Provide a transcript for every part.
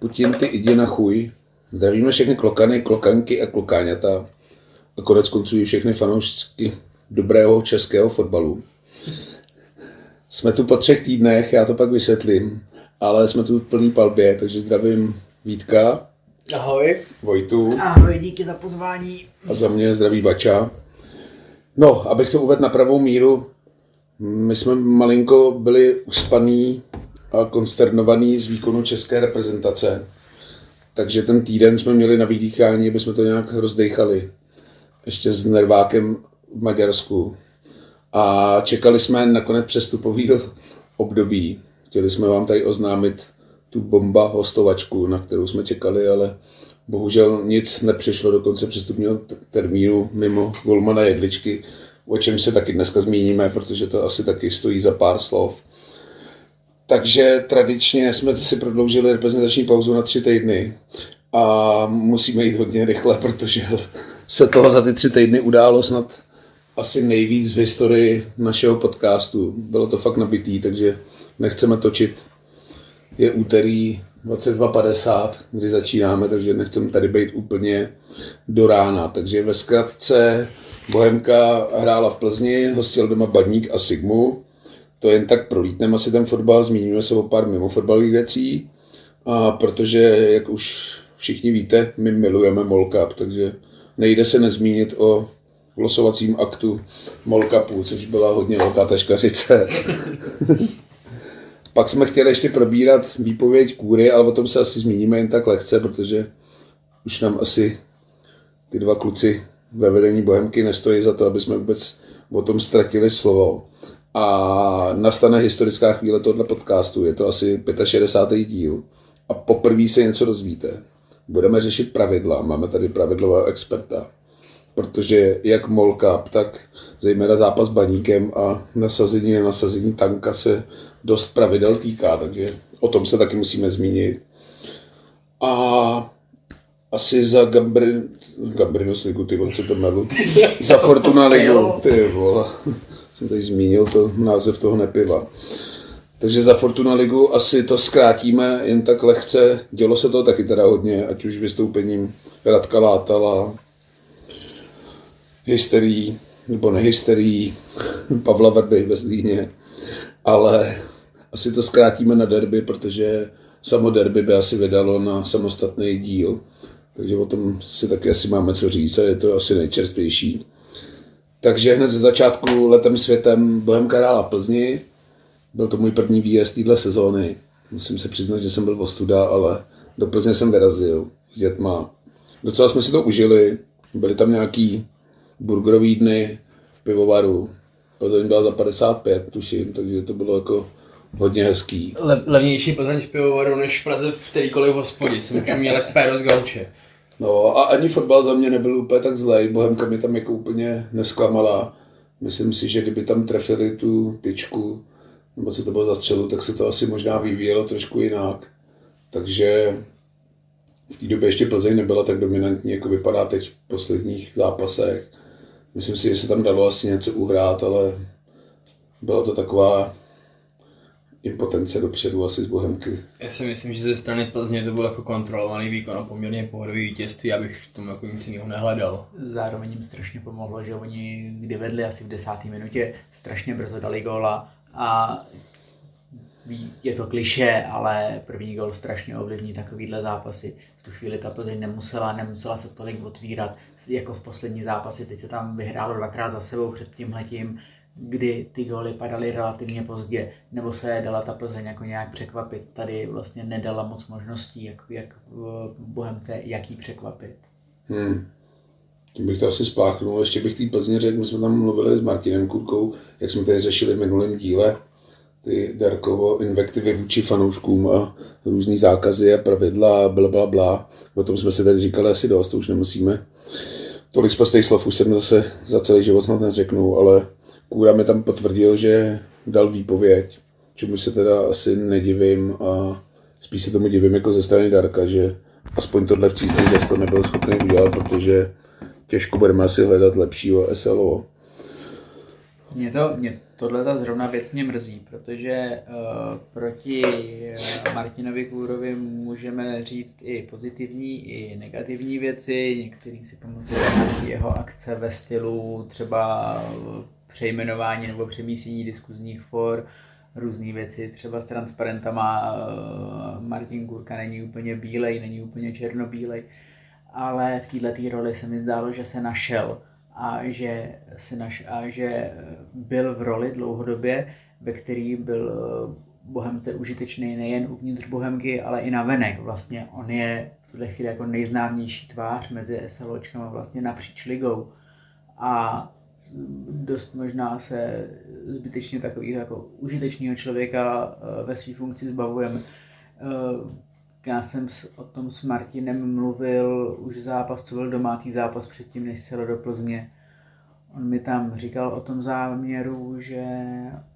Putin ty jdi na chuj. Zdravíme všechny klokany, klokanky a klokáňata. A konec konců i všechny fanoušky dobrého českého fotbalu. Jsme tu po třech týdnech, já to pak vysvětlím, ale jsme tu v plný palbě, takže zdravím Vítka. Ahoj. Vojtu. Ahoj, díky za pozvání. A za mě zdraví Bača. No, abych to uvedl na pravou míru, my jsme malinko byli uspaný konsternovaný z výkonu české reprezentace. Takže ten týden jsme měli na vydýchání, aby jsme to nějak rozdechali. Ještě s nervákem v Maďarsku. A čekali jsme nakonec přestupový období. Chtěli jsme vám tady oznámit tu bomba hostovačku, na kterou jsme čekali, ale bohužel nic nepřišlo do konce přestupního termínu mimo Golmana Jedličky, o čem se taky dneska zmíníme, protože to asi taky stojí za pár slov. Takže tradičně jsme si prodloužili reprezentační pauzu na tři týdny a musíme jít hodně rychle, protože se toho za ty tři týdny událo snad asi nejvíc v historii našeho podcastu. Bylo to fakt nabitý, takže nechceme točit. Je úterý 22.50, kdy začínáme, takže nechceme tady být úplně do rána. Takže ve zkratce Bohemka hrála v Plzni, hostil doma Badník a Sigmu. To jen tak prolítneme asi ten fotbal, zmíníme se o pár mimo fotbalových věcí. A protože, jak už všichni víte, my milujeme Molkap, takže nejde se nezmínit o losovacím aktu Molkapu, což byla hodně velká taškařice. Pak jsme chtěli ještě probírat výpověď kůry, ale o tom se asi zmíníme jen tak lehce, protože už nám asi ty dva kluci ve vedení Bohemky nestojí za to, aby jsme vůbec o tom ztratili slovo. A nastane historická chvíle tohle podcastu, je to asi 65. díl. A poprvé se něco dozvíte. Budeme řešit pravidla, máme tady pravidlového experta, protože jak Mall Cup, tak zejména zápas baníkem a nasazení a nasazení tanka se dost pravidel týká, takže o tom se taky musíme zmínit. A asi za Gambrin, Gambrinus ligu, ty vole, co to melu, za Fortuna ligu, ty vole, jsem tady zmínil to název toho nepiva. Takže za Fortuna ligu asi to zkrátíme jen tak lehce. Dělo se to taky teda hodně, ať už vystoupením Radka Látala, hysterií, nebo nehysterií, Pavla Verdy ve Zlíně, ale asi to zkrátíme na derby, protože samo derby by asi vydalo na samostatný díl. Takže o tom si taky asi máme co říct a je to asi nejčerstvější. Takže hned ze začátku letem světem Bohemka hrála v Plzni. Byl to můj první výjezd téhle sezóny. Musím se přiznat, že jsem byl v ostuda, ale do Plzně jsem vyrazil s dětma. Docela jsme si to užili. Byly tam nějaký burgerový dny v pivovaru. Plzeň byla za 55, tuším, takže to bylo jako hodně hezký. Le, levnější Plzeň v pivovaru než v Praze v kterýkoliv hospodě. Jsem už měl péro z gauče. No a ani fotbal za mě nebyl úplně tak zlej. Bohemka mi tam jako úplně nesklamala. Myslím si, že kdyby tam trefili tu tyčku, nebo co to bylo za střelu, tak se to asi možná vyvíjelo trošku jinak. Takže v té době ještě Plzeň nebyla tak dominantní, jako vypadá teď v posledních zápasech. Myslím si, že se tam dalo asi něco uhrát, ale byla to taková impotence dopředu asi z Bohemky. Já si myslím, že ze strany Plzně to byl jako kontrolovaný výkon a poměrně pohodový vítězství, abych v tom jako nic jiného nehledal. Zároveň jim strašně pomohlo, že oni kdy vedli asi v desáté minutě, strašně brzo dali góla a je to kliše, ale první gol strašně ovlivní takovýhle zápasy. V tu chvíli ta Plzeň nemusela, nemusela se tolik otvírat jako v poslední zápasy. Teď se tam vyhrálo dvakrát za sebou před tímhletím kdy ty góly padaly relativně pozdě, nebo se dala ta Plzeň jako nějak překvapit. Tady vlastně nedala moc možností, jak, jak Bohemce, jak jí překvapit. Hmm. Tím bych to asi spláchnul. Ještě bych tý Plzně řekl, my jsme tam mluvili s Martinem Kurkou, jak jsme tady řešili v minulém díle, ty Darkovo invektivy vůči fanouškům a různý zákazy a pravidla a bla, bla, bla. O tom jsme si tady říkali asi dost, to už nemusíme. Tolik z slov už jsem zase za celý život snad neřeknu, ale Kůra mi tam potvrdil, že dal výpověď, čemu se teda asi nedivím a spíš se tomu divím jako ze strany Darka, že aspoň tohle v císný to nebyl schopný udělat, protože těžko budeme asi hledat lepšího SLO. Mě, to, mě tohle ta zrovna věc mě mrzí, protože uh, proti uh, Martinovi Kůrovi můžeme říct i pozitivní, i negativní věci. Některý si pamatuje jeho akce ve stylu třeba přejmenování nebo přemístění diskuzních for, různé věci, třeba s transparentama uh, Martin Kůrka není úplně bílej, není úplně černobílej, ale v této roli se mi zdálo, že se našel a že, si naš, a že byl v roli dlouhodobě, ve který byl eh, Bohemce užitečný nejen uvnitř Bohemky, ale i na venek. Vlastně on je v tuhle chvíli jako nejznámější tvář mezi SLOčkama vlastně napříč ligou. A dost možná se zbytečně takového jako užitečného člověka eh, ve své funkci zbavujeme. Eh, já jsem o tom s Martinem mluvil už zápas, co byl domácí zápas předtím, než se do Plzně. On mi tam říkal o tom záměru, že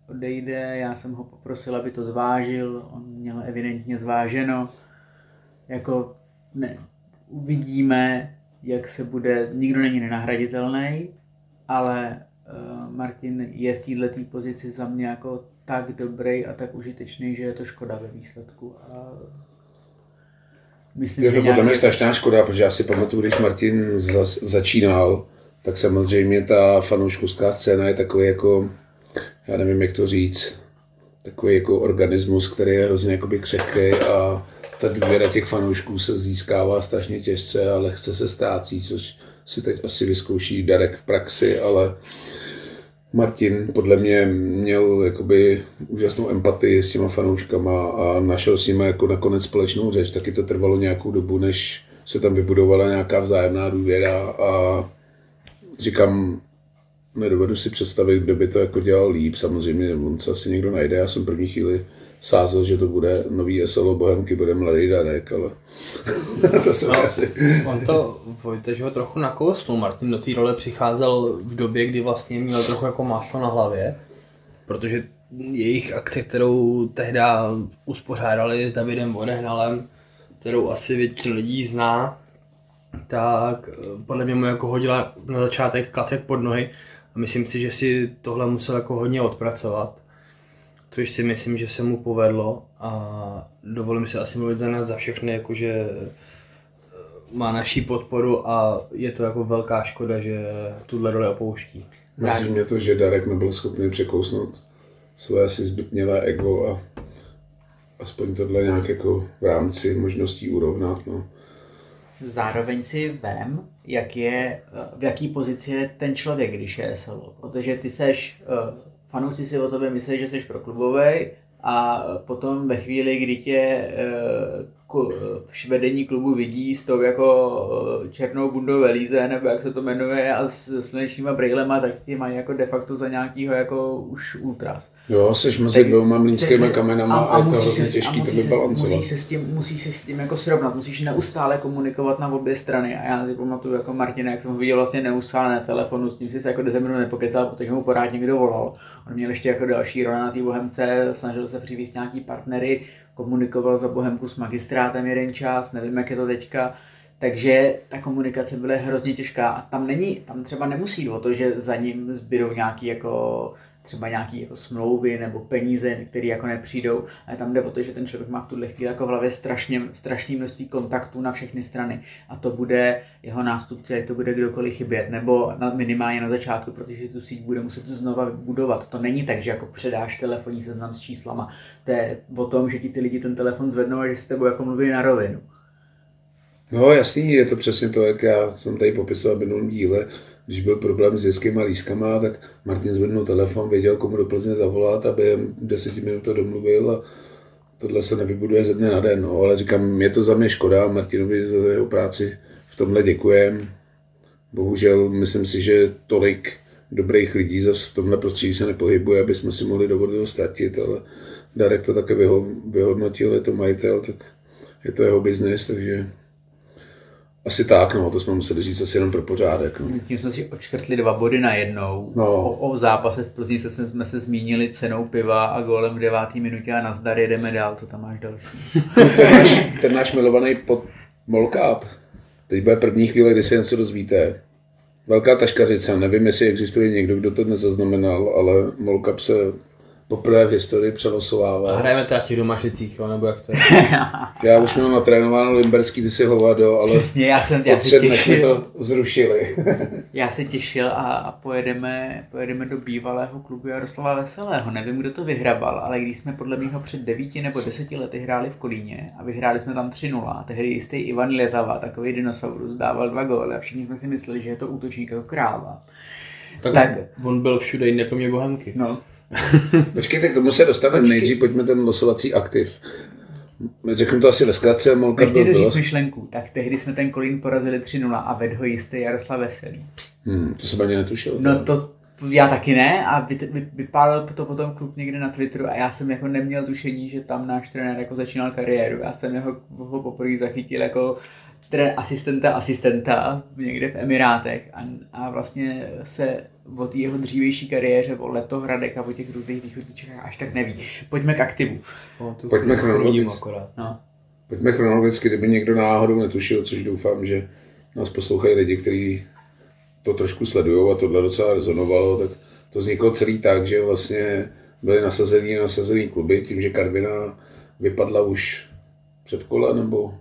odejde, já jsem ho poprosil, aby to zvážil, on měl evidentně zváženo. Jako ne, uvidíme, jak se bude, nikdo není nenahraditelný, ale uh, Martin je v této pozici za mě jako tak dobrý a tak užitečný, že je to škoda ve výsledku. A myslím, je to podle mě strašná škoda, protože já si pamatuju, když Martin za, začínal, tak samozřejmě ta fanouškovská scéna je takový jako, já nevím, jak to říct, takový jako organismus, který je hrozně jakoby křehký a ta důvěra těch fanoušků se získává strašně těžce a lehce se ztrácí, což si teď asi vyzkouší Darek v praxi, ale Martin podle mě měl jakoby úžasnou empatii s těma fanouškama a našel s nimi jako nakonec společnou řeč. Taky to trvalo nějakou dobu, než se tam vybudovala nějaká vzájemná důvěra a říkám, nedovedu si představit, kdo by to jako dělal líp. Samozřejmě on se asi někdo najde. Já jsem první chvíli sázel, že to bude nový SLO Bohemky, bude mladý Darek, ale to se no, asi... On to, Vojte, že ho trochu nakousnul. Martin do té role přicházel v době, kdy vlastně měl trochu jako máslo na hlavě, protože jejich akce, kterou tehdy uspořádali s Davidem Vodehnalem, kterou asi většina lidí zná, tak eh, podle mě mu jako hodila na začátek klacek pod nohy a myslím si, že si tohle musel jako hodně odpracovat což si myslím, že se mu povedlo a dovolím si asi mluvit za nás za všechny, jakože eh, má naší podporu a je to jako velká škoda, že tuhle roli opouští. Mrzí mě to, že Darek nebyl schopný překousnout své asi zbytnělé ego a aspoň tohle nějak jako v rámci možností urovnat. No. Zároveň si vem, jak je, v jaký pozici je ten člověk, když je SLO. Protože ty seš uh, fanoušci si o tobě myslí, že jsi pro klubovej a potom ve chvíli, kdy tě eh, vedení klubu vidí s tou jako eh, černou bundou velíze, nebo jak se to jmenuje, a s slunečníma brýlema, tak ti mají jako de facto za nějakýho jako už ultras. Jo, seš mezi dvouma mlínskými kamenama a, a, a je to hrozně těžký to vybalancovat. Musíš se, s tím, musíš se s tím jako srovnat, musíš neustále komunikovat na obě strany. A já si pamatuju jako Martina, jak jsem ho viděl vlastně neustále na telefonu, s ním si se jako deset minut nepokecal, protože mu pořád někdo volal. On měl ještě jako další role na té Bohemce, snažil se přivést nějaký partnery, komunikoval za Bohemku s magistrátem jeden čas, nevím, jak je to teďka. Takže ta komunikace byla hrozně těžká a tam není, tam třeba nemusí o to, že za ním zbydou nějaký jako třeba nějaký jako smlouvy nebo peníze, které jako nepřijdou, ale tam jde o to, že ten člověk má v tuhle chvíli jako v hlavě strašně, strašné množství kontaktů na všechny strany a to bude jeho nástupce, to bude kdokoliv chybět, nebo na, minimálně na začátku, protože tu síť bude muset znova budovat. To není tak, že jako předáš telefonní seznam s číslama, to je o tom, že ti ty lidi ten telefon zvednou a že s tebou jako mluví na rovinu. No jasný, je to přesně to, jak já jsem tady popisoval v minulém díle, když byl problém s dětskýma lískama, tak Martin zvednul telefon, věděl, komu do Plzně zavolat a během deseti minut to domluvil a tohle se nevybuduje ze dne na den. No, ale říkám, je to za mě škoda, Martinovi za jeho práci v tomhle děkujem. Bohužel myslím si, že tolik dobrých lidí zase v tomhle prostředí se nepohybuje, aby jsme si mohli dovolit ho ztratit, ale Darek to také vyhodnotil, je to majitel, tak je to jeho biznis, takže asi tak, no, to jsme museli říct asi jenom pro pořádek. No. Tím jsme si odškrtli dva body na jednou. No. O, o zápase v Plzni se, jsme se zmínili cenou piva a gólem v devátý minutě a nazdar jedeme dál, co tam máš další. ten, náš, ten náš milovaný pod Molkáp. Teď bude první chvíle, kdy se něco dozvíte. velká taškařice. Nevím, jestli existuje někdo, kdo to nezaznamenal, ale Molkap se poprvé v historii přelosovává. A hrajeme teda v těch domašicích, jo, nebo jak to je? Já už mám natrénováno Limberský, ty si hovado, ale Přesně, já jsem já se těšil. to zrušili. Já se těšil a, a pojedeme, pojedeme do bývalého klubu Jaroslava Veselého. Nevím, kdo to vyhrabal, ale když jsme podle mého před devíti nebo deseti lety hráli v Kolíně a vyhráli jsme tam 3-0, a tehdy jistý Ivan Letava, takový dinosaurus, dával dva góly a všichni jsme si mysleli, že je to útočník jako kráva. Tak, Tak. on byl všude jinde, kromě Bohemky. No, Počkejte, k tomu se dostaneme. Nejdřív pojďme ten losovací aktiv. Řeknu to asi ve zkratce, Molkap než byl říct bylo. myšlenku, tak tehdy jsme ten Kolín porazili 3-0 a vedl ho jistý Jaroslav Veselý. Hmm, to jsem ani netušil. No to já taky ne a vy, vy, vypálil to potom klub někde na Twitteru a já jsem jako neměl tušení, že tam náš trenér jako začínal kariéru. Já jsem jeho, ho poprvé zachytil jako tre, asistenta asistenta někde v Emirátech a, a vlastně se o té jeho dřívější kariéře, o Letohradek a o těch různých východních Čechách až tak neví. Pojďme k aktivu. Pojďme chronologicky. No. Pojďme chronologicky, kdyby někdo náhodou netušil, což doufám, že nás poslouchají lidi, kteří to trošku sledují a tohle docela rezonovalo, tak to vzniklo celý tak, že vlastně byly nasazený nasazený kluby, tím, že Karvina vypadla už před kole, nebo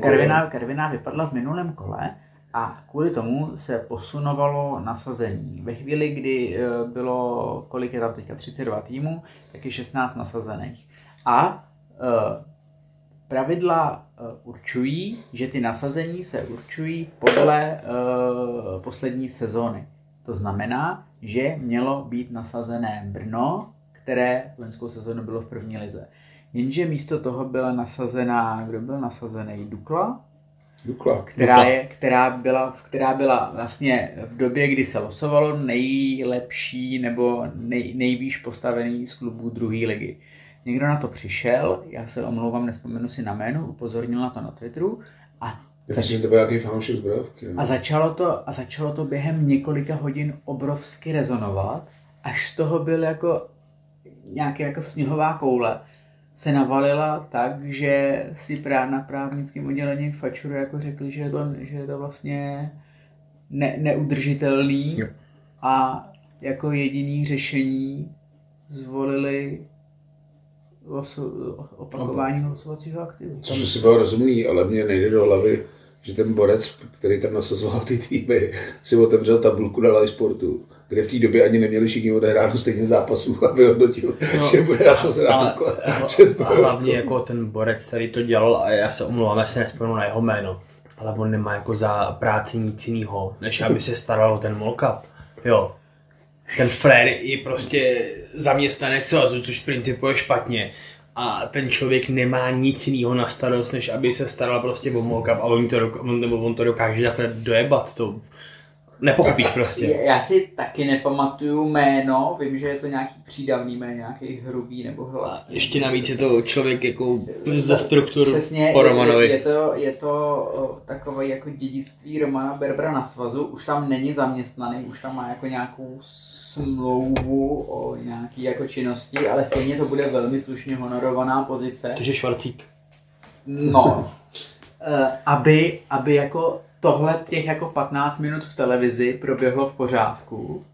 Karviná, Karviná vypadla v minulém kole a kvůli tomu se posunovalo nasazení. Ve chvíli, kdy eh, bylo, kolik je tam teďka, 32 týmů, tak je 16 nasazených. A eh, pravidla eh, určují, že ty nasazení se určují podle poslední sezóny. To znamená, že mělo být nasazené Brno, které loňskou sezónu bylo v první lize. Jenže místo toho byla nasazená, kdo byl nasazený? Dukla, Dukla. která, Dukla. je, která, byla, která byla vlastně v době, kdy se losovalo nejlepší nebo nej, nejvýš postavený z klubů druhé ligy. Někdo na to přišel, já se omlouvám, nespomenu si na jméno, upozornil na to na Twitteru a, myslím, že to byl nějaký fanoušek zbrojovky. a, začalo to, a začalo to během několika hodin obrovsky rezonovat, až z toho byl jako nějaká jako sněhová koule se navalila tak, že si prá na právnickém oddělení Fačuru jako řekli, že je to, že je to vlastně ne, neudržitelný Jo. a jako jediný řešení zvolili loso, opakování losovacího aktivu. Což asi bylo rozumný, ale mně nejde do hlavy, že ten borec, který tam nasazoval ty týmy, si otevřel tabulku na live sportu, kde v té době ani neměli všichni odehráno stejně zápasů a vyhodnotil, No, že bude nasazená přes a hlavně jako ten borec, který to dělal, a já se omlouvám, já se nespomenu na jeho jméno, ale on nemá jako za práci nic jiného, než aby se staral o ten molkap. Jo. Ten frér je prostě zaměstnanec svazu, což v principu je špatně. A ten člověk nemá nic jiného na starost, než aby se staral prostě o molkap a on to, on, nebo on to dokáže takhle dojebat. To nepochopíš prostě. Já si taky nepamatuju jméno, vím, že je to nějaký přídavný jméno, nějaký hrubý nebo hladký. Ještě navíc je to člověk jako ze struktur Přesně, po je, Romanovi. je, je, to, je to takové jako dědictví Romana Berbera na svazu, už tam není zaměstnaný, už tam má jako nějakou smlouvu o nějaký jako činnosti, ale stejně to bude velmi slušně honorovaná pozice. Takže Švarcík. No, Eh, aby, aby jako tohle těch jako 15 minut v televizi proběhlo v pořádku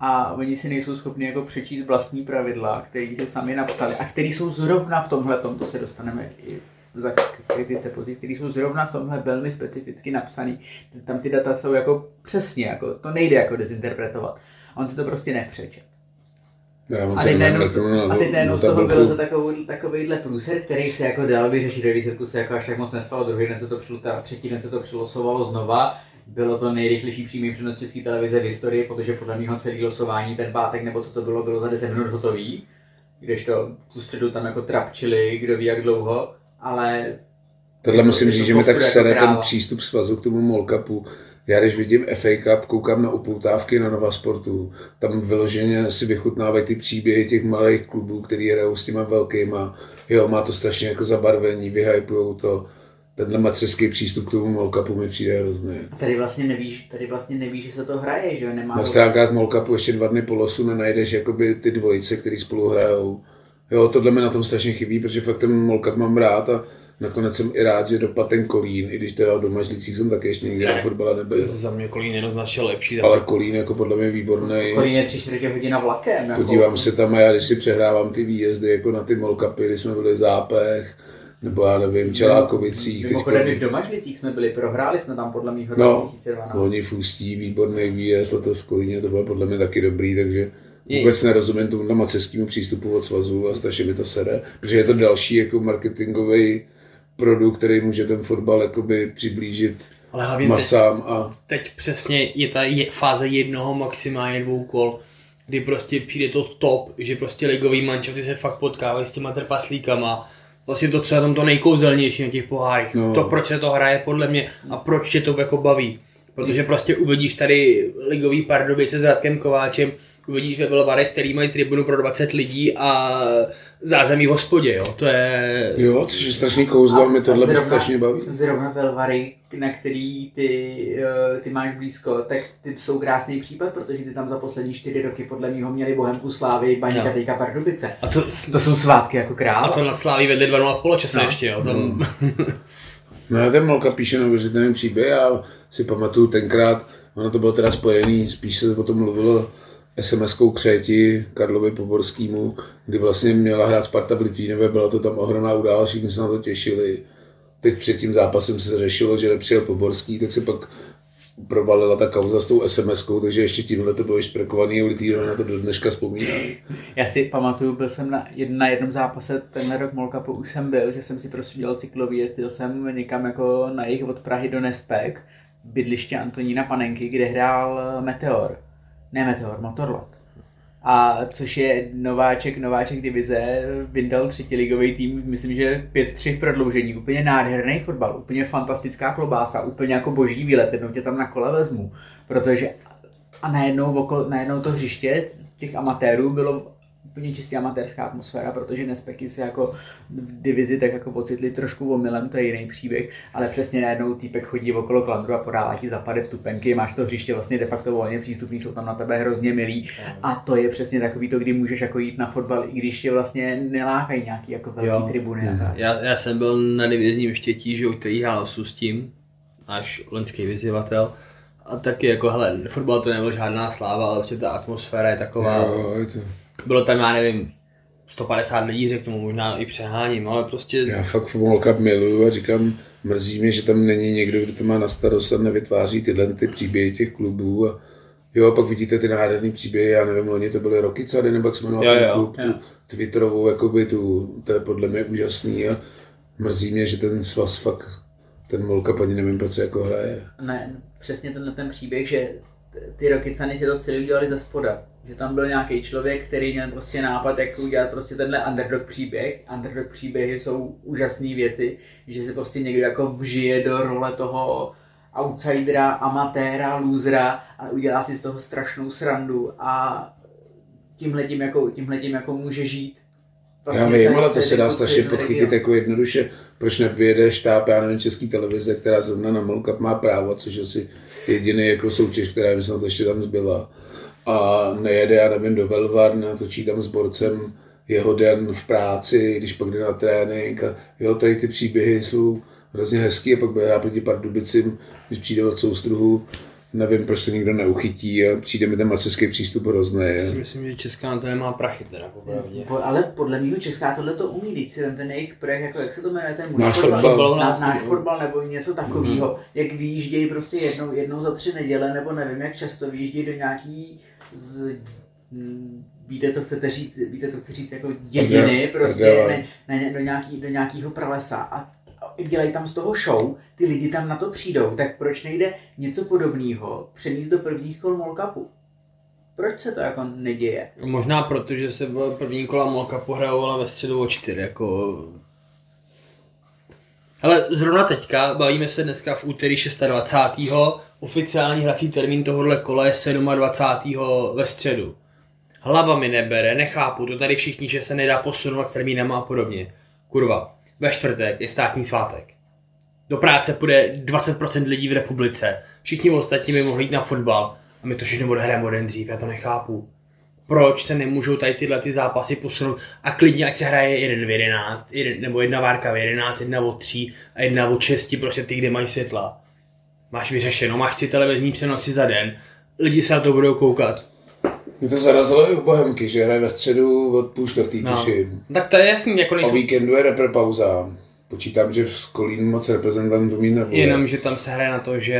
a oni si nejsou schopni jako přečíst vlastní pravidla, který si sami napsali a který jsou zrovna v tomhle, to se dostaneme i za kritice později, který jsou zrovna v tomhle velmi specificky napsaný. Tam ty data jsou jako přesně, jako, to nejde jako dezinterpretovat. On si to prostě nepřečet. A teď najednou, a teď najednou na z toho tabulku. byl za takový, takovýhle průser, který se jako dal vyřešit, ve výsledku se jako až tak moc nestalo, druhý den se to přilo, teda třetí den se to přilosovalo znova, bylo to nejrychlejší přímý přenos české televize v historii, protože podle mého celý losování ten pátek nebo co to bylo, bylo za 10 minut hotový, kdežto tu středu tam jako trapčili, kdo ví jak dlouho, ale Tohle musím to říct, že mi tak prostě jako sere ten přístup svazu k tomu Molkapu. Já když vidím FA Cup, koukám na upoutávky na Nova Sportu, tam vyloženě si vychutnávají ty příběhy těch malých klubů, který hrajou s těma velkýma. Jo, má to strašně jako zabarvení, vyhypujou to. Tenhle maceský přístup k tomu Molkapu mi přijde hrozný. tady vlastně nevíš, tady vlastně nevíš, že se to hraje, že jo, nemá Na stránkách Molkapu ještě dva dny po losu nenajdeš jakoby ty dvojice, který spolu hrajou. Jo, tohle mi na tom strašně chybí, protože fakt ten Molkap mám rád a nakonec jsem i rád, že dopadl ten Kolín, i když teda v domažlicích jsem taky ještě nikdy na fotbale nebyl. Za mě Kolín jednoznačně lepší. Ale Kolín jako podle mě výborný. Kolín je tři čtvrtě hodina vlakem. Jako... Podívám se tam a já když si přehrávám ty výjezdy jako na ty molkapy, když jsme byli v Zápech, nebo já nevím, Čelákovicích. Mimochodem i v Domažlicích jsme byli, prohráli jsme tam podle mého no, 2012. Loni v Ústí, výborný výjezd, letos v Kolíně, to bylo podle mě taky dobrý, takže vůbec nerozumím tomu maceskému přístupu od svazu a strašně mi to sere, protože je to další jako marketingový produkt, který může ten fotbal jakoby přiblížit ale hlavně masám. Teď, a... teď přesně je ta je, fáze jednoho, maximálně dvou kol, kdy prostě přijde to top, že prostě ligový mančaty se fakt potkávají s těma trpaslíkama. Vlastně to, co je tam to nejkouzelnější na těch pohárech. No. To, proč se to hraje podle mě a proč tě to jako baví. Protože prostě uvidíš tady ligový pardubice s Radkem Kováčem, uvidíš ve Velvarech, který mají tribunu pro 20 lidí a zázemí v hospodě, jo, to je... Jo, což je strašný kouzlo a mě tohle zrovna, strašně baví. Zrovna Velvary, na který ty, eh, ty máš blízko, tak ty jsou krásný případ, protože ty tam za poslední čtyři roky podle mého měli Bohemku Slávy, Baníka, no. Tejka, Pardubice. A to, to jsou svátky jako král. A to nad Sláví vedli 2 v poločase no. ještě, jo. Tam... No. no ten Molka píše neuvěřitelný příběh, já si pamatuju tenkrát, ono to bylo teda spojený, spíš se o tom mluvilo SMS-kou Křeti Karlovi Poborskýmu, kdy vlastně měla hrát Sparta v Litvínové, byla to tam ohromná událost, všichni se na to těšili. Teď před tím zápasem se řešilo, že nepřijel Poborský, tak se pak provalila ta kauza s tou SMS-kou, takže ještě tímhle to bylo vyšprekovaný a Litvínové na to do dneška vzpomínají. Já si pamatuju, byl jsem na, jed, na jednom zápase, tenhle rok Molkapu už jsem byl, že jsem si prostě dělal cyklový, jezdil jsem někam jako na jich od Prahy do Nespek, bydliště Antonína Panenky, kde hrál Meteor ne Meteor, Motorlot. A což je nováček, nováček divize, vyndal třetiligový tým, myslím, že 5-3 prodloužení, úplně nádherný fotbal, úplně fantastická klobása, úplně jako boží výlet, jednou tě tam na kole vezmu, protože a najednou, okolo, najednou to hřiště těch amatérů bylo úplně čistě amatérská atmosféra, protože Nespeky se jako v divizi tak jako pocitli trošku omylem, to je jiný příběh, ale přesně najednou týpek chodí okolo klandru a podává ti zapady vstupenky, máš to hřiště vlastně de facto volně přístupný, jsou tam na tebe hrozně milí a to je přesně takový to, kdy můžeš jako jít na fotbal, i když tě vlastně nelákají nějaký jako velký jo. tribuny. Mhm. Já, já, jsem byl na divizním štětí, že který hrál s tím, náš loňský vyzývatel, a taky jako, hele, fotbal to nebyl žádná sláva, ale prostě ta atmosféra je taková, jo, je to bylo tam, já nevím, 150 lidí, řeknu, možná i přeháním, ale prostě... Já fakt Formula Cup miluju a říkám, mrzí mě, že tam není někdo, kdo to má na starost a nevytváří tyhle ty příběhy těch klubů a jo, pak vidíte ty nádherný příběhy, já nevím, loni to byly Roky Cady, nebo jak se jmenoval ten klub, jo. tu Twitterovou, jakoby tu, to je podle mě úžasný a mrzí mě, že ten svaz fakt, ten Molka paní nevím, proč se jako hraje. Ne, přesně tenhle ten příběh, že ty roky ceny si to celý udělali ze spoda. Že tam byl nějaký člověk, který měl prostě nápad, jak udělat prostě tenhle underdog příběh. Underdog příběhy jsou úžasné věci, že se prostě někdo jako vžije do role toho outsidera, amatéra, losera a udělá si z toho strašnou srandu a tímhletím jako, tímhletím jako může žít. Vlastně já vím, ale to se dá strašně podchytit jako jednoduše. Proč nevyjede štáb, já nevím, český televize, která zrovna na Molkap má právo, což asi jediný jako soutěž, která mi snad ještě tam zbyla. A nejede, já nevím, do Velvar, natočí tam s borcem jeho den v práci, když pak jde na trénink. A jo, tady ty příběhy jsou hrozně hezký a pak já proti Pardubicím, když přijde od soustruhu, nevím, proč to nikdo neuchytí a přijde mi ten maceský přístup hrozný. Já si myslím, že Česká na to nemá prachy teda, popravdě. Po, ale podle mě Česká tohle to umí, když si ten jejich projekt, jako jak se to jmenuje, ten náš fotbal, fotbal, náš, náš fotbal nebo něco takového, mm-hmm. jak vyjíždějí prostě jednou, jednou za tři neděle, nebo nevím, jak často vyjíždějí do nějaký z, víte, co chcete říct, víte, co chci říct, jako dědiny, prostě ne, ne, do, nějaký, do nějakého pralesa a dělají tam z toho show, ty lidi tam na to přijdou, tak proč nejde něco podobného přenést do prvních kol Molkapu? Proč se to jako neděje? Možná proto, že se první kola Molkapu hrajou ve středu o čtyři, jako... Ale zrovna teďka, bavíme se dneska v úterý 26. Oficiální hrací termín tohohle kola je 27. ve středu. Hlava mi nebere, nechápu to tady všichni, že se nedá posunovat s termínama a podobně. Kurva, ve čtvrtek je státní svátek. Do práce půjde 20% lidí v republice. Všichni ostatní by mohli jít na fotbal. A my to všechno odhrajeme o den dřív, já to nechápu. Proč se nemůžou tady tyhle ty zápasy posunout a klidně ať se hraje jeden v 11, jeden, nebo jedna várka v 11, jedna o 3 a jedna o 6, prostě ty, kde mají světla. Máš vyřešeno, máš ty televizní přenosy za den, lidi se na to budou koukat. Mě to zarazilo i u Bohemky, že hraje ve středu od půl čtvrtý, No. tuším. Tak to je jasný, jako O nejsou, víkendu je repre pauza. Počítám, že v Kolín moc reprezentantů mít nebude. jenom, že tam se hraje na to, že...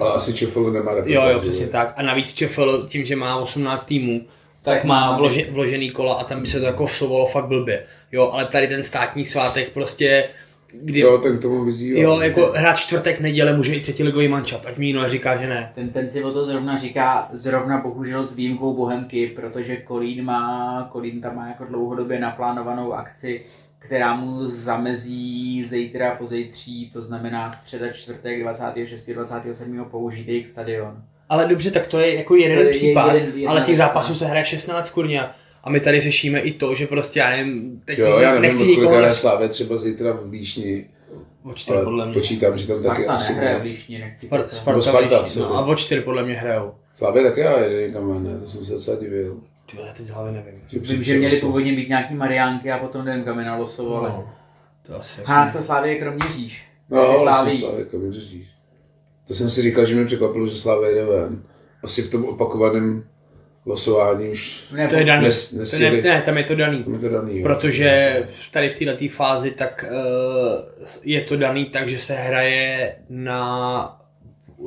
Ale asi Čefel nemá repre Jo, jo, přesně tak. A navíc Čefel tím, že má 18 týmů, tak má vlože, vložený kola a tam by se to jako vsovalo fakt blbě. Jo, ale tady ten státní svátek prostě, kdy Jo, ten k tomu vyzývá. Jo, jako hrát čtvrtek, neděle může i třetí ligový mančat, ať mi jiný říká, že ne. Ten, ten si o to zrovna říká, zrovna bohužel s výjimkou Bohemky, protože Kolín má, Kolín tam má jako dlouhodobě naplánovanou akci, která mu zamezí zítra po zítří, to znamená středa, čtvrtek, 26. 27. použít jejich stadion. Ale dobře, tak to je jako jeden To je případ, jeden- jedna ale těch zápasů no. se hraje 16 kurňa. A my tady řešíme i to, že prostě já nevím, teď Jo, já nevím, nechci nikoho nes... Slávě třeba zítra v Líšni, O čtyři podle mě. počítám, že tam taky Sparta asi nehraje v. Líšni, nechci Spar-. Sparta, Sparta, absolutně. no, a o čtyři podle mě hrajou. Slávě taky ale jede někam ne, to jsem se docela divil. Ty vole, teď z hlavy nevím. Vím, že měli původně být nějaký Mariánky a potom nevím, kam je nalosovali. No, to asi Hanácká Slávě je kromě říš. No, Taky vlastně. Slávě, kam řešíš. To jsem si říkal, že mě překvapilo, že Slávě jde ven. Asi v tom opakovaném losování už Ne, To je daný. Nes- to ne, ne, tam je to daný. tam je to daný. jo. Protože v- tady v této fázi tak uh, je to daný tak, že se hraje na,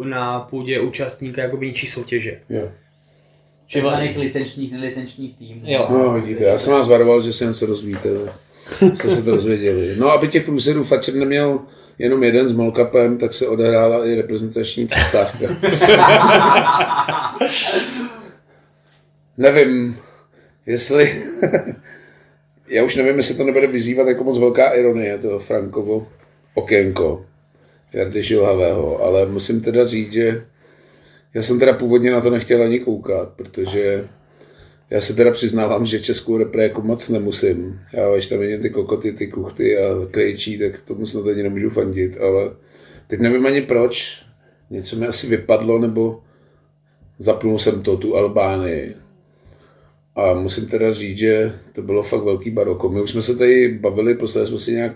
na půdě účastníka jako ničí soutěže. Jo. Že vlastně, licenčních, nelicenčních týmů. Jo. No, vidíte, já jsem vás varoval, že se něco dozvíte. Jste se to dozvěděli. No, aby těch průserů Fatcher neměl jenom jeden s Molkapem, tak se odehrála i reprezentační přestávka. Nevím, jestli... Já už nevím, jestli to nebude vyzývat jako moc velká ironie, to Frankovo okénko Jardy Žilhavého, ale musím teda říct, že já jsem teda původně na to nechtěl ani koukat, protože já se teda přiznávám, že českou repre jako moc nemusím. Já když tam vidím ty kokoty, ty kuchty a krejčí, tak tomu snad ani nemůžu fandit, ale teď nevím ani proč. Něco mi asi vypadlo, nebo zapnul jsem to, tu Albánii. A musím teda říct, že to bylo fakt velký baroko. My už jsme se tady bavili, poslali jsme si nějak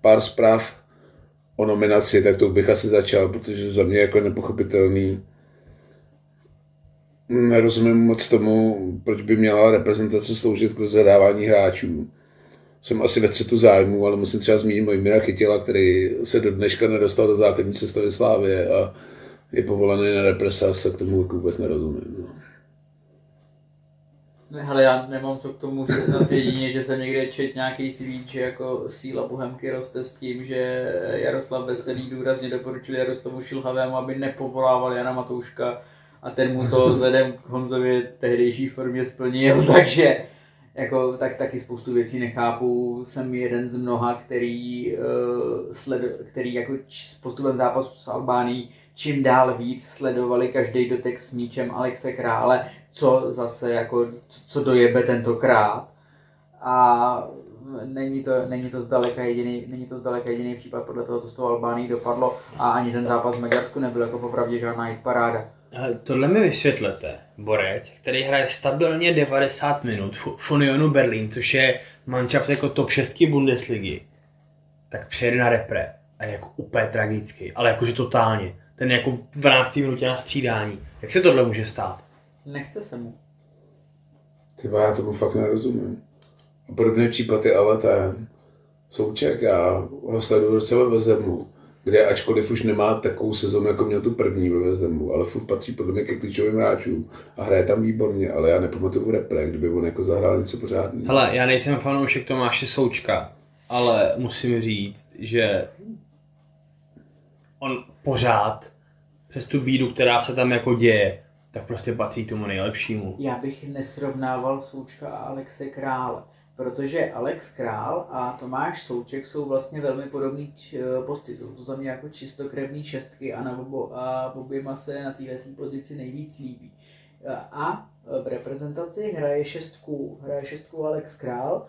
pár zpráv o nominaci, tak to bych asi začal, protože za mě jako nepochopitelný. Nerozumím moc tomu, proč by měla reprezentace sloužit k rozhrávání hráčů. Jsem asi ve střetu zájmu, ale musím třeba zmínit Mojmíra Chytila, který se do dneška nedostal do základní sestavy Slávě a je povolaný na represas, tak tomu jako vůbec nerozumím. No. Ne, hele, já nemám co k tomu snad jedině, že jsem někde čet nějaký tweet, že jako síla Bohemky roste s tím, že Jaroslav Veselý důrazně doporučil Jaroslavu Šilhavému, aby nepovolával Jana Matouška a ten mu to vzhledem k Honzově tehdejší formě splnil, takže jako, tak taky spoustu věcí nechápu. Jsem jeden z mnoha, který, uh, sled, který jako č- s postupem zápasu s Albánií čím dál víc sledovali každý dotek s míčem Alexe Krále, co zase jako, co dojebe tentokrát. A není to, není to zdaleka jediný, není to zdaleka jediný případ, podle toho, co s tou Albánií dopadlo a ani ten zápas v Maďarsku nebyl jako popravdě žádná hit paráda. Ale tohle mi vysvětlete. Borec, který hraje stabilně 90 minut v Unionu Berlin, což je manšaft jako top 6 Bundesligy, tak přijede na repre a je jako úplně tragický, ale jakože totálně. Ten je jako v 12. minutě na střídání. Jak se tohle může stát? Nechce se mu. Ty já tomu fakt nerozumím. A podobný případ je ale ten Souček, já ho sleduju docela ve Vezemu, kde ačkoliv už nemá takovou sezonu, jako měl tu první ve Vezemu, ale furt patří podle mě ke klíčovým hráčům a hraje tam výborně, ale já nepamatuju repre, kdyby on jako zahrál něco pořádného. Hele, já nejsem fanoušek Tomáše Součka, ale musím říct, že on pořád přes tu bídu, která se tam jako děje, tak prostě patří tomu nejlepšímu. Já bych nesrovnával Součka a Alexe Krále, protože Alex Král a Tomáš Souček jsou vlastně velmi podobný č- posty. Jsou to za mě jako čistokrevný šestky a, na obo, a oběma se na této pozici nejvíc líbí. A v reprezentaci hraje šestku, hraje šestku Alex Král,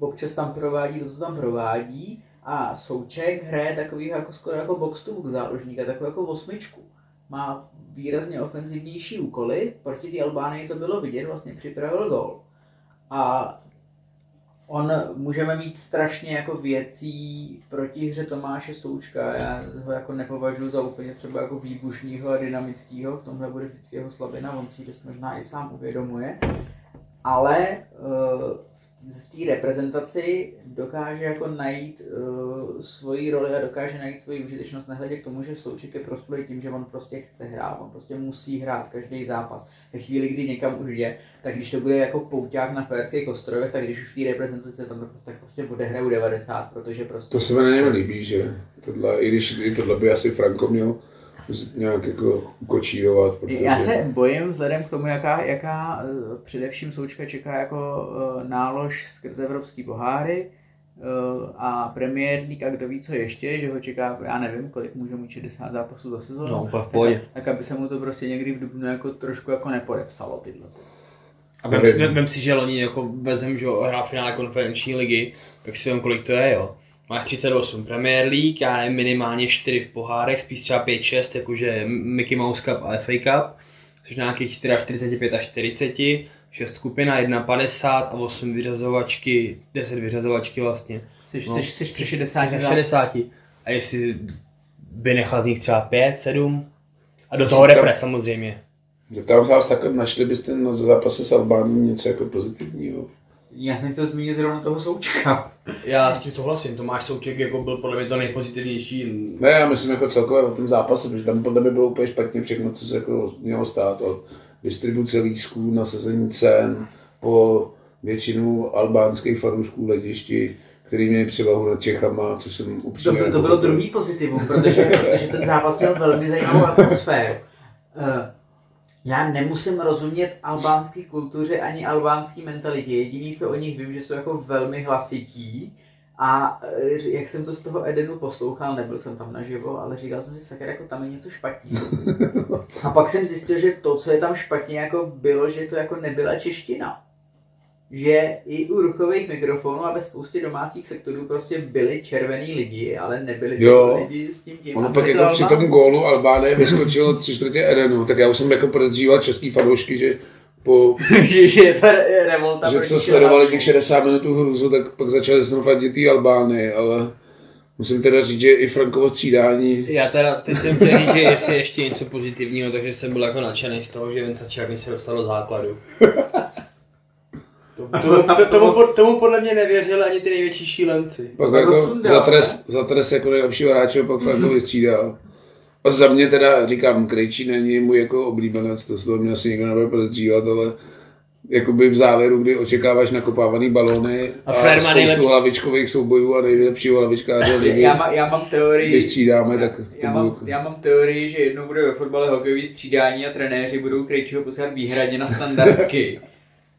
občas tam provádí to, co tam provádí, a Souček hraje takový jako skoro jako box to box záložníka, takovou jako osmičku. má výrazně ofenzivnější úkoly. Proti té Albánii to bylo vidět, vlastně připravil gol. A on můžeme mít strašně jako věcí proti hře Tomáše Součka. Já ho jako nepovažuji za úplně třeba jako výbušního a dynamického. V tomhle bude vždycky jeho slabina, on si to možná i sám uvědomuje. Ale uh, v té reprezentaci dokáže jako najít uh, svoji roli a dokáže najít svoji užitečnost, nehledě k tomu, že Souček je prospělý tím, že on prostě chce hrát, on prostě musí hrát každý zápas. Ve chvíli, kdy někam už je, tak když to bude jako pouťák na Ferských ostrovech, tak když už v té reprezentaci tam tak prostě odehraju 90, protože prostě... To se mi nelíbí, že? Tohle, i když i tohle by asi Franko měl nějak jako ukočírovat. Protože... Já se bojím vzhledem k tomu, jaká, jaká eh, především Součka čeká jako uh, nálož skrze evropský poháry uh, a Premier League a kdo ví co ještě, že ho čeká, já nevím, kolik může mít 60 zápasů za sezónu. No, tak, tak, tak, aby se mu to prostě někdy v Dubnu jako trošku jako nepodepsalo tyhle. A vem si, vem si, že loni jako vezem, že hrá finále konferenční ligy, tak si vím, kolik to je, jo Máš 38 Premier League, já nevím, minimálně 4 v pohárech, spíš třeba 5-6, jakože Mickey Mouse Cup a FA Cup, což nějakých 45 až 40, 6 skupina, 1,50 a 8 vyřazovačky, 10 vyřazovačky vlastně. Jsi, no, jsi, jsi, jsi 60, 60. A jestli by nechal z nich třeba 5, 7 a do toho repre samozřejmě. Zeptám se vás takhle, našli byste na zápase s Albánií něco jako pozitivního? Já jsem to zmínil zrovna toho Součka. Já s tím souhlasím, Tomáš Souček jako byl podle mě to nejpozitivnější. Ne, já myslím jako celkově o tom zápase, protože tam podle mě bylo úplně špatně všechno, co se jako mělo stát. Od distribuce lísků, nasazení cen, po většinu albánských fanoušků letišti, který měli převahu nad Čechama, což jsem upřímně... To, to bylo druhý pozitivum, protože, protože ten zápas měl velmi zajímavou atmosféru. Já nemusím rozumět albánské kultuře ani albánské mentalitě. Jediný, co o nich vím, že jsou jako velmi hlasití. A eh, jak jsem to z toho Edenu poslouchal, nebyl jsem tam naživo, ale říkal jsem si, sakra, jako tam je něco špatně. A pak jsem zjistil, že to, co je tam špatně, jako bylo, že to jako nebyla čeština že i u ruchových mikrofonů a ve spoustě domácích sektorů prostě byli červený lidi, ale nebyli jo. lidi s tím tím. Ono pak jako při tom gólu Albánie vyskočilo tři čtvrtě Edenu, tak já už jsem jako podezříval český fanoušky, že po... že, že je to revolta. Že co sledovali těch 60 minut hruzu, tak pak začali znovu fandit tý Albány, ale musím teda říct, že i Frankovo střídání... Já teda teď jsem chtěl říct, že jestli ještě něco pozitivního, takže jsem byl jako nadšený z toho, že Vinca Černý se dostal do základu. To, to, to, tomu, tomu, podle mě nevěřili ani ty největší šílenci. Pak jako za trest, za trest jako nejlepšího hráče pak Frankovi střídal. A za mě teda říkám, Krejčí není můj jako oblíbenec, to se to mě asi někdo nebude podezřívat, ale jakoby v závěru, kdy očekáváš nakopávaný balony a, a spoustu nejlep... hlavičkových soubojů a nejlepšího hlavičkáře ligy, já, má, já mám teorii, když střídáme, tak já, mám, budu... já mám teorii, že jednou bude ve fotbale hokejový střídání a trenéři budou Krejčího posílat výhradně na standardky.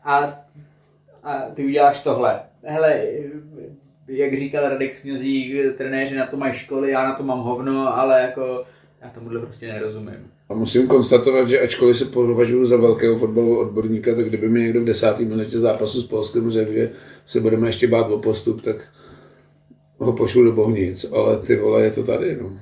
A a ty uděláš tohle. Hele, jak říkal Radek Sňozík, trenéři na to mají školy, já na to mám hovno, ale jako já tomuhle prostě nerozumím. A musím konstatovat, že ačkoliv se považuji za velkého fotbalového odborníka, tak kdyby mi někdo v desátý minutě zápasu s Polskem řekl, že se budeme ještě bát o postup, tak ho pošlu do bohnic, ale ty vole, je to tady, no.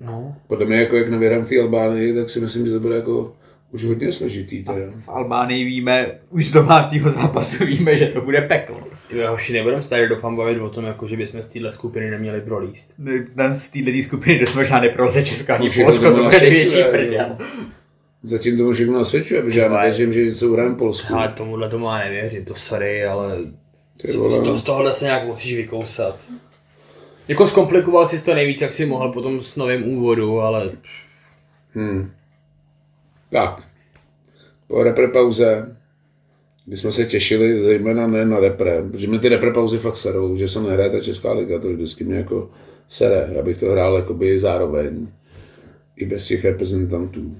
No. Podle mě, jako jak navěrám v té Albánii, tak si myslím, že to bude jako už hodně složitý teda. v Albánii víme, už z domácího zápasu víme, že to bude peklo. Ty hoši, nebudeme se tady doufám bavit o tom, jako, že bychom z téhle skupiny neměli prolíst. Ne, z téhle skupiny dost možná neproleze Česka ani Polsko, to bude největší prdel. Zatím tomu všechno nasvědčuje, protože já nevěřím, že něco uhrajeme Polsku. Ale tomuhle tomu já nevěřím, to sorry, ale z, to, z tohohle se nějak musíš vykousat. Jako zkomplikoval si to nejvíc, jak si mohl potom s novým úvodu, ale... Hmm. Tak, po repre pauze, kdy jsme se těšili zejména ne na repre, protože mi ty repre pauzy fakt serou, že se nehraje ta Česká liga, to vždycky mě jako sere, já bych to hrál jakoby zároveň, i bez těch reprezentantů.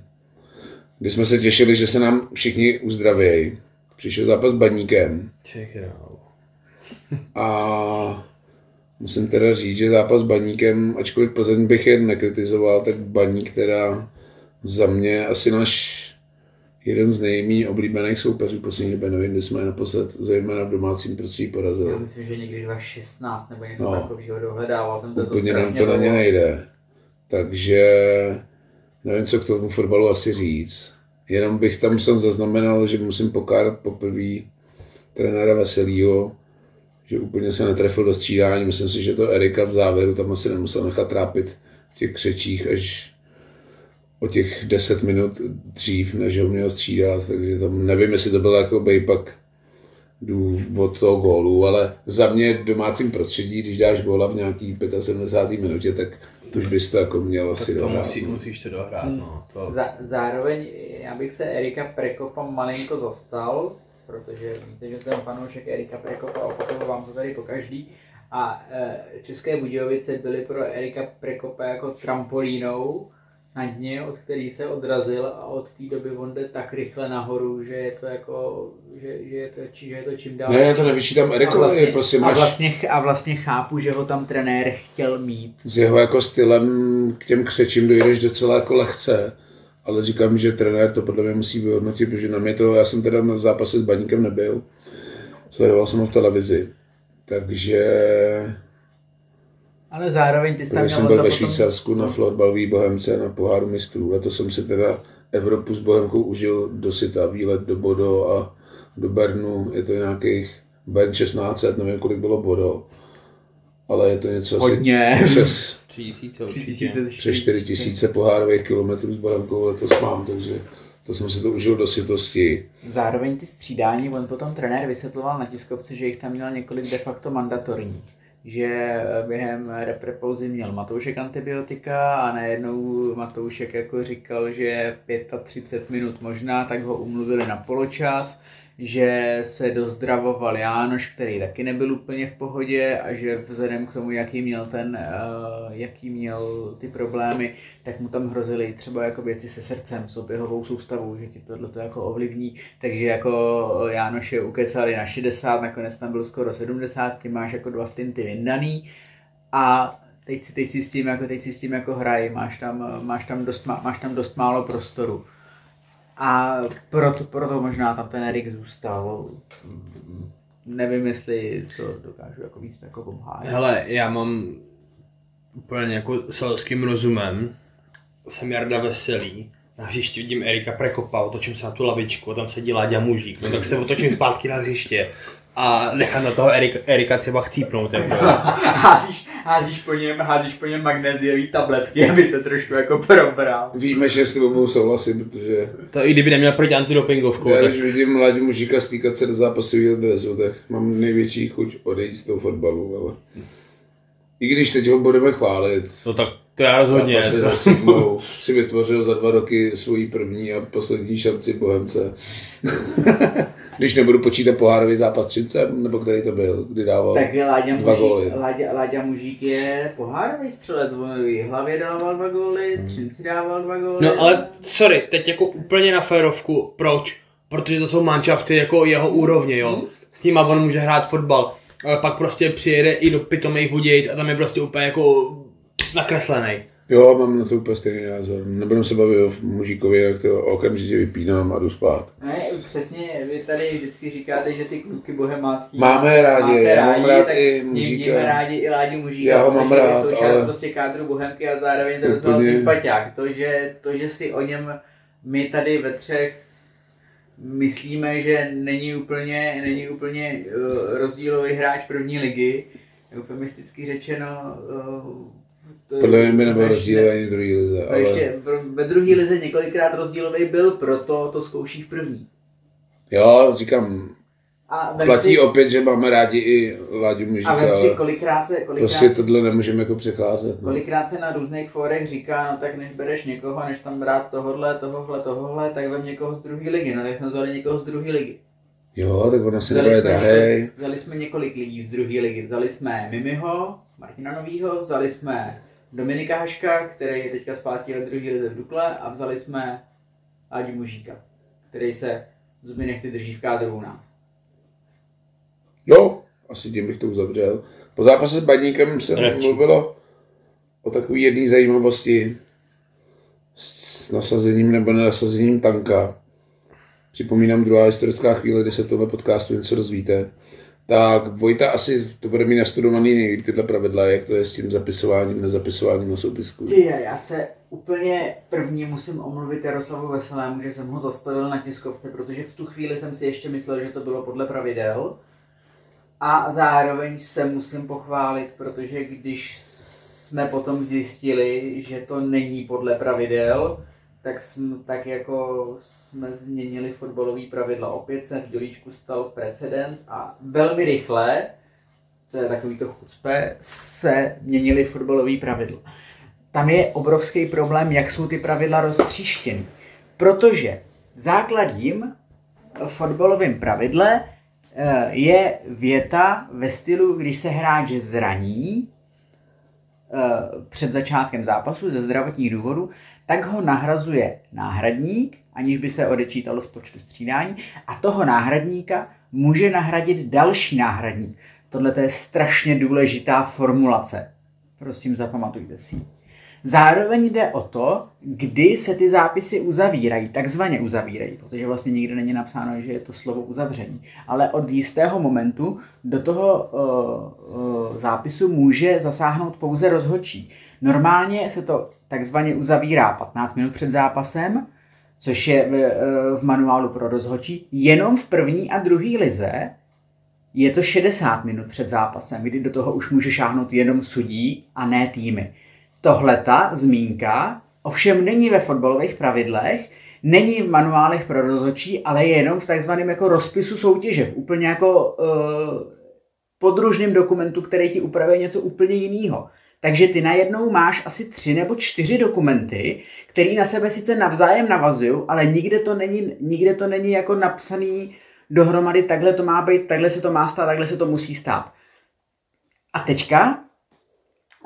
Kdy jsme se těšili, že se nám všichni uzdravějí. Přišel zápas s baníkem. A musím teda říct, že zápas s baníkem, ačkoliv Plzeň bych je nekritizoval, tak baník teda za mě asi náš jeden z nejméně oblíbených soupeřů poslední době, nevím, kdy jsme naposled, zejména v domácím prostředí porazili. Já myslím, že někdy 2016 nebo něco no, takového dohledával jsem to. Úplně nám to na ně nejde. Takže nevím, co k tomu fotbalu asi říct. Jenom bych tam jsem zaznamenal, že musím pokárat poprvé trenéra Veselýho, že úplně se netrefil do střídání. Myslím si, že to Erika v závěru tam asi nemusel nechat trápit v těch křečích až o těch 10 minut dřív, než ho měl střídat, takže tam nevím, jestli to bylo jako bejpak důvod toho gólu, ale za mě v domácím prostředí, když dáš góla v nějaký 75. minutě, tak to už bys to jako měl asi to dohrát. musí, no. musíš to dohrát, no. To... Zá, zároveň já bych se Erika Prekopa malinko zastal, protože víte, že jsem fanoušek Erika Prekopa, opakovám to tady po každý. A e, České Budějovice byly pro Erika Prekopa jako trampolínou na dně, od který se odrazil a od té doby on jde tak rychle nahoru, že je to jako, že, že, je, to, že je to čím dál. Ne, já to nevyčítám a Erikovi, vlastně, prostě a, máš vlastně, a vlastně chápu, že ho tam trenér chtěl mít. s jeho jako stylem k těm křečím dojdeš docela jako lehce, ale říkám, že trenér to podle mě musí vyhodnotit, protože na mě to, já jsem teda na zápase s Baníkem nebyl, sledoval jsem ho v televizi, takže Ale zároveň ty jsi tam Protože jsem byl ve potom- Švýcarsku na florbalový Bohemce na poháru mistrů. Letos jsem si teda Evropu s Bohemkou užil do Sita, výlet do Bodo a do Bernu. Je to nějakých Bern 1600, nevím kolik bylo Bodo. Ale je to něco Hodně. asi přes, Tři tisíce Tři určitě. tisíce, přes 4000 pohárových kilometrů s Bohemkou letos mám, takže to jsem si to užil do sitosti. Zároveň ty střídání, on potom trenér vysvětloval na tiskovce, že jich tam měl několik de facto mandatorních. Že během reprepauzy měl Matoušek antibiotika a najednou Matoušek jako říkal, že 35 minut možná, tak ho umluvili na poločas, že se dozdravoval Jánoš, který taky nebyl úplně v pohodě a že vzhledem k tomu, jaký měl ten, eh, jaký měl ty problémy, tak mu tam hrozily třeba jako věci se srdcem, s oběhovou soustavou, že ti tohle to jako ovlivní, takže jako Jánoše ukecali na 60, nakonec tam byl skoro 70, ty máš jako dva stinty vyndaný a teď si, teď si s tím jako, teď si s tím jako hraj, máš tam, máš tam, dost, má- máš tam dost málo prostoru. A proto, proto možná tam ten Erik zůstal. Nevím, jestli to dokážu jako víc jako pomáhat. Hele, já mám úplně jako selským rozumem. Jsem Jarda Veselý. Na hřišti vidím Erika Prekopa, otočím se na tu lavičku a tam sedí Láďa Mužík. No tak se otočím zpátky na hřiště a nechám na toho Erika, Erika třeba chcípnout. Jako. házíš, házíš, po něm, házíš po něm magnéziový tabletky, aby se trošku jako probral. Víme, že s tebou budu souhlasit, protože To i kdyby neměl proti antidopingovkou, já, tak když vidím mladí mužíka stýkat se do zápasového dresu, tak mám největší chuť odejít z toho fotbalu, ale i když teď ho budeme chválit, no tak to já rozhodně. zápasy za Sigmou si vytvořil za dva roky svoji první a poslední šanci Bohemce. Když nebudu počítat pohárový zápas 30, nebo který to byl, kdy dával Tak Láďa dva góly. Mužík, Láďa, Láďa Mužík je pohárový střelec, on v hlavě dával dva góly, Třinci dával dva góly. No ale sorry, teď jako úplně na férovku, proč? Protože to jsou manšafty jako jeho úrovně, jo. S nima on může hrát fotbal, ale pak prostě přijede i do pitomých Budějic a tam je prostě úplně jako nakreslený. Jo, mám na to úplně stejný názor. Nebudeme se bavit o mužíkovi, jak to okamžitě vypínám a jdu spát. Ne, přesně, vy tady vždycky říkáte, že ty kluky bohemácký Máme rádi, máte já mám rád tak i Mužíka. Mějme rádi i Ládi Mužíka, Já ho mám rád, součást ale- prostě kádru Bohemky a zároveň to Úplně. sympatiák. To že, to, že si o něm my tady ve třech myslíme, že není úplně, není úplně uh, rozdílový hráč první ligy, eufemisticky řečeno, to- Podle mě by nebyl rozdíl ani v druhé lize, ale ještě ve druhé lize několikrát rozdílový byl, proto to zkouší v první. jo, říkám, A platí si, opět, že máme rádi i Láďu Mužíka, a si, kolikrát se, kolikrát, prostě se, tohle nemůžeme jako přecházet. No. kolikrát se na různých fórech říká, no tak než bereš někoho, než tam brát tohohle, tohohle, tohohle, tak vem někoho z druhé ligy. No tak jsme vzali někoho z druhé ligy. Jo, tak on asi Vzali nebude několik, vzali jsme několik lidí z druhé ligy. Vzali jsme Mimiho, Martina Novýho, vzali jsme Dominika Haška, který je teďka zpátky ve druhé lize v Dukle a vzali jsme Adi Mužíka, který se zuby nechty drží v kádru u nás. Jo, asi tím bych to uzavřel. Po zápase s Baníkem se Radši. mluvilo o takové jedné zajímavosti s nasazením nebo nenasazením tanka. Připomínám druhá historická chvíle, kdy se v tomhle podcastu něco dozvíte. Tak Vojta asi to bude mít nastudovaný nejlíp tyhle pravidla, jak to je s tím zapisováním, nezapisováním na soupisku. Ty, já se úplně první musím omluvit Jaroslavu Veselému, že jsem ho zastavil na tiskovce, protože v tu chvíli jsem si ještě myslel, že to bylo podle pravidel. A zároveň se musím pochválit, protože když jsme potom zjistili, že to není podle pravidel, tak, jsme, tak jako jsme změnili fotbalový pravidla. Opět se v dělíčku stal precedens a velmi rychle, to je takový to chucpe, se měnili fotbalový pravidla. Tam je obrovský problém, jak jsou ty pravidla roztříštěny. Protože základním fotbalovým pravidle eh, je věta ve stylu, když se hráč zraní eh, před začátkem zápasu ze zdravotních důvodů, tak ho nahrazuje náhradník, aniž by se odečítalo z počtu střídání, a toho náhradníka může nahradit další náhradník. Tohle je strašně důležitá formulace. Prosím, zapamatujte si. Zároveň jde o to, kdy se ty zápisy uzavírají, takzvaně uzavírají, protože vlastně nikde není napsáno, že je to slovo uzavření. Ale od jistého momentu do toho uh, uh, zápisu může zasáhnout pouze rozhodčí. Normálně se to takzvaně uzavírá 15 minut před zápasem, což je v, eh, v manuálu pro rozhodčí. Jenom v první a druhé lize je to 60 minut před zápasem, kdy do toho už může šáhnout jenom sudí a ne týmy. Tohle ta zmínka ovšem není ve fotbalových pravidlech, není v manuálech pro rozhodčí, ale je jenom v takzvaném jako rozpisu soutěže, v úplně jako uh, podružným dokumentu, který ti upravuje něco úplně jiného. Takže ty najednou máš asi tři nebo čtyři dokumenty, které na sebe sice navzájem navazují, ale nikde to není, nikde to není jako napsaný dohromady, takhle to má být, takhle se to má stát, takhle se to musí stát. A teďka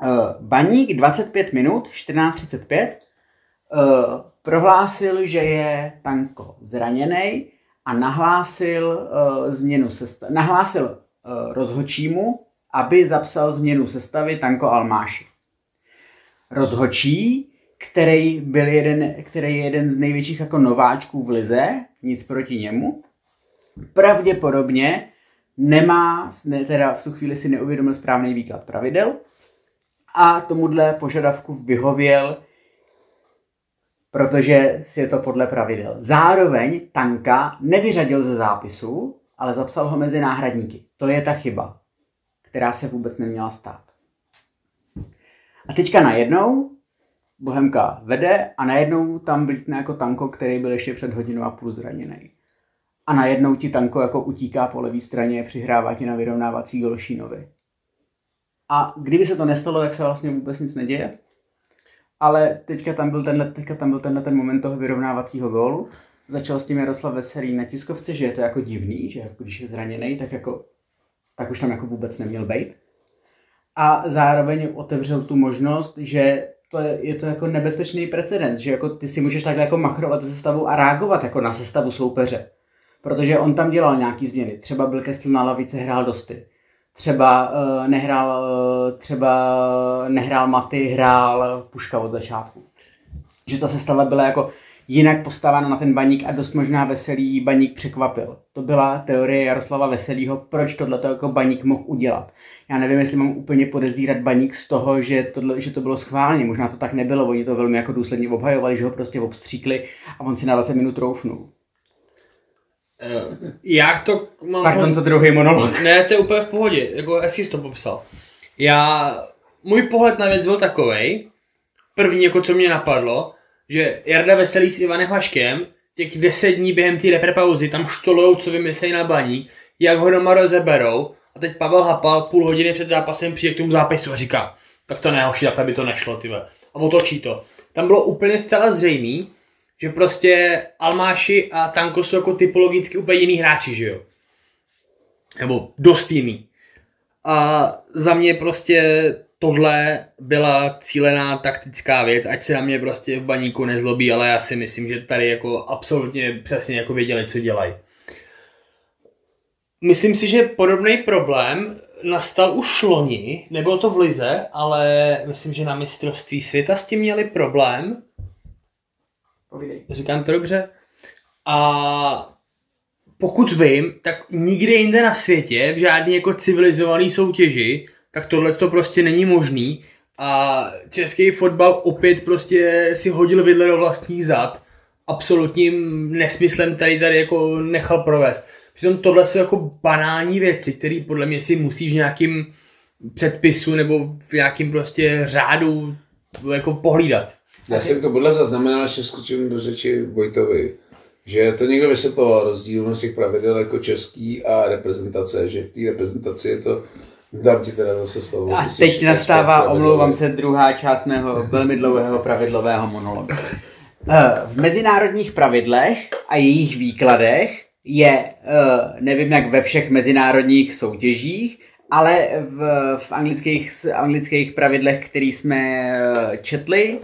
uh, Baník 25 minut, 14.35, uh, prohlásil, že je Tanko zraněný a nahlásil uh, změnu sesta- nahlásil rozhočímu, aby zapsal změnu sestavy Tanko Almáši. Rozhočí, který, byl jeden, který je jeden z největších jako nováčků v lize, nic proti němu, pravděpodobně nemá, ne, teda v tu chvíli si neuvědomil správný výklad pravidel a tomuhle požadavku vyhověl, protože si je to podle pravidel. Zároveň Tanka nevyřadil ze zápisu, ale zapsal ho mezi náhradníky. To je ta chyba která se vůbec neměla stát. A teďka najednou Bohemka vede a najednou tam vlítne jako tanko, který byl ještě před hodinou a půl zraněný. A najednou ti tanko jako utíká po levé straně, přihrává ti na vyrovnávací gol Šínovi. A kdyby se to nestalo, tak se vlastně vůbec nic neděje. Ale teďka tam byl tenhle, teďka tam byl tenhle ten moment toho vyrovnávacího gólu. Začal s tím Jaroslav Veselý na tiskovce, že je to jako divný, že jako když je zraněný, tak jako tak už tam jako vůbec neměl být. A zároveň otevřel tu možnost, že to je, je to jako nebezpečný precedens, že jako ty si můžeš takhle jako machrovat se sestavu a reagovat jako na sestavu soupeře. Protože on tam dělal nějaký změny. Třeba byl Kestl na lavice, hrál dosty. Třeba uh, nehrál, uh, třeba nehrál Maty, hrál Puška od začátku. Že ta sestava byla jako jinak postavená na ten baník a dost možná veselý baník překvapil. To byla teorie Jaroslava Veselýho, proč tohle jako baník mohl udělat. Já nevím, jestli mám úplně podezírat baník z toho, že, tohle, že to bylo schválně, možná to tak nebylo, oni to velmi jako důsledně obhajovali, že ho prostě obstříkli a on si na 20 minut troufnul. Uh, jak to mám... Pardon za druhý monolog. Ne, to je úplně v pohodě, jako hezky jsi to popsal. Já, můj pohled na věc byl takovej, první jako co mě napadlo, že Jarda Veselý s Ivanem Haškem těch deset dní během té reprepauzy tam štolujou, co vymyslejí na baní, jak ho doma rozeberou a teď Pavel Hapal půl hodiny před zápasem přijde k tomu zápisu a říká, tak to nehoší, takhle by to nešlo, tyve. A otočí to. Tam bylo úplně zcela zřejmý, že prostě Almáši a Tanko jsou jako typologicky úplně jiný hráči, že jo? Nebo dost jiný. A za mě prostě tohle byla cílená taktická věc, ať se na mě prostě v baníku nezlobí, ale já si myslím, že tady jako absolutně přesně jako věděli, co dělají. Myslím si, že podobný problém nastal už loni, nebylo to v Lize, ale myslím, že na mistrovství světa s tím měli problém. Povídej. Říkám to dobře. A pokud vím, tak nikde jinde na světě, v žádný jako civilizovaný soutěži, tak tohle to prostě není možný. A český fotbal opět prostě si hodil vidle do vlastních zad. Absolutním nesmyslem tady tady jako nechal provést. Přitom tohle jsou jako banální věci, které podle mě si musíš v nějakým předpisu nebo v nějakým prostě řádu jako pohlídat. Já jsem to podle zaznamenal, že skočím do řeči Vojtovi, že to někdo vysvětloval rozdílnost těch pravidel jako český a reprezentace, že v té reprezentaci je to Dám ti teda zase slovo. A teď nastává, omlouvám se, druhá část mého velmi dlouhého pravidlového monologu. Eh, v mezinárodních pravidlech a jejich výkladech je, eh, nevím jak ve všech mezinárodních soutěžích, ale v, v anglických, anglických pravidlech, které jsme eh, četli,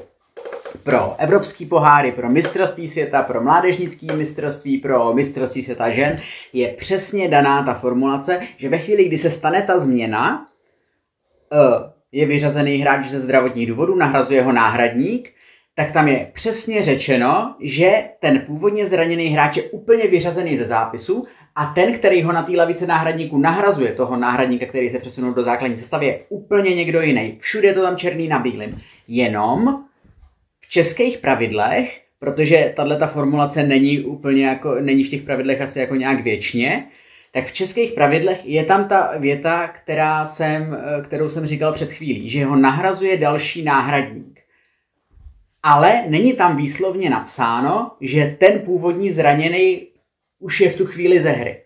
pro evropský poháry, pro mistrovství světa, pro mládežnický mistrovství, pro mistrovství světa žen, je přesně daná ta formulace, že ve chvíli, kdy se stane ta změna, eh, je vyřazený hráč ze zdravotních důvodů, nahrazuje ho náhradník, tak tam je přesně řečeno, že ten původně zraněný hráč je úplně vyřazený ze zápisu a ten, který ho na té lavice náhradníků nahrazuje, toho náhradníka, který se přesunul do základní sestavy, je úplně někdo jiný. Všude je to tam černý na bílém. Jenom v českých pravidlech, protože tahle ta formulace není úplně jako, není v těch pravidlech asi jako nějak věčně, tak v českých pravidlech je tam ta věta, která jsem, kterou jsem říkal před chvílí, že ho nahrazuje další náhradník. Ale není tam výslovně napsáno, že ten původní zraněný už je v tu chvíli ze hry.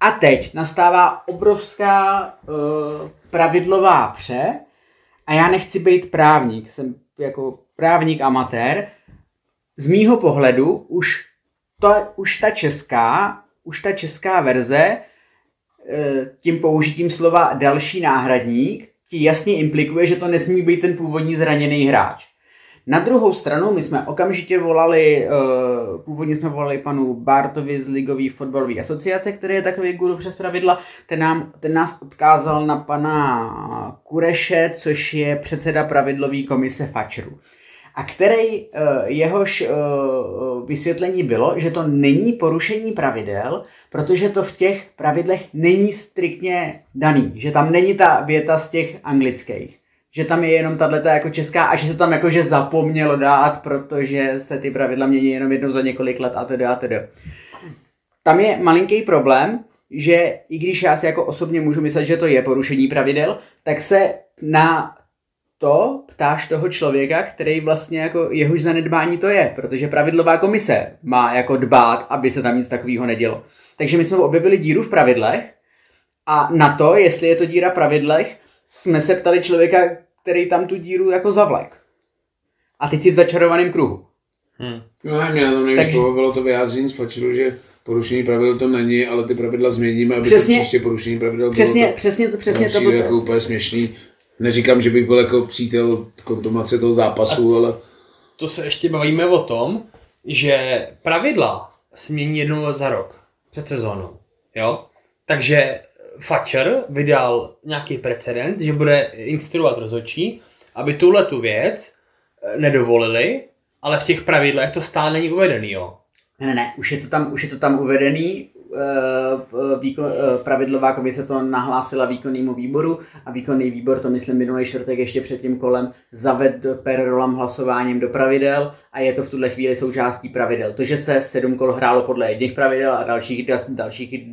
A teď nastává obrovská uh, pravidlová pře a já nechci být právník, jsem jako právník amatér. Z mýho pohledu už, to, už ta česká, už ta česká verze uh, tím použitím slova další náhradník ti jasně implikuje, že to nesmí být ten původní zraněný hráč. Na druhou stranu, my jsme okamžitě volali, uh, původně jsme volali panu Bartovi z Ligové fotbalové asociace, který je takový guru přes pravidla, ten, nám, ten nás odkázal na pana Kureše, což je předseda pravidlové komise Fačru. A který uh, jehož uh, vysvětlení bylo, že to není porušení pravidel, protože to v těch pravidlech není striktně daný, že tam není ta věta z těch anglických že tam je jenom tato jako česká a že se tam jakože zapomnělo dát, protože se ty pravidla mění jenom jednou za několik let a tedy a tedy. Tam je malinký problém, že i když já si jako osobně můžu myslet, že to je porušení pravidel, tak se na to ptáš toho člověka, který vlastně jako jehož zanedbání to je, protože pravidlová komise má jako dbát, aby se tam nic takového nedělo. Takže my jsme objevili díru v pravidlech a na to, jestli je to díra v pravidlech, jsme se ptali člověka, který tam tu díru jako zavlek. A teď si v začarovaném kruhu. Hmm. No ne, mě na tom nejvíc Takže... bylo to vyjádření z Fačeru, že porušení pravidel to není, ale ty pravidla změníme, aby přesně, to příště porušení pravidel přesně, bylo. To, přesně to, přesně to bylo. jako úplně směšný. Neříkám, že bych byl jako přítel kontumace toho zápasu, A ale... To se ještě bavíme o tom, že pravidla se mění jednou za rok, před sezónou. Jo? Takže Fatcher vydal nějaký precedens, že bude instruovat rozhodčí, aby tuhle tu věc eh, nedovolili, ale v těch pravidlech to stále není uvedený, jo. Ne, ne, ne, už je to tam, už je to tam uvedený, výkon, eh, pravidlová komise to nahlásila výkonnému výboru a výkonný výbor to myslím minulý čtvrtek ještě před tím kolem zaved per rolam hlasováním do pravidel a je to v tuhle chvíli součástí pravidel. To, že se sedm kol hrálo podle jedných pravidel a dalších, dalších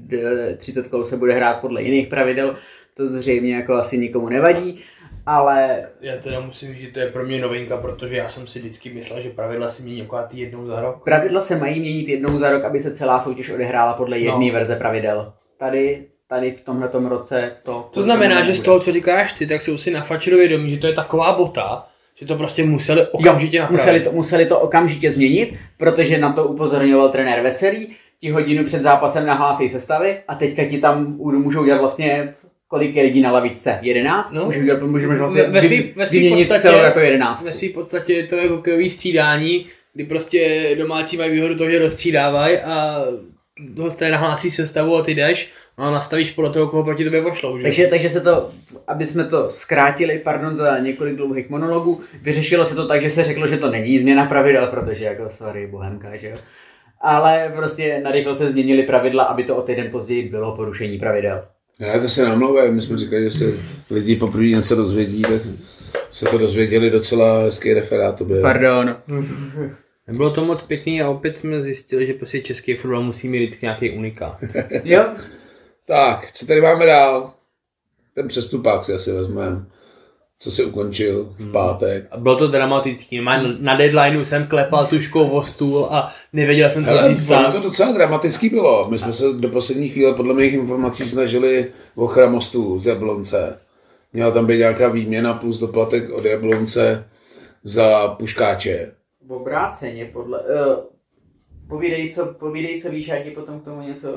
30 kol se bude hrát podle jiných pravidel, to zřejmě jako asi nikomu nevadí ale... Já teda musím říct, že to je pro mě novinka, protože já jsem si vždycky myslel, že pravidla se mění jako jednou za rok. Pravidla se mají měnit jednou za rok, aby se celá soutěž odehrála podle jedné no. verze pravidel. Tady, tady v tomhle roce to... To znamená, že z toho, co říkáš ty, tak jsou si na Fačeru vědomí, že to je taková bota, že to prostě museli okamžitě napravit. Museli to, museli to okamžitě změnit, protože na to upozorňoval trenér Veselý, ti hodinu před zápasem nahlásí sestavy a teďka ti tam můžou dělat vlastně kolik je lidí na lavičce? 11? No. Můžeme, můžeme vlastně ve, svý, ve svý podstatě, jako 11. Ve svý podstatě je to jako hokejový střídání, kdy prostě domácí mají výhodu toho, že rozstřídávají a hosté nahlásí sestavu a ty jdeš a nastavíš podle toho, koho proti tobě pošlou. Že? Takže, takže se to, aby jsme to zkrátili, pardon, za několik dlouhých monologů, vyřešilo se to tak, že se řeklo, že to není změna pravidel, protože jako sorry, bohemka, že jo. ale prostě narychlo se změnily pravidla, aby to o týden později bylo porušení pravidel. Ne, to se namlouvá. My jsme říkali, že se lidi poprvé něco dozvědí, tak se to dozvěděli docela hezký referát. To byl. Pardon. Nebylo to moc pěkný a opět jsme zjistili, že prostě český fotbal musí mít vždycky nějaký unikát. jo? Tak, co tady máme dál? Ten přestupák si asi vezmeme, co se ukončil v pátek. A bylo to dramatický. Má- Na deadlineu jsem klepal tuškou o stůl a nevěděl jsem, co Hele, vzít psát. to docela dramatický bylo. My jsme se do poslední chvíle, podle mých informací, snažili o chramostu z Jablonce. Měla tam být nějaká výměna plus doplatek od Jablonce za puškáče. V obráceně podle... Uh, povídej, co, povídej, co víš, já ti potom k tomu něco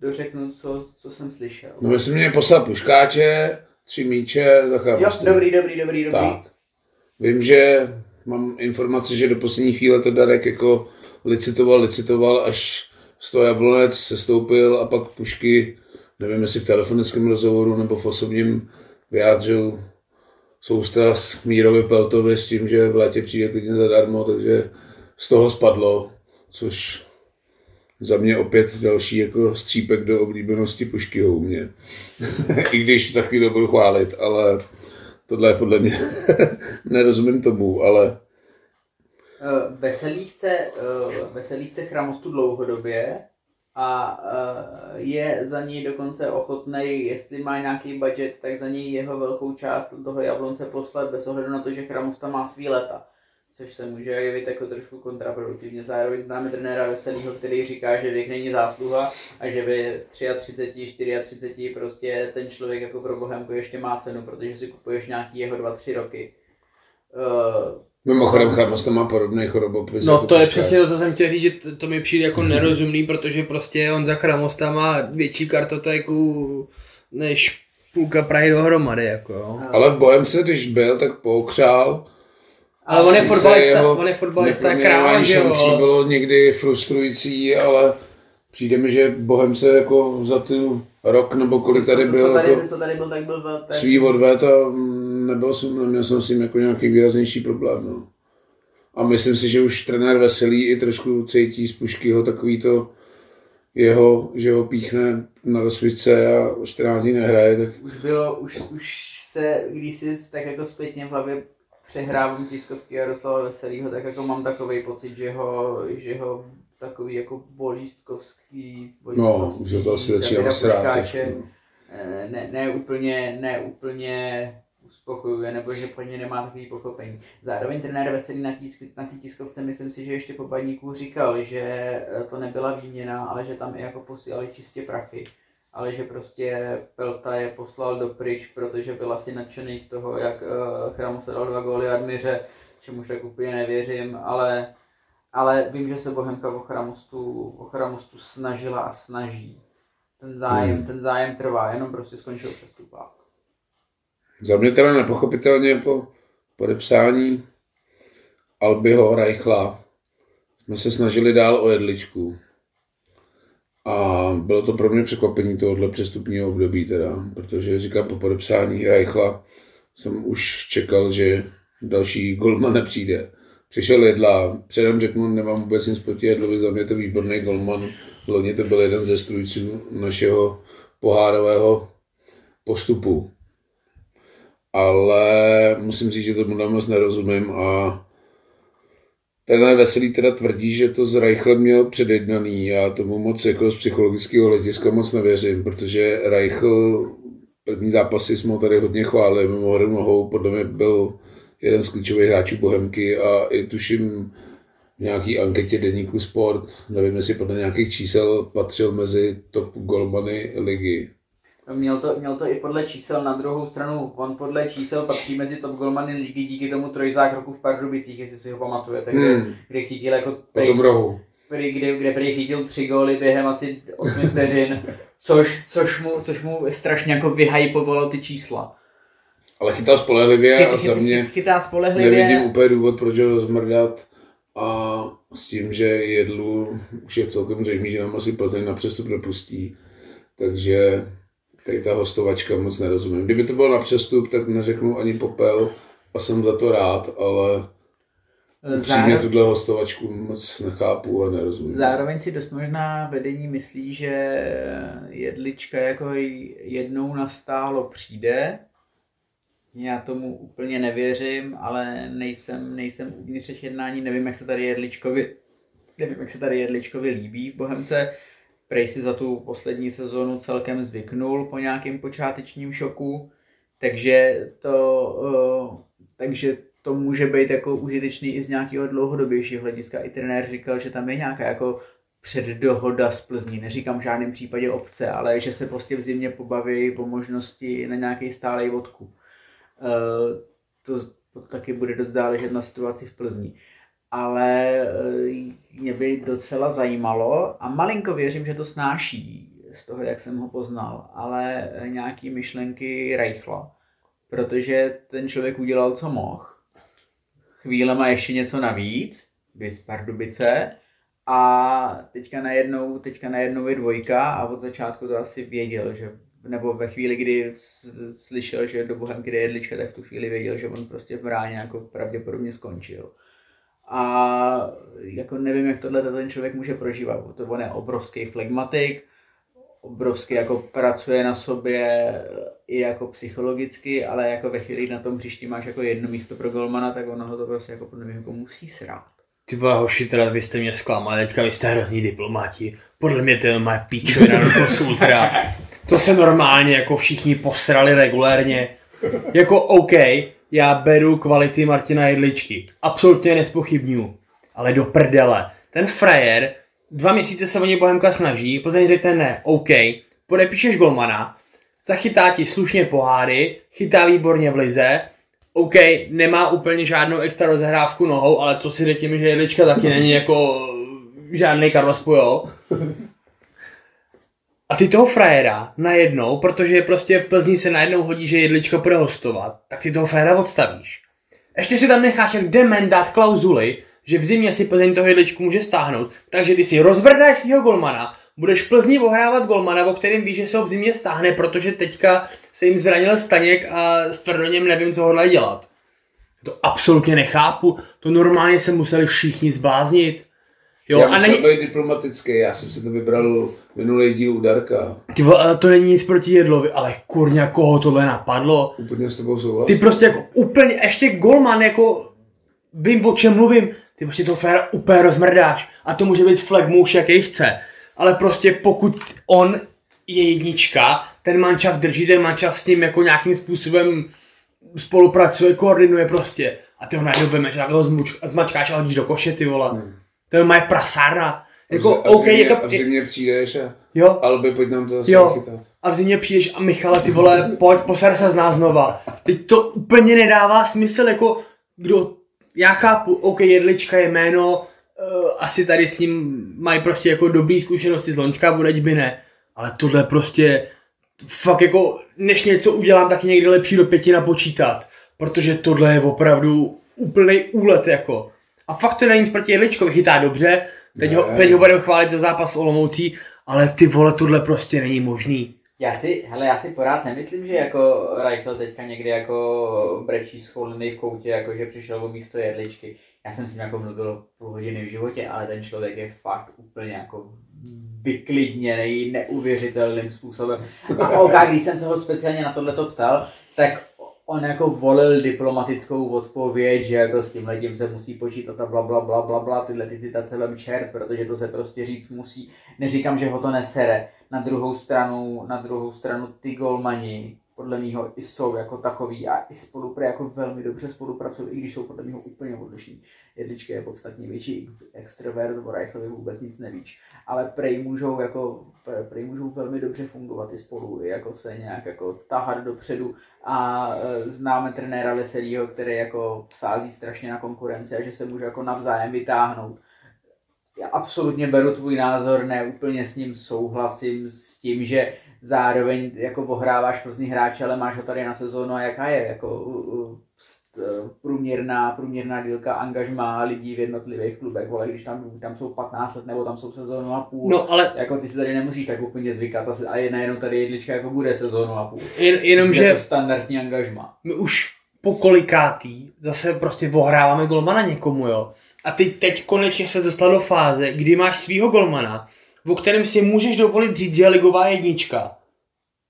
dořeknu, co, co jsem slyšel. No my jsme měli poslat puškáče, tři míče za jo, chramostu. dobrý, dobrý, dobrý, dobrý. Tak. Vím, že mám informaci, že do poslední chvíle to Darek jako licitoval, licitoval, až z toho Jablonec se stoupil a pak Pušky, nevím jestli v telefonickém rozhovoru nebo v osobním, vyjádřil soustras Mírovi Peltovi s tím, že v létě přijde klidně zadarmo, takže z toho spadlo, což za mě opět další jako střípek do oblíbenosti Puškyho u mě. I když za chvíli budu chválit, ale tohle je podle mě, nerozumím tomu, ale Veselý chce, uh, Veselý chce chramostu dlouhodobě a uh, je za něj dokonce ochotný, jestli má nějaký budget, tak za něj jeho velkou část toho jablonce poslat bez ohledu na to, že chramosta má svý leta. Což se může jevit jako trošku kontraproduktivně. Zároveň známe trenéra Veselýho, který říká, že věk není zásluha a že ve 33, 34 prostě ten člověk jako pro Bohemku ještě má cenu, protože si kupuješ nějaký jeho 2-3 roky. Uh, mimochodem Chranosta má podobný chorobopis. No jako to je Puškáč. přesně to, co jsem chtěl říct, že to, to mi přijde jako nerozumný, protože prostě on za Chramosta má větší kartotéku než půlka Prahy dohromady, jako jo. Ale v Bohemce, když byl, tak poukřál. Ale on je fotbalista, jeho on je fotbalista král, že jo. bylo někdy frustrující, ale přijde mi, že Bohemce jako za ty rok nebo kolik tady co, byl, co, tady, jako co tady byl, tak byl velký. svý odvet a nebyl jsem, neměl jsem s tím jako nějaký výraznější problém. No. A myslím si, že už trenér Veselý i trošku cítí z Puškyho takový to jeho, že ho píchne na rozsvědce a 14 dní nehraje, tak Už bylo, už, už se, když si tak jako zpětně v hlavě přehrávám tiskovky Jaroslava Veselýho, tak jako mám takový pocit, že ho, že ho takový jako bolístkovský, no, už ho to asi začíná srát no. eh, ne, ne, úplně, ne úplně uspokojuje, nebo že po něj nemá takový pochopení. Zároveň trenér Veselý na té na té tiskovce, myslím si, že ještě po baníku říkal, že eh, to nebyla výměna, ale že tam i jako posílali čistě prachy. Ale že prostě Pelta je poslal do pryč, protože byl asi nadšený z toho, jak uh, Chramos dal dva góly Admiře, čemuž tak úplně nevěřím, ale, ale vím, že se Bohemka o Chramostu, o Chramostu snažila a snaží. Ten zájem, Hmm. ten zájem trvá, jenom prostě skončil přestupák. Za mě teda nepochopitelně po podepsání Albiho Reichla jsme se snažili dál o jedličku. A bylo to pro mě překvapení tohohle přestupního období teda, protože říkám po podepsání Reichla jsem už čekal, že další golman nepřijde. Přišel Jedla, předem řeknu, nemám vůbec nic proti Jedlovi, za mě to výborný golman. Loni to byl jeden ze strůjců našeho pohárového postupu ale musím říct, že tomu moc nerozumím a ten Veselý teda tvrdí, že to s Reichlem měl předjednaný. Já tomu moc jako z psychologického hlediska moc nevěřím, protože Reichl první zápasy jsme ho tady hodně chválili, mimochodem nohou, podle mě byl jeden z klíčových hráčů Bohemky a i tuším v nějaký anketě deníku Sport, nevím jestli podle nějakých čísel patřil mezi top golmany ligy. Měl to, měl to i podle čísel, na druhou stranu, on podle čísel patří mezi top golmany ligy díky tomu trojzákroku v Pardubicích, jestli si ho pamatujete, kde, Hmm. kde chytil jako prý, kde, kde prý chytil tři góly během asi 8 vteřin, což, což, mu, což mu strašně jako vyhypovalo ty čísla. Ale chytal spolehlivě a Chyt, za chyt, mě chyt, chytá spolehlivě. nevidím úplně důvod, proč ho rozmrdat a s tím, že jedlu už je celkem zřejmý, že nám asi Plzeň na přestup nepustí. Takže tady ta hostovačka moc nerozumím. Kdyby to bylo na přestup, tak neřeknu ani popel a jsem za to rád, ale Upřímně tuhle hostovačku moc nechápu a nerozumím. Zároveň si dost možná vedení myslí, že jedlička jako jednou nastálo přijde. Já tomu úplně nevěřím, ale nejsem, nejsem uvnitř jednání, nevím, jak se tady jedličkovi, nevím, jak se tady jedličkovi líbí v Bohemce. Prej si za tu poslední sezónu celkem zvyknul po nějakém počátečním šoku, takže to, takže to může být jako užitečný i z nějakého dlouhodobějšího hlediska. I trenér říkal, že tam je nějaká jako předdohoda z Plzní. Neříkám v žádném případě obce, ale že se prostě v zimě pobaví po možnosti na nějaký stálej vodku. Eh, to, to taky bude dost záležet na situaci v Plzni. Ale eh, mě by docela zajímalo a malinko věřím, že to snáší z toho, jak jsem ho poznal, ale nějaký myšlenky Reichla. Protože ten člověk udělal, co mohl chvíle má ještě něco navíc, vys Pardubice, a teďka najednou, teďka najednou je dvojka a od začátku to asi věděl, že nebo ve chvíli, kdy slyšel, že do Bohemky jde jedlička, tak v tu chvíli věděl, že on prostě v bráně jako pravděpodobně skončil. A jako nevím, jak tohle ten člověk může prožívat. To on je obrovský flegmatik, obrovsky jako pracuje na sobě i jako psychologicky, ale jako ve chvíli na tom příští máš jako jedno místo pro golmana, tak ono ho to prostě jako podle mě jako musí srát. Ty vole hoši, teda vy jste mě zklamali, teďka vy jste hrozní diplomati. Podle mě to je má píčovina do ultra. To se normálně jako všichni posrali regulérně. Jako OK, já beru kvality Martina Jedličky. Absolutně nespochybnuju. Ale do prdele. Ten frajer dva měsíce se o něj Bohemka snaží, Plzeň řekne ne, OK, podepíšeš golmana, zachytá ti slušně poháry, chytá výborně v lize, OK, nemá úplně žádnou extra rozehrávku nohou, ale to si řekněme, že jedlička taky není jako žádný Carlos Puyol. A ty toho frajera najednou, protože prostě v Plzni se najednou hodí, že jedlička bude hostovat, tak ty toho frajera odstavíš. Ještě si tam necháš jak dement dát klauzuly, že v zimě si Plzeň toho jedličku může stáhnout. Takže když si rozbrdáš svého golmana, budeš Plzni ohrávat golmana, o kterém víš, že se ho v zimě stáhne, protože teďka se jim zranil Staněk a s Tvrdoněm nevím, co hodlají dělat. To absolutně nechápu. To normálně se museli všichni zbláznit. Jo, já a není... být diplomatický, já jsem si to vybral minulý díl u Darka. Ty ale to není nic proti jedlovi, ale kurňa, koho tohle napadlo? Úplně s tebou souhlasím. Ty prostě jako úplně, ještě golman, jako vím, o čem mluvím, ty prostě to fér úplně rozmrdáš. A to může být flag muž, jaký chce. Ale prostě pokud on je jednička, ten mančav drží, ten mančav s ním jako nějakým způsobem spolupracuje, koordinuje prostě. A ty ho najednou vemeš, tak ho zmačkáš a hodíš do koše, ty vole. Hmm. To je moje prasárna. Jako, a v, okay, zimě, je to... a v zimě přijdeš a jo. Alby, pojď nám to zase jo. chytat. A v zimě přijdeš a Michale, ty vole, pojď, poser se z nás znova. Teď to úplně nedává smysl, jako kdo já chápu, OK, jedlička je jméno, uh, asi tady s ním mají prostě jako dobrý zkušenosti z Loňska, bude by ne, ale tohle prostě fakt jako, než něco udělám, tak je někdy lepší do pěti napočítat, protože tohle je opravdu úplný úlet jako. A fakt to není nic proti Jedličkovi, chytá dobře, teď ho, teď ho budeme chválit za zápas Olomoucí, ale ty vole, tohle prostě není možný. Já si, hele, já si porád nemyslím, že jako Reichel teďka někdy jako brečí scholený v koutě, jako že přišel o místo jedličky. Já jsem s ním jako mluvil půl hodiny v životě, ale ten člověk je fakt úplně jako vyklidněný, neuvěřitelným způsobem. A OK, když jsem se ho speciálně na tohleto ptal, tak on jako volil diplomatickou odpověď, že jako s tím letím se musí počítat a bla, bla, bla, bla, bla, tyhle ty citace vem čert, protože to se prostě říct musí. Neříkám, že ho to nesere. Na druhou stranu, na druhou stranu ty golmani, podle mého i jsou jako takový a i spolu jako velmi dobře spolupracují, i když jsou podle mého úplně odlišní. Jedlička je podstatně větší extrovert, o Reichlovi vůbec nic nevíš, ale prej můžou, jako, prej můžou velmi dobře fungovat i spolu, jako se nějak jako tahat dopředu. A e, známe trenéra Veselýho, který jako sází strašně na konkurenci a že se může jako navzájem vytáhnout. Já absolutně beru tvůj názor, ne úplně s ním souhlasím s tím, že zároveň jako ohráváš Plzni hráče, ale máš ho tady na sezónu a jaká je jako uh, uh, průměrná, průměrná dílka angažmá lidí v jednotlivých klubech, vole, když tam, tam jsou 15 let nebo tam jsou sezónu a půl, no, ale... jako ty si tady nemusíš tak úplně zvykat a najednou tady jedlička jako bude sezónu a půl. Jen, jenom, že to standardní angažma. My už po kolikátý zase prostě ohráváme golmana někomu, jo. A ty teď konečně se dostal do fáze, kdy máš svýho golmana, o kterém si můžeš dovolit říct, že je ligová jednička.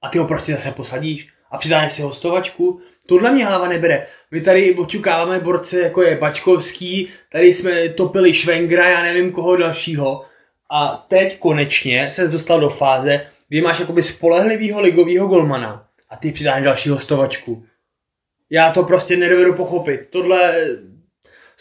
A ty ho prostě zase posadíš a přidáš si hostovačku. Tohle mě hlava nebere. My tady oťukáváme borce, jako je Bačkovský, tady jsme topili Švengra, já nevím koho dalšího. A teď konečně se dostal do fáze, kdy máš jakoby spolehlivýho ligového golmana a ty přidáš další hostovačku. Já to prostě nedovedu pochopit. Tohle,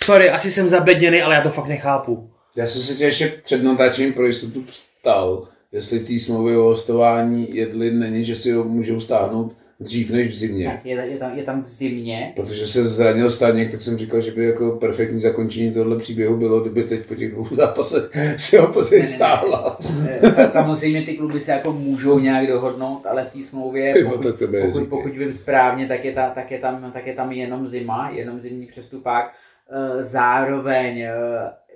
sorry, asi jsem zabedněný, ale já to fakt nechápu. Já jsem se tě ještě před natáčením pro jistotu ptal, jestli té smlouvy o hostování jedli není, že si ho můžou stáhnout dřív než v zimě. Tak je, je, tam, je tam v zimě. Protože se zranil Staněk, tak jsem říkal, že by jako perfektní zakončení tohle příběhu bylo, kdyby teď po těch dvou zápasech si ho Plzeň stáhla. Eh, samozřejmě ty kluby se jako můžou nějak dohodnout, ale v té smlouvě, pokud, pokud, pokud vím správně, tak je, ta, tak, je tam, tak je tam jenom zima, jenom zimní přestupák. Eh, zároveň eh,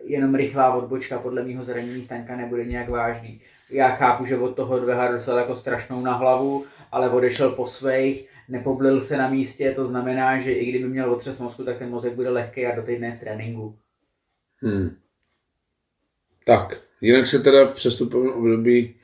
jenom rychlá odbočka podle mého zranění Staňka nebude nějak vážný. Já chápu, že od toho Dveha dostal jako strašnou na hlavu, ale odešel po svých, nepoblil se na místě, to znamená, že i kdyby měl otřes mozku, tak ten mozek bude lehký a do týdne v tréninku. Hmm. Tak, jinak se teda v přestupovém období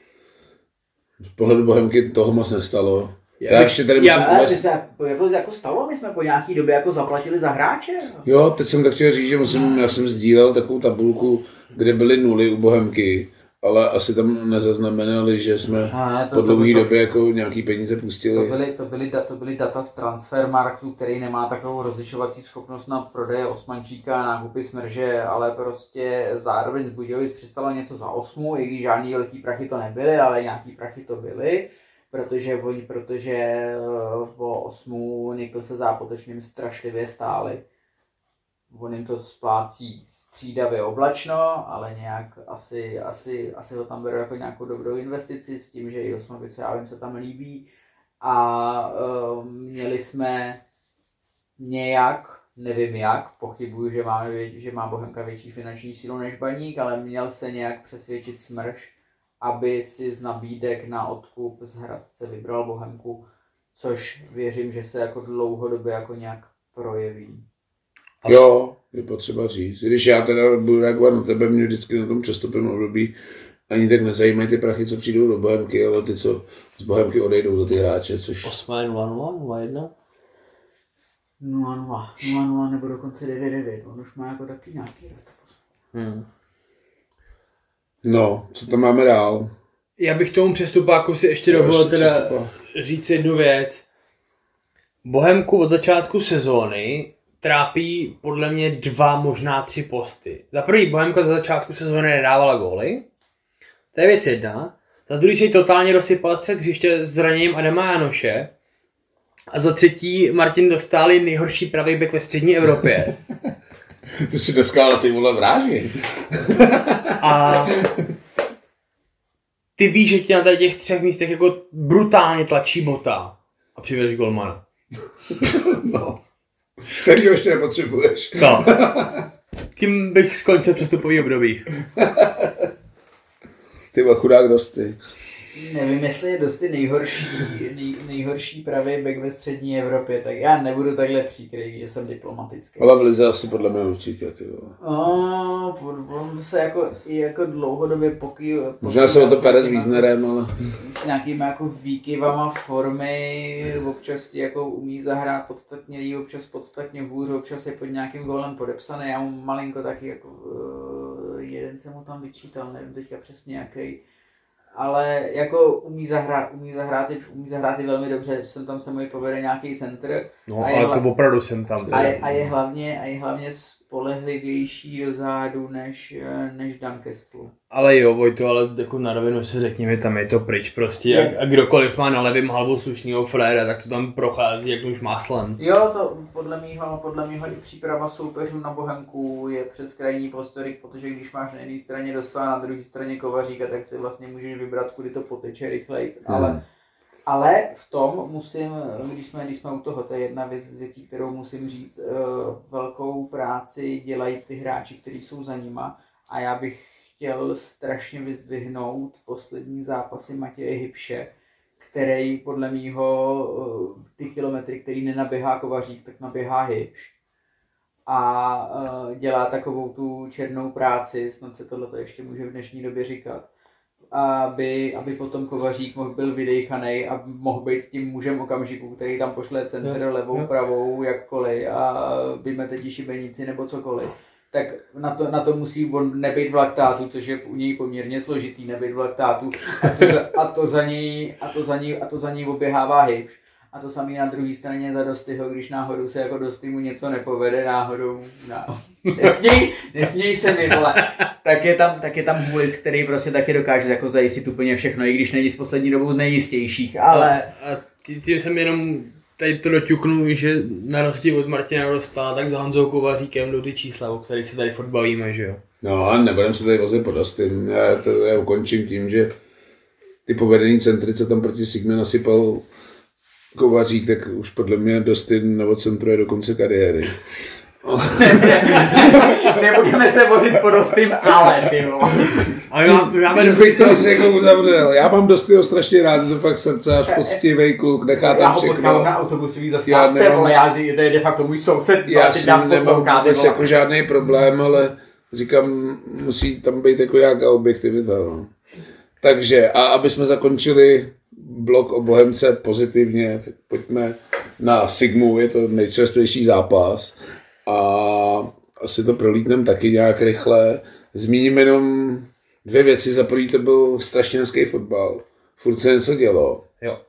z pohledu Bohemky toho moc nestalo. Já, já ještě tady musím já, uvést... jsme, jako, jako stalo, my jsme po nějaký době jako zaplatili za hráče. Jo, teď jsem tak chtěl říct, že musím, já jsem sdílel takovou tabulku, kde byly nuly u Bohemky ale asi tam nezaznamenali, že jsme ne, to, po dlouhé době jako nějaký peníze pustili. To byly, to, byly, to byly data z Transfermarktu, který nemá takovou rozlišovací schopnost na prodeje Osmančíka, nákupy smrže, ale prostě zároveň z Budějovic přistalo něco za osmu, i když žádný velký prachy to nebyly, ale nějaký prachy to byly protože oni, protože eh, o osmu Nikl se zápotečným strašlivě stáli on jim to splácí střídavě oblačno, ale nějak asi, asi, asi ho tam beru jako nějakou dobrou investici s tím, že i Osmovi, co já vím, se tam líbí. A uh, měli jsme nějak, nevím jak, pochybuju, že, máme, že má Bohemka větší finanční sílu než Baník, ale měl se nějak přesvědčit Smrš, aby si z nabídek na odkup z Hradce vybral Bohemku, což věřím, že se jako dlouhodobě jako nějak projeví. Jo, je potřeba říct. Když já teda budu reagovat na tebe, mě vždycky na tom přestupem období ani tak nezajímají ty prachy, co přijdou do Bohemky, ale ty, co z Bohemky odejdou za ty hráče, což... 8 0 0 1 0-0, 0-0 nebo dokonce 9-9, on už má jako taky nějaký data. Hmm. No, co tam máme dál? Já bych tomu přestupáku si ještě dovolil teda říct jednu věc. Bohemku od začátku sezóny trápí podle mě dva, možná tři posty. Za prvý Bohemka za začátku sezóny nedávala góly. To je věc jedna. Za druhý se totálně rozsypal střed hřiště s zraněním Adama Janoše. A za třetí Martin dostali nejhorší pravý bek ve střední Evropě. Ty si dneska ale ty vole vráži. a ty víš, že ti na tady těch třech místech jako brutálně tlačí bota a přivedeš golmana. no. Takže ho ještě nepotřebuješ. No. Tím bych skončil přestupový období. Ty chudák dosty. Nevím, jestli je dosti nejhorší, nej, nejhorší pravý back ve střední Evropě, tak já nebudu takhle příkrý, že jsem diplomatický. Ale v Lize asi podle mě určitě, ty. No, on se jako, jako dlouhodobě poký... Možná se o to pere s Wiesnerem, ale... S nějakými jako výkyvama formy, občas jako umí zahrát podstatně líp, občas podstatně hůř, občas je pod nějakým golem podepsaný. Já mu malinko taky jako, uh, jeden jsem mu tam vyčítal, nevím teďka přesně jaký ale jako umí zahrát, umí zahrát, umí zahrát i velmi dobře, jsem tam se mi povede nějaký centr. No, a ale hla... to opravdu jsem tam. A je, a je, hlavně, a je hlavně spolehlivější do zádu než, než Dan Kestl. Ale jo, Vojto, ale jako na rovinu si řekněme, tam je to pryč prostě. Je. A, a kdokoliv má na levém halbu slušného fléra, tak to tam prochází jak už máslem. Jo, to podle mýho, podle mýho i příprava soupeřů na Bohemku je přes krajní postorik, protože když máš na jedné straně dosa a na druhé straně Kovaříka, tak si vlastně můžeš vybrat, kudy to poteče rychleji. Hmm. Ale ale v tom musím, když jsme, když jsme u toho, to je jedna věc z věcí, kterou musím říct, eh, velkou práci dělají ty hráči, kteří jsou za nima a já bych chtěl strašně vyzdvihnout poslední zápasy Matěje Hybše, který podle mýho eh, ty kilometry metry, který nenaběhá Kovařík, tak naběhá Hybš. A uh, dělá takovou tu černou práci, snad se tohle ještě může v dnešní době říkat aby, aby potom Kovařík mohl byl vydejchaný a mohl být tím mužem okamžiku, který tam pošle centr levou, pravou, jakkoliv a vymete ti šibenici nebo cokoliv. Tak na to, na to musí on nebejt v laktátu, což je u něj poměrně složitý nebejt v laktátu a to, a to za něj, a to za něj, a to za oběhává hybš. A to samý na druhé straně za Dostyho, když náhodou se jako Dosty mu něco nepovede, náhodou, no. nesměj, nesměj se mi, vole. Tak je tam, tak je tam Hulis, který prostě taky dokáže jako zajistit úplně všechno, i když není z poslední dobou z nejistějších, ale... A, a tím jsem jenom tady to doťuknu, že na rozdíl od Martina Rosta, tak za Honzou Kovaříkem jdou ty čísla, o kterých se tady furt bavíme, že jo? No a nebudem se tady vozit po Dostym. Já to já ukončím tím, že ty povedený centry, co tam proti Sigme nasypal Kovařík, tak už podle mě dost novocentruje do konce kariéry. Nebudeme se vozit po dostým, ale ty A já, já mám bych to asi jako uzavřel. Já mám dost strašně rád, to fakt srdce až postivý kluk, nechá tam všechno. Já ho potkám na autobusový zastávce, já vole, já to je de facto můj soused, já si nemám vůbec jako žádný problém, ale říkám, musí tam být jako nějaká objektivita. No. Takže, a aby jsme zakončili blok o Bohemce pozitivně, tak pojďme na Sigmu, je to nejčerstvější zápas a asi to prolítneme taky nějak rychle. Zmíním jenom dvě věci. Za prvý to byl strašně hezký fotbal. Furt se něco dělo. Jo.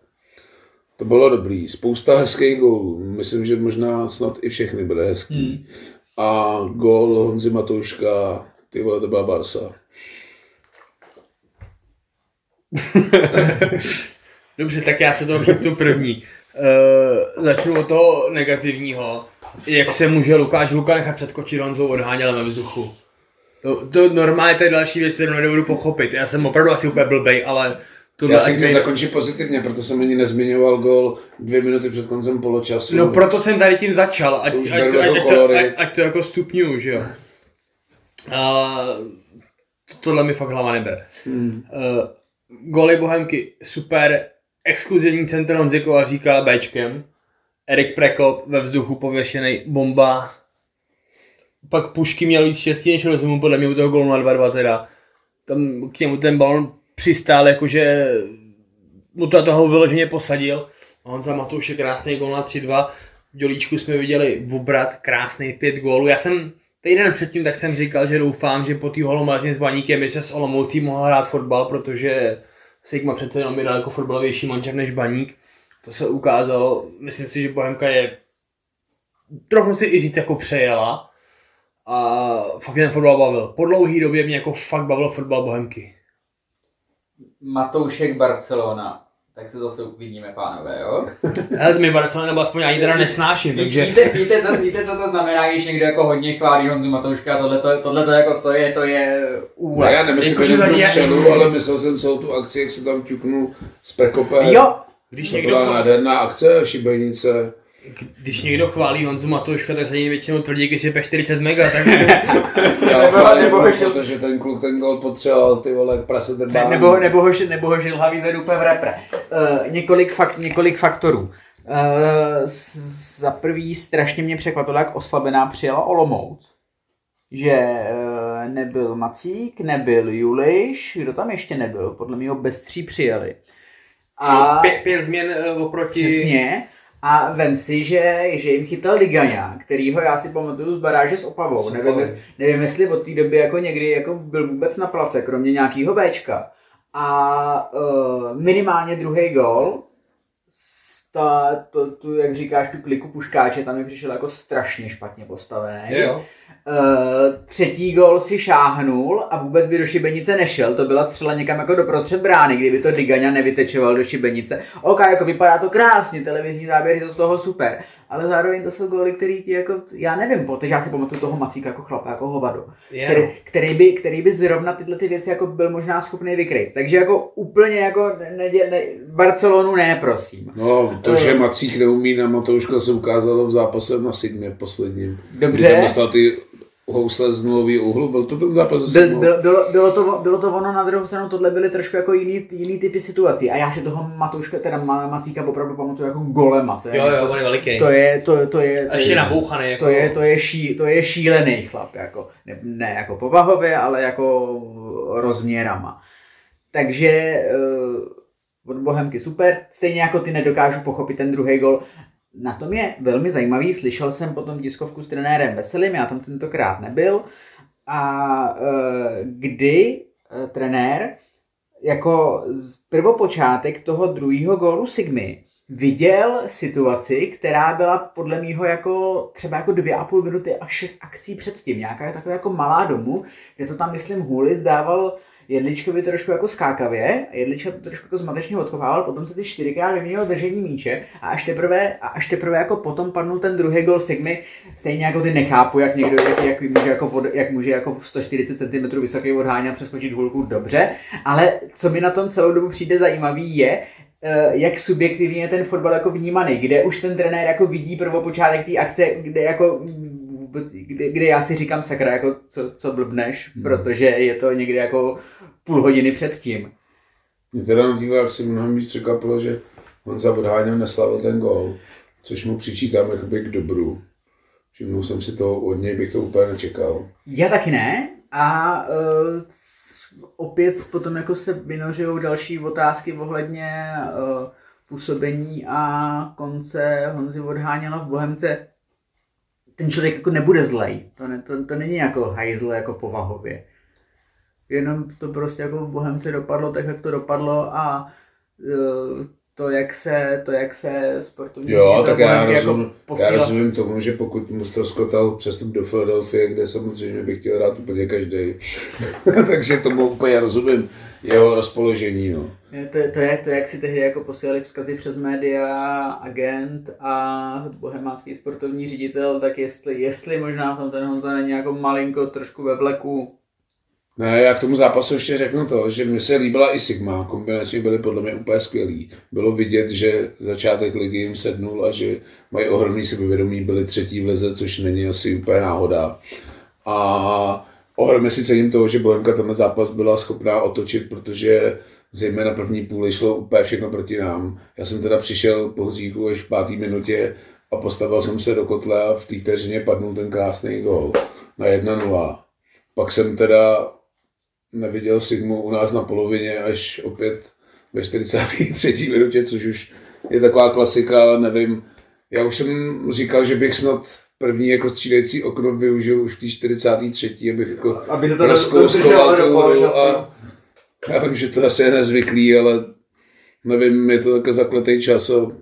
To bylo dobrý. Spousta hezkých gólů. Myslím, že možná snad i všechny byly hezký. Hmm. A gól Honzi Matouška, ty vole, to byla Barsa. Dobře, tak já se to chytnu první. Uh, začnu od toho negativního. Jak se může Lukáš Luka nechat předkočit Honzou odháněl ve vzduchu? To, to normálně to je další věc, kterou nebudu pochopit. Já jsem opravdu asi úplně blbej, ale Tohle Já jsem chtěl zakončit pozitivně, proto jsem ani nezmiňoval gol dvě minuty před koncem poločasu. No proto jsem tady tím začal, ať, to, ať, ať, jako ať, to, ať, ať to jako stupňuju, že jo. Uh, tohle mi fakt hlava neber. Hmm. Uh, goly Bohemky, super, exkluzivní centrum Honziko a říká Bčkem. Erik Prekop ve vzduchu pověšený bomba. Pak Pušky měl víc štěstí než rozumu, podle mě u toho golu na 2-2 teda. Tam k němu ten balon přistál, jakože mu to toho vyloženě posadil. On za Matouše krásný gol na 3-2. V dělíčku jsme viděli obrat, krásný pět gólů. Já jsem týden předtím tak jsem říkal, že doufám, že po té holomazně s Baníkem by se s Olomoucí mohl hrát fotbal, protože Sigma přece jenom je daleko fotbalovější manžer než Baník. To se ukázalo. Myslím si, že Bohemka je trochu si i říct jako přejela. A fakt mě ten fotbal bavil. Po dlouhý době mě jako fakt bavil fotbal Bohemky. Matoušek Barcelona. Tak se zase uvidíme, pánové, jo? Ale mi Barcelona nebo aspoň ani teda nesnáším, takže... Víte, víte, co, víte, co to znamená, když někdo jako hodně chválí Honzu Matouška, tohle to, tohle to jako to je, to je úle. No já nemyslím, že to střelu, ale myslel jsem celou tu akci, jak se tam ťuknu s Prekopem. Jo, když to někdo... byla nádherná akce, šibenice. Když někdo chválí Honzu Matouška, tak se něj většinou tvrdí, když si 40 mega, tak... Já nebo, nebo ho šel... protože ten kluk ten gol potřeboval, ty vole, prase ten ne, nebo, nebo, ho, nebo ho žilhavý úplně v repre. Uh, několik, fakt, několik faktorů. Uh, za prvý strašně mě překvapilo, jak oslabená přijela Olomouc. Že uh, nebyl Macík, nebyl Juliš, kdo tam ještě nebyl, podle mě ho bez tří přijeli. A pět, pět změn oproti... Přesně. A vem si, že, že jim chytal Ligaňa, kterýho já si pamatuju z baráže s Opavou. Nevím, nevím, jestli od té doby jako někdy jako byl vůbec na place, kromě nějakého Bčka. A uh, minimálně druhý gol, ta, to, tu, jak říkáš, tu kliku puškáče, tam mi přišel jako strašně špatně postavený. Jo. Uh, třetí gol si šáhnul a vůbec by do šibenice nešel, to byla střela někam jako do prostřed brány, kdyby to Digaňa nevytečoval do šibenice. OK, jako vypadá to krásně, televizní záběry jsou z toho super, ale zároveň to jsou góly, který ti jako, já nevím, protože já si pamatuju toho Macíka jako chlapa, jako hovado, yeah. který, který, by, který by zrovna tyhle ty věci jako byl možná schopný vykryt. Takže jako úplně jako ne, ne, Barcelonu ne, prosím. No, to, že Macík neumí na Matouška se ukázalo v zápase na Sigmě posledním. Dobře. Kdy ty housle z nulový úhlu, byl to ten zápas Byl, byl, bylo, bylo, to, bylo to ono, na druhou stranu tohle byly trošku jako jiný, jiný typy situací. A já si toho Matouška, teda Macíka opravdu pamatuju jako golema. To je, Jo, jo, jako, on je veliký. to je, to, to je, A to ještě je, nabouchaný. Jako... to je, to je, ší, to je šílený chlap, jako, ne, ne jako povahově, ale jako rozměrama. Takže uh, od Bohemky super, stejně jako ty nedokážu pochopit ten druhý gol. Na tom je velmi zajímavý, slyšel jsem potom tiskovku s trenérem Veselým, já tam tentokrát nebyl, a uh, kdy uh, trenér jako z prvopočátek toho druhého gólu Sigmy viděl situaci, která byla podle mýho jako třeba jako dvě a půl minuty a šest akcí předtím. Nějaká taková jako malá domu, kde to tam, myslím, Hulis dával Jedličkovi trošku jako skákavě, Jedlička to trošku jako zmatečně odchovával, potom se ty čtyřikrát vyměnilo držení míče a až teprve, a až teprve jako potom padnul ten druhý gol Sigmy, stejně jako ty nechápu, jak někdo, jak, jak může jako, od, jak může jako 140 cm vysoký odháňat přeskočit hulku dobře, ale co mi na tom celou dobu přijde zajímavý je, eh, jak subjektivně je ten fotbal jako vnímaný, kde už ten trenér jako vidí prvopočátek té akce, kde jako vůbec, kde, kde já si říkám sakra, jako co, co blbneš, Hmm. protože je to někde jako půl hodiny předtím. Mě teda na akci mnohem víc překvapilo, že Honza odháněl neslavil ten gol, což mu přičítám jakoby k dobru. Všimnul jsem si toho od něj, bych to úplně nečekal. Já taky ne a uh, opět potom jako se vynořují další otázky ohledně uh, působení a konce Honzy odháněla v Bohemce. Ten člověk jako nebude zlej, to, ne, to, to není jako hajzl jako povahově. Jenom to prostě jako v Bohemce dopadlo tak, jak to dopadlo a uh, to, jak se, to, jak se sportovní Jo, tak já Bohemky rozumím, já posílal- rozumím tomu, že pokud mu ztroskotal přestup do Philadelphie, kde samozřejmě bych chtěl dát úplně každý, takže tomu úplně rozumím jeho rozpoložení. No. Je, To, to, je to, jak si tehdy jako posílali vzkazy přes média, agent a bohemácký sportovní ředitel, tak jestli, jestli možná tam ten Honza není jako malinko trošku ve vleku. Ne, já k tomu zápasu ještě řeknu to, že mi se líbila i Sigma, kombinačně byly podle mě úplně skvělý. Bylo vidět, že začátek ligy jim sednul a že mají ohromný sebevědomí, byli třetí v lize, což není asi úplně náhoda. A ohromně si cením toho, že Bohemka tenhle zápas byla schopná otočit, protože zejména první půli šlo úplně všechno proti nám. Já jsem teda přišel po hříchu až v páté minutě a postavil jsem se do kotle a v té vteřině padnul ten krásný gol na 1-0. Pak jsem teda neviděl Sigmu u nás na polovině až opět ve 43. minutě, což už je taková klasika, ale nevím. Já už jsem říkal, že bych snad první jako střídající okno využil už v té 43. abych jako Aby se to rozkouskoval tu a já vím, že to asi je nezvyklý, ale nevím, je to jako zakletý čas a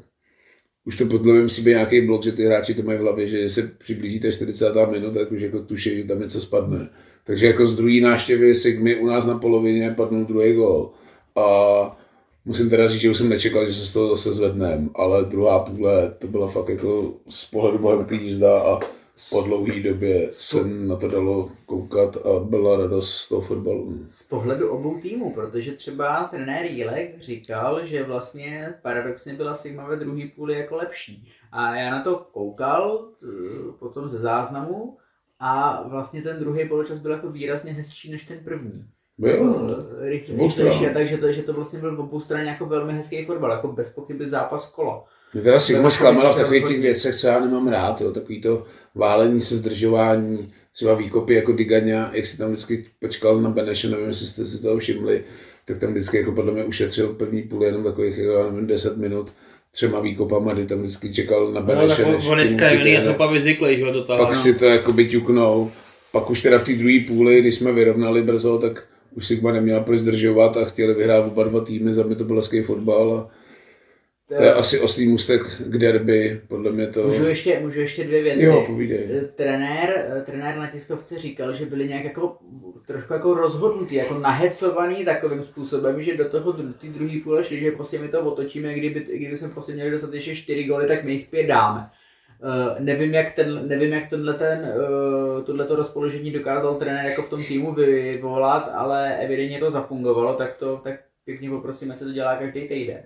už to podle mě musí být nějaký blok, že ty hráči to mají v hlavě, že se přiblíží té 40. minuta, tak už jako tuší, že tam něco spadne. Takže jako z druhé náštěvy Sigmy u nás na polovině padnul druhý gol. A musím teda říct, že už jsem nečekal, že se z toho zase zvednem, ale druhá půle to byla fakt jako z pohledu Bohemky jízda a po dlouhé době se na to dalo koukat a byla radost z toho fotbalu. Z pohledu obou týmů, protože třeba trenér Jílek říkal, že vlastně paradoxně byla Sigma ve druhé půli jako lepší. A já na to koukal eh, potom ze záznamu a vlastně ten druhý poločas byl jako výrazně hezčí než ten první. Byl. Rychle, obou stran. rychlejší, takže to, že to vlastně byl v obou straně jako velmi hezký fotbal, jako bez pochyby zápas kola. Mě teda Sigma Byl zklamala v takový takových těch rozhodný. věcech, co já nemám rád, jo, takový to válení se, zdržování, třeba výkopy jako Digaňa, jak si tam vždycky počkal na Beneše, nevím, jestli jste si toho všimli, tak tam vždycky jako podle mě ušetřil první půl jenom takových jako, já nevím, 10 minut třema výkopama, kdy tam vždycky čekal na No, Beneše, tak než on dneska je přiběhne. jsou pak vyzvyklý, že ho do toho. pak si to jako by ťuknou. Pak už teda v té druhé půli, když jsme vyrovnali brzo, tak už Sigma neměla proč zdržovat a chtěli vyhrát oba dva týmy, za mě to byl hezký fotbal a to je asi oslý můstek k derby, podle mě to... Můžu ještě, můžu ještě dvě věci. Jo, povídej. Eh, Trenér, eh, trenér na tiskovce říkal, že byli nějak jako trošku jako rozhodnutý, jako nahecovaný takovým způsobem, že do toho ty druhý půle šli, že prostě my to otočíme, kdyby, kdyby jsme prostě měli dostat ještě čtyři góly, tak my jich pět dáme. Uh, nevím, jak, ten, nevím, jak tenhle ten, uh, tohleto rozpoložení dokázal trenér jako v tom týmu vyvolat, ale evidentně to zafungovalo, tak to tak pěkně poprosím, jestli to dělá každý týden.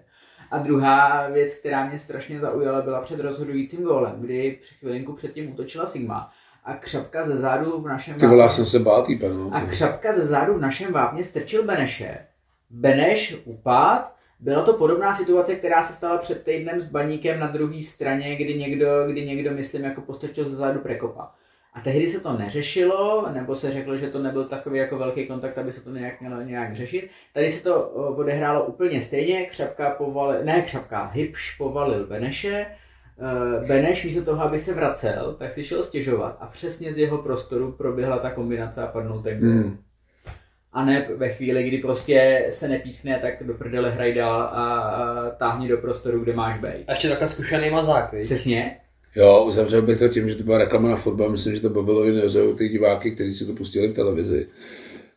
A druhá věc, která mě strašně zaujala, byla před rozhodujícím gólem, kdy při chvilinku předtím útočila Sigma a křapka ze zádu v našem Ty volá, jsem se tý penalty. a křapka ze zádu v našem vápně strčil Beneše. Beneš upad, byla to podobná situace, která se stala před týdnem s baníkem na druhé straně, kdy někdo, kdy někdo, myslím, jako postrčil ze zádu prekopa. A tehdy se to neřešilo, nebo se řeklo, že to nebyl takový jako velký kontakt, aby se to nějak mělo nějak řešit. Tady se to odehrálo úplně stejně, Křapka povalil, ne Křapka, Hybš povalil Beneše, Eh, Beneš místo toho, aby se vracel, tak si šel stěžovat a přesně z jeho prostoru proběhla ta kombinace a padnul ten gól. Hmm. A ne ve chvíli, kdy prostě se nepískne, tak do prdele hraj dál a, a táhni do prostoru, kde máš být. A ještě takhle zkušený mazák, víš? Přesně. Jo, uzavřel bych to tím, že to byla reklama na fotbal. Myslím, že to bavilo i nezaují ty diváky, kteří si to pustili v televizi.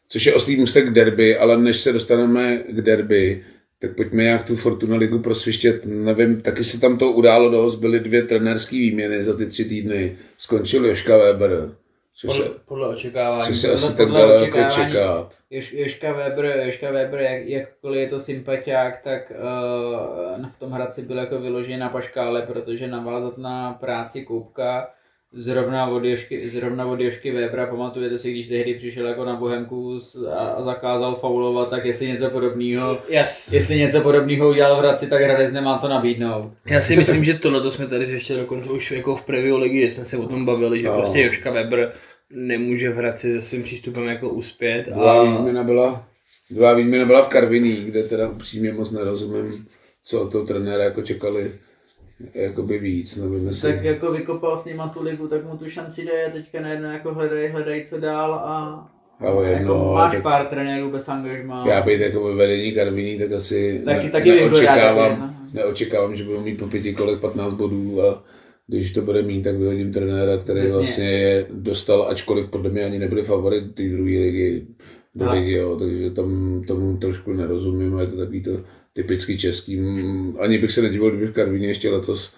Což je oslý můstek k derby, ale než se dostaneme k derby, tak pojďme nějak tu Fortuna ligu prosvištět. Nevím, taky se tam to událo dost, byly dvě trenérské výměny za ty tři týdny. Skončil Joška Weber, což Podle, podle očekávání. což se podle- asi tak dalo jako čekat. Jož, Joška Weber, Joška Weber jak, jakkoliv je to sympatiák, tak uh, v tom Hradci byl jako vyložený na paškále, protože navázat na práci Koupka zrovna od Jošky, zrovna od Jošky Webera, pamatujete si, když tehdy přišel jako na Bohemku a, zakázal faulovat, tak jestli něco podobného Yes. Jestli něco podobného udělal v Hradci, tak Hradec nemá co nabídnout. Já si myslím, že tohle jsme tady ještě dokonce už jako v preview ligy, jsme se o tom bavili, že No. prostě Joška Weber nemůže v Hradci se svým přístupem jako uspět. Druhá A výměna byla, druhá výměna byla v Karviní, kde teda upřímně moc nerozumím, co od toho trenéra jako čekali jakoby víc, nevím jestli... Tak jako vykopal s nima tu ligu, tak mu tu šanci dej a teďka najednou jako hledaj, hledaj co dál a Ale jako jedno, máš tak- pár trenérů bez angažma. Já být jako ve vedení Karviní, tak asi Taky- ne, taky neočekávám, taky, no. neočekávám, že budou mít po pěti kolech 15 bodů a když to bude mít, tak vyhodím trenéra, který Přesně. vlastně je dostal, ačkoliv podle mě ani nebyli favorit té druhé ligy, do ligy, jo, takže tam tomu trošku nerozumím je to takový to typický český. Mm, Ani bych se nedivil, kdyby v Karvině ještě letos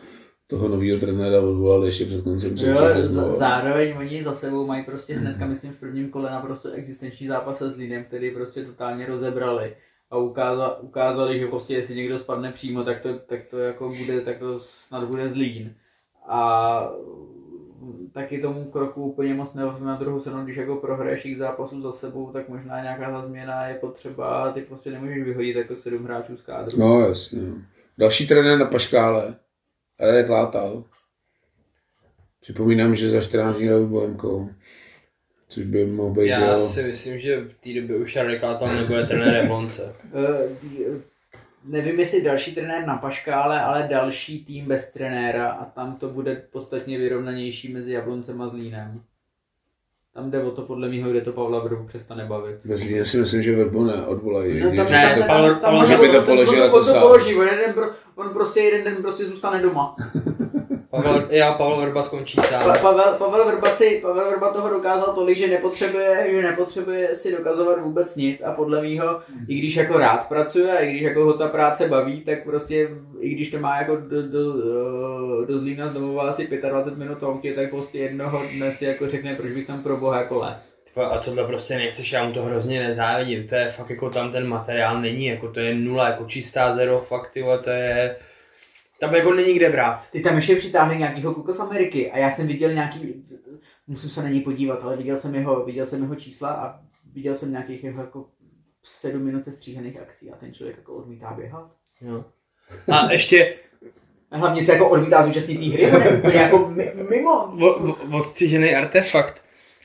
toho nového trenéra odvolal ještě před koncem Jo, soutěže znova. zároveň oni za sebou mají prostě hnedka, myslím, v prvním kole naprosto existenční zápas se Zlínem, který prostě totálně rozebrali a ukáza, ukázali, že prostě jestli někdo spadne přímo, tak to, tak to jako bude, tak to snad bude Zlín. A taky tomu kroku úplně moc nerozumím na druhou stranu, když jako prohraješ jich zápasů za sebou, tak možná nějaká ta změna je potřeba a ty prostě nemůžeš vyhodit jako sedm hráčů z kádru. No jasně. no. Další trenér na Paškále, Radek Látal. Připomínám, že za 14 dní Bohemkou. Což by mohl být, já jo. si myslím, že v té době už Jarek Látal nebude trenérem Jablonce. Nevím, jestli další trenér na Paškále, ale další tým bez trenéra a tam to bude podstatně vyrovnanější mezi Jabloncem a Zlínem. Tam jde o to, podle mého, kde to Pavla Vrbu přestane bavit. Ve Zlíně si myslím, že Verbu neodvolají. No, tam, Ne, tam, to tam, Pavel- tam, Pavel- tam, že by to on- položil on, jako on to sám. položí, on, jeden, pro- on prostě jeden den prostě zůstane doma. Pavel, já, Pavel Vrba skončí sám. Pa, Pavel, Pavel, Vrba si, Pavel Vrba toho dokázal tolik, že nepotřebuje, že nepotřebuje si dokazovat vůbec nic a podle mýho, i když jako rád pracuje a i když jako ho ta práce baví, tak prostě, i když to má jako do, do, do Zlína z domova asi 25 minut autě, tak prostě jednoho dne si jako řekne, proč bych tam pro boha jako les. A tohle prostě nechceš, já mu to hrozně nezávidím, to je fakt jako tam ten materiál není, jako to je nula, jako čistá zero, fakt tyhle, to je, tam jako není kde brát. Ty tam ještě přitáhli nějakýho kluka z Ameriky a já jsem viděl nějaký, musím se na něj podívat, ale viděl jsem jeho, viděl jsem jeho čísla a viděl jsem nějakých jeho jako sedm minut sestříhaných akcí a ten člověk jako odmítá běhat. Jo. A ještě A hlavně se jako odmítá zúčastnit té hry, úplně jako mi- mimo. o- o- odstřižený artefakt,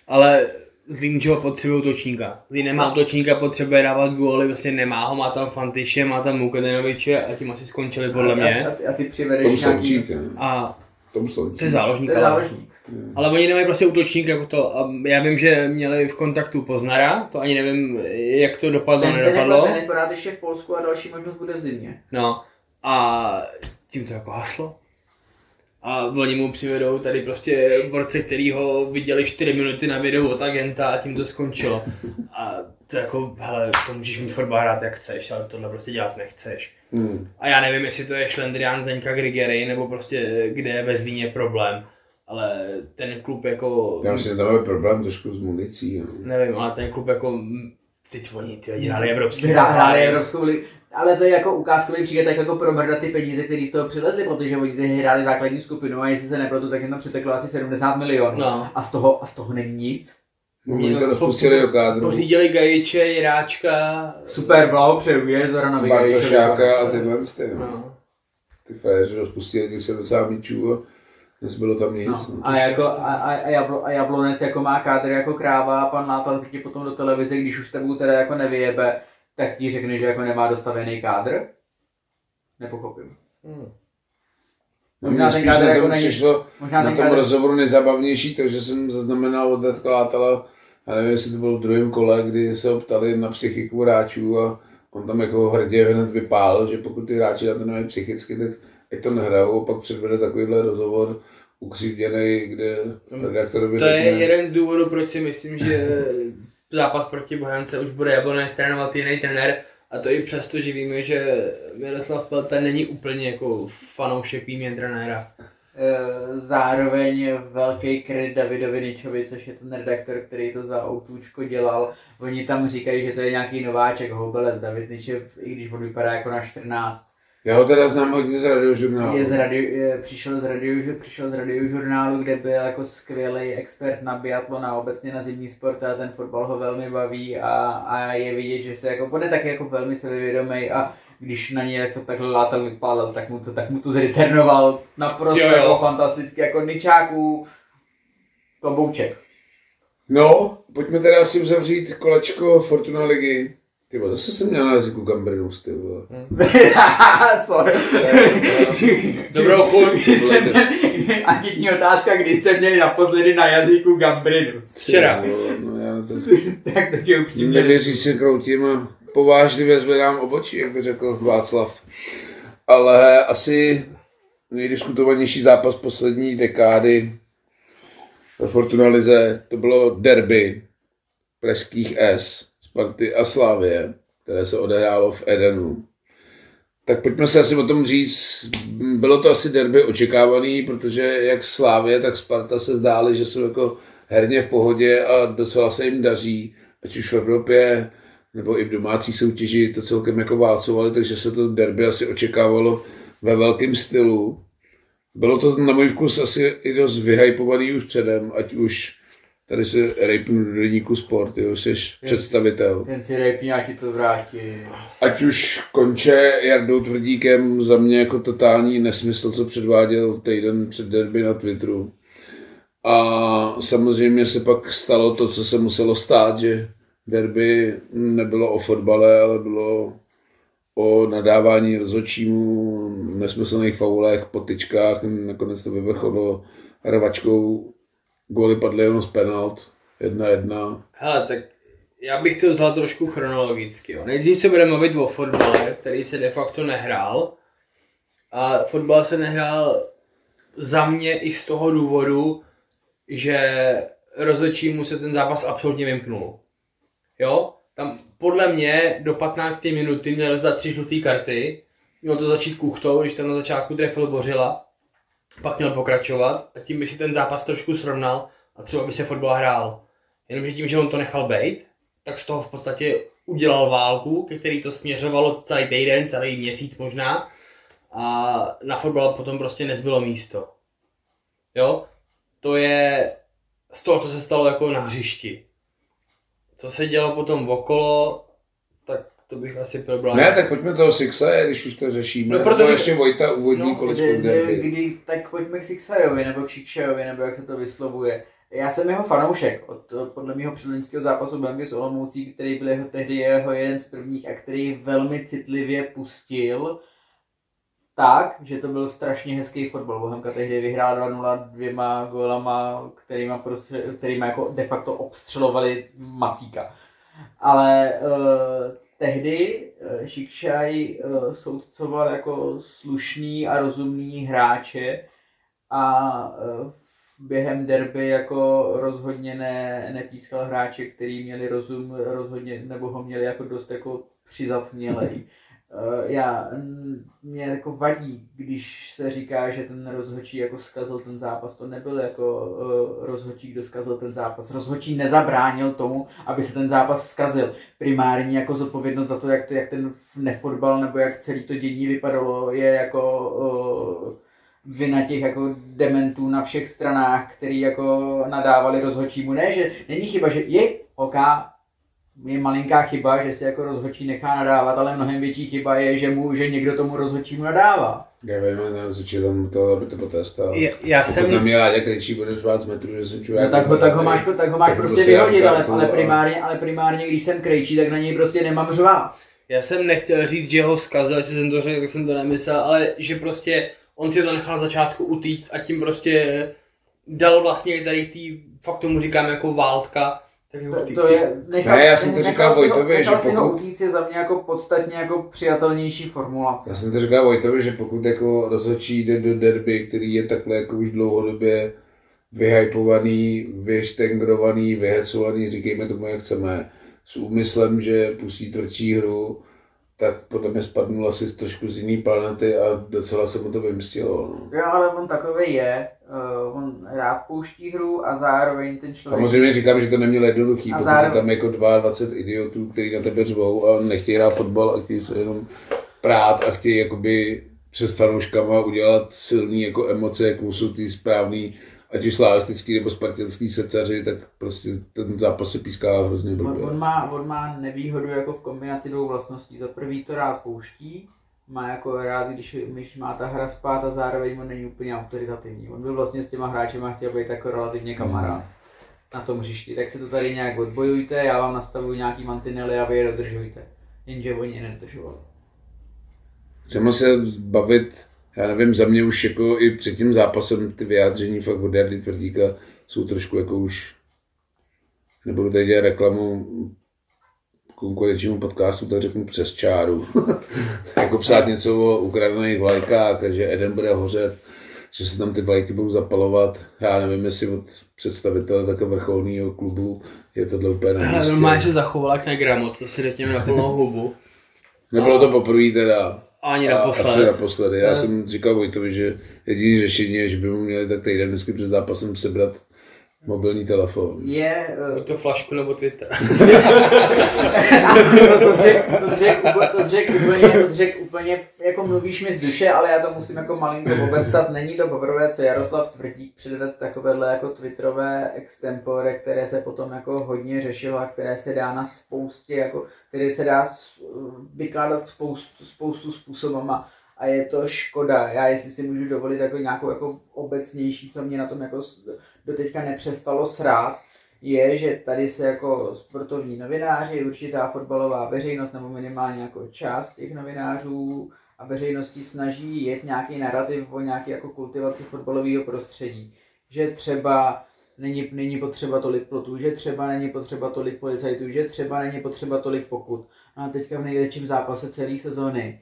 ale Zlín, že ho potřebuje útočníka. Zlín nemá útočníka, potřebuje dávat góly, vlastně nemá ho, má tam Fantyše, má tam Mukadenoviče a tím asi skončili podle A, mě. a, a ty přivedeš nějaký... A Tom to je záložník. To je ale- záložník. Ale oni nemají prostě útočník jako to. A já vím, že měli v kontaktu Poznara, to ani nevím, jak to dopadlo, Ten, ten, je, nedopadlo. ten je pořád ještě v Polsku a další možnost bude v zimě. No a tím to jako haslo. A oni mu přivedou tady prostě borce, který ho viděli 4 minuty na videu od agenta a tím to skončilo. A to jako, hele, to můžeš mít fotbal hrát jak chceš, ale tohle prostě dělat nechceš. Hmm. A já nevím, jestli to je šlendrián Zdeňka Grigery, nebo prostě kde je ve Zlíně problém. Ale ten klub jako... Já myslím, že tam je problém trošku s municí. No. nevím, ale ten klub jako Teď oni ty hráli evropský. Hráli Evropskou ligu. Ale to je jako ukázkový příklad, tak jako promrdat ty peníze, které z toho přilezly, protože oni ty hráli základní skupinu a jestli se nepletu, tak jim tam přiteklo asi 70 milionů. No. A z toho, a z toho není nic. Oni to rozpustili do kádru. Pořídili Gajiče, Jiráčka. Super, blahopřeju, je Zorana Bartošáka a tyhle ty. No. No. Ty frajeři rozpustili těch 70 míčů nezbylo tam nic. No. No. A, jako, a, a, a, jablo, a Jablonec jako má kádr jako kráva a pan Nátal ti potom do televize, když už s tebou teda jako nevyjebe, tak ti řekne, že jako nemá dostavený kádr? Nepochopím. Hmm. No, Možná ten spíš kádr na jako tom není- přišlo Možná na ten tom kádr... rozhovoru nejzábavnější, takže jsem zaznamenal od Radka Látala, já nevím, jestli to bylo v druhém kole, kdy se ho ptali na psychiku hráčů a on tam jako hrdě hned vypál, že pokud ty hráči na to nemají psychicky, tak ať to nehrajou, a pak předvede takovýhle rozhovor ukřivděný, kde redaktorovi To je řekne, jeden z důvodů, proč si myslím, že zápas proti Bohance už bude Jablonec trénovat jiný trenér. A to i přesto, že víme, že Miroslav Pelta není úplně jako fanoušek výměn trenéra. Eh, zároveň velký kredit Davidovi Ničovi, což je ten redaktor, který to za Outůčko dělal. Oni tam říkají, že to je nějaký nováček Hobelec. David Ničev, i když on vypadá jako na 14, já ho teda znám hodně z radiožurnálu. je z radio, je, přišel, z radio, přišel z radiožurnálu, kde byl jako skvělý expert na biatlon a obecně na zimní sport a ten fotbal ho velmi baví a, a je vidět, že se jako, on je taky jako velmi sebevědomý a když na něj jak to takhle látel vypálil, tak mu to, tak mu to zreturnoval naprosto Jo, jo. jako fantasticky, jako ničáků klobouček. No, pojďme teda asi uzavřít kolečko Fortuna ligy. Ty vole, zase jsem měl na jazyku Gambrinus, ty vole. Sorry. Dobrou chuť. Měli, anketní otázka, kdy jste měli naposledy na jazyku Gambrinus. Včera. No, já to tak to tě upřímně. nevěří se kroutím a povážlivě zvedám obočí, jak by řekl Václav. Ale asi nejdiskutovanější zápas poslední dekády ve Fortuna Lize, to bylo derby pražských S, Sparty a Slávie, které se odehrálo v Edenu. Tak pojďme se asi o tom říct. Bylo to asi derby očekávaný, protože jak Slávě, tak Sparta se zdály, že jsou jako herně v pohodě a docela se jim daří, ať už v Evropě nebo i v domácí soutěži to celkem jako válcovali, takže se to derby asi očekávalo ve velkém stylu. Bylo to na můj vkus asi i dost vyhypovaný už předem, ať už tady se rejpnu do deníku sport, jo, jsi představitel. Ten si rejpí a ti to vrátí. Ať už konče Jardou Tvrdíkem za mě jako totální nesmysl, co předváděl týden před derby na Twitteru. A samozřejmě se pak stalo to, co se muselo stát, že derby nebylo o fotbale, ale bylo o nadávání rozhodčímu, nesmyslných faulech, potyčkách, nakonec to vyvrcholilo rvačkou, góly padly jenom z penalt, jedna jedna. Hele, tak já bych to vzal trošku chronologicky. Nejdřív se budeme mluvit o fotbale, který se de facto nehrál. A fotbal se nehrál za mě i z toho důvodu, že rozhodčímu se ten zápas absolutně vymknul. Jo? Tam podle mě do 15. minuty měl rozdat tři žluté karty. Měl to začít kuchtou, když tam na začátku trefil Bořila. Pak měl pokračovat a tím by si ten zápas trošku srovnal a třeba by se fotbal hrál. Jenomže tím, že on to nechal bejt, tak z toho v podstatě udělal válku, ke který to směřovalo celý týden, celý měsíc možná. A na fotbal potom prostě nezbylo místo. Jo? To je z toho, co se stalo jako na hřišti. Co se dělo potom okolo, to bych asi probral. Ne, tak pojďme toho Sixe, když už to řešíme. No, protože- protože... ještě Vojta úvodní No, kolečko Kdy, kdy, kdy, tak pojďme k Sixajovi nebo k Šikšajovi, nebo jak se to vyslovuje. Já jsem jeho fanoušek od podle mého předloňského zápasu Bambi s Olomoucí, který byl jeho, tehdy jeho jeden z prvních a který velmi citlivě pustil tak, že to byl strašně hezký fotbal. Bohemka tehdy vyhrála 2-0 dvěma gólama, kterýma, prostě, kterýma jako de facto obstřelovali Macíka. Ale uh, tehdy uh, Šikšaj uh, soudcoval jako slušný a rozumný hráče a uh, během derby jako rozhodně ne, nepískal hráče, který měli rozum rozhodně, nebo ho měli jako dost jako přizatmělej. Uh, já, mě jako vadí, když se říká, že ten rozhodčí jako zkazil ten zápas. To nebyl jako uh, rozhodčí, kdo zkazil ten zápas. Rozhodčí nezabránil tomu, aby se ten zápas zkazil. Primární jako zodpovědnost za to, jak, to, jak ten nefotbal nebo jak celý to dění vypadalo, je jako uh, vina těch jako dementů na všech stranách, který jako nadávali rozhodčímu. Ne, že není chyba, že je OK, je malinká chyba, že si jako rozhodčí nechá nadávat, ale mnohem větší chyba je, že, mu, že někdo tomu rozhodčímu nadává. Já vím, ten rozhodčí tam to, aby to potrestal. Já, já Pokud jsem... na mě Láďa kričí, budeš 20 metrů, že jsem člověk. No, tak, ho, tak ho máš, tak ho máš tak prostě prostě vyhodit, ale, ale, a- primárně, ale primárně, když jsem krejčí, tak na něj prostě nemám řvát. Já jsem nechtěl říct, že ho zkazil, jestli jsem to řekl, tak jsem to nemyslel, ale že prostě on si to nechal na začátku utíct a tím prostě dal vlastně tady tý, fakt tomu říkám jako válka, jako To, je, nechal, Ne, já jsem to říkal si Vojtovi, že si ho pokud- utíct je za mě jako podstatně jako přijatelnější formulace. Já jsem to říkal Vojtovi, že pokud jako rozhodčí jde do derby, který je takhle jako už dlouhodobě vyhypovaný, vyštengrovaný, vyhecovaný, říkejme tomu, jak chceme, s úmyslem, že pustí tvrdší hru, tak podle mě spadnul asi trošku z jiný planety a docela se mu to vymstilo. No. Jo, ale on takový je, uh, on rád pouští hru a zároveň ten člověk... Samozřejmě říkám, že to neměl jednoduchý, A pokud zároveň- tam jako 22 idiotů, kteří na tebe řvou a nechtějí hrát fotbal a chtějí se jenom prát a chtějí jakoby přes fanouškama udělat silný jako emoce, jakou jsou ty správný, ať už slavistický nebo spartianský secaři, tak prostě ten zápas se píská hrozně On, blbě. on, má, on má nevýhodu jako v kombinaci dvou vlastností. Za prvý to rád pouští, má jako rád, když, když má ta hra spát a zároveň on není úplně autoritativní. On by vlastně s těma hráčema chtěl být jako relativně kamarád na tom hřišti. Tak si to tady nějak odbojujte, já vám nastavuju nějaký mantinely a vy je dodržujte. Jenže oni je nedodržovali. Chceme se bavit, já nevím, za mě už jako i před tím zápasem ty vyjádření fakt od Jardy Tvrdíka jsou trošku jako už, nebudu tady dělat reklamu konkurenčnímu podcastu, tak řeknu přes čáru. jako psát něco o ukradených vlajkách, a že Eden bude hořet, že se tam ty vlajky budou zapalovat. Já nevím, jestli od představitele takhle vrcholného klubu je tohle úplně na místě. normálně se zachovala jak negramo, to si řekněme na plnou hubu. Nebylo to poprvé teda. Ani A- naposled. Asi naposledy. Já Ale- jsem říkal Vojtovi, že jediný řešení je, že by mu měli tak týden vždycky před zápasem sebrat mobilní telefon. Je, Buď to flašku nebo Twitter. to řekl to to úplně, to řekl úplně, jako mluvíš mi z duše, ale já to musím jako malinko popepsat. Není to poprvé, co Jaroslav Tvrdík předvedl takovéhle jako twitterové extempore, které se potom jako hodně řešilo a které se dá na spoustě, jako, které se dá vykládat spoustu, spoustu způsobama a je to škoda. Já jestli si můžu dovolit jako nějakou jako obecnější, co mě na tom jako doteďka nepřestalo srát, je, že tady se jako sportovní novináři, určitá fotbalová veřejnost nebo minimálně jako část těch novinářů a veřejnosti snaží jet nějaký narrativ o nějaké jako kultivaci fotbalového prostředí. Že třeba není, není potřeba tolik plotů, že třeba není potřeba tolik policajtů, že třeba není potřeba tolik pokut. No a teďka v největším zápase celé sezóny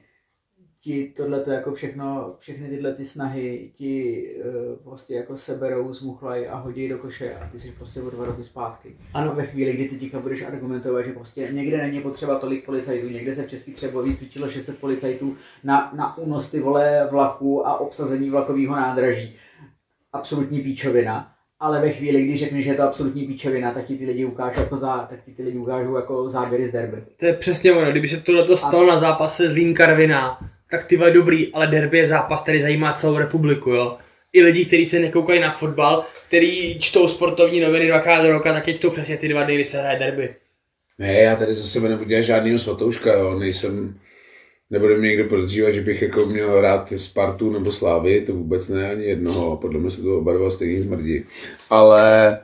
ti tohle jako všechno, všechny tyhle ty snahy ti uh, prostě jako seberou, zmuchlají a hodí do koše a ty jsi prostě o dva roky zpátky. Ano. A ve chvíli, kdy ty teďka budeš argumentovat, že prostě někde není potřeba tolik policajtů, někde se v Český Třebový cvičilo 600 policajtů na, na únos ty vole vlaku a obsazení vlakového nádraží. Absolutní píčovina. Ale ve chvíli, kdy řekneš, že je to absolutní píčovina, tak ti ty lidi ukážou jako, zá, tak ti ty lidi ukážou jako záběry z derby. To je přesně ono, kdyby se tohle stalo na zápase z Lín Karviná, tak ty vole dobrý, ale derby je zápas, který zajímá celou republiku, jo. I lidi, kteří se nekoukají na fotbal, který čtou sportovní noviny dvakrát do roka, tak je čtou přesně ty dva dny, kdy se hraje derby. Ne, já tady zase nebudu dělat žádnýho svatouška, jo. nejsem, nebude mě někdo podezřívat, že bych jako měl rád Spartu nebo Slávy, to vůbec ne, ani jednoho, podle mě se to oba dva stejný smrdí. Ale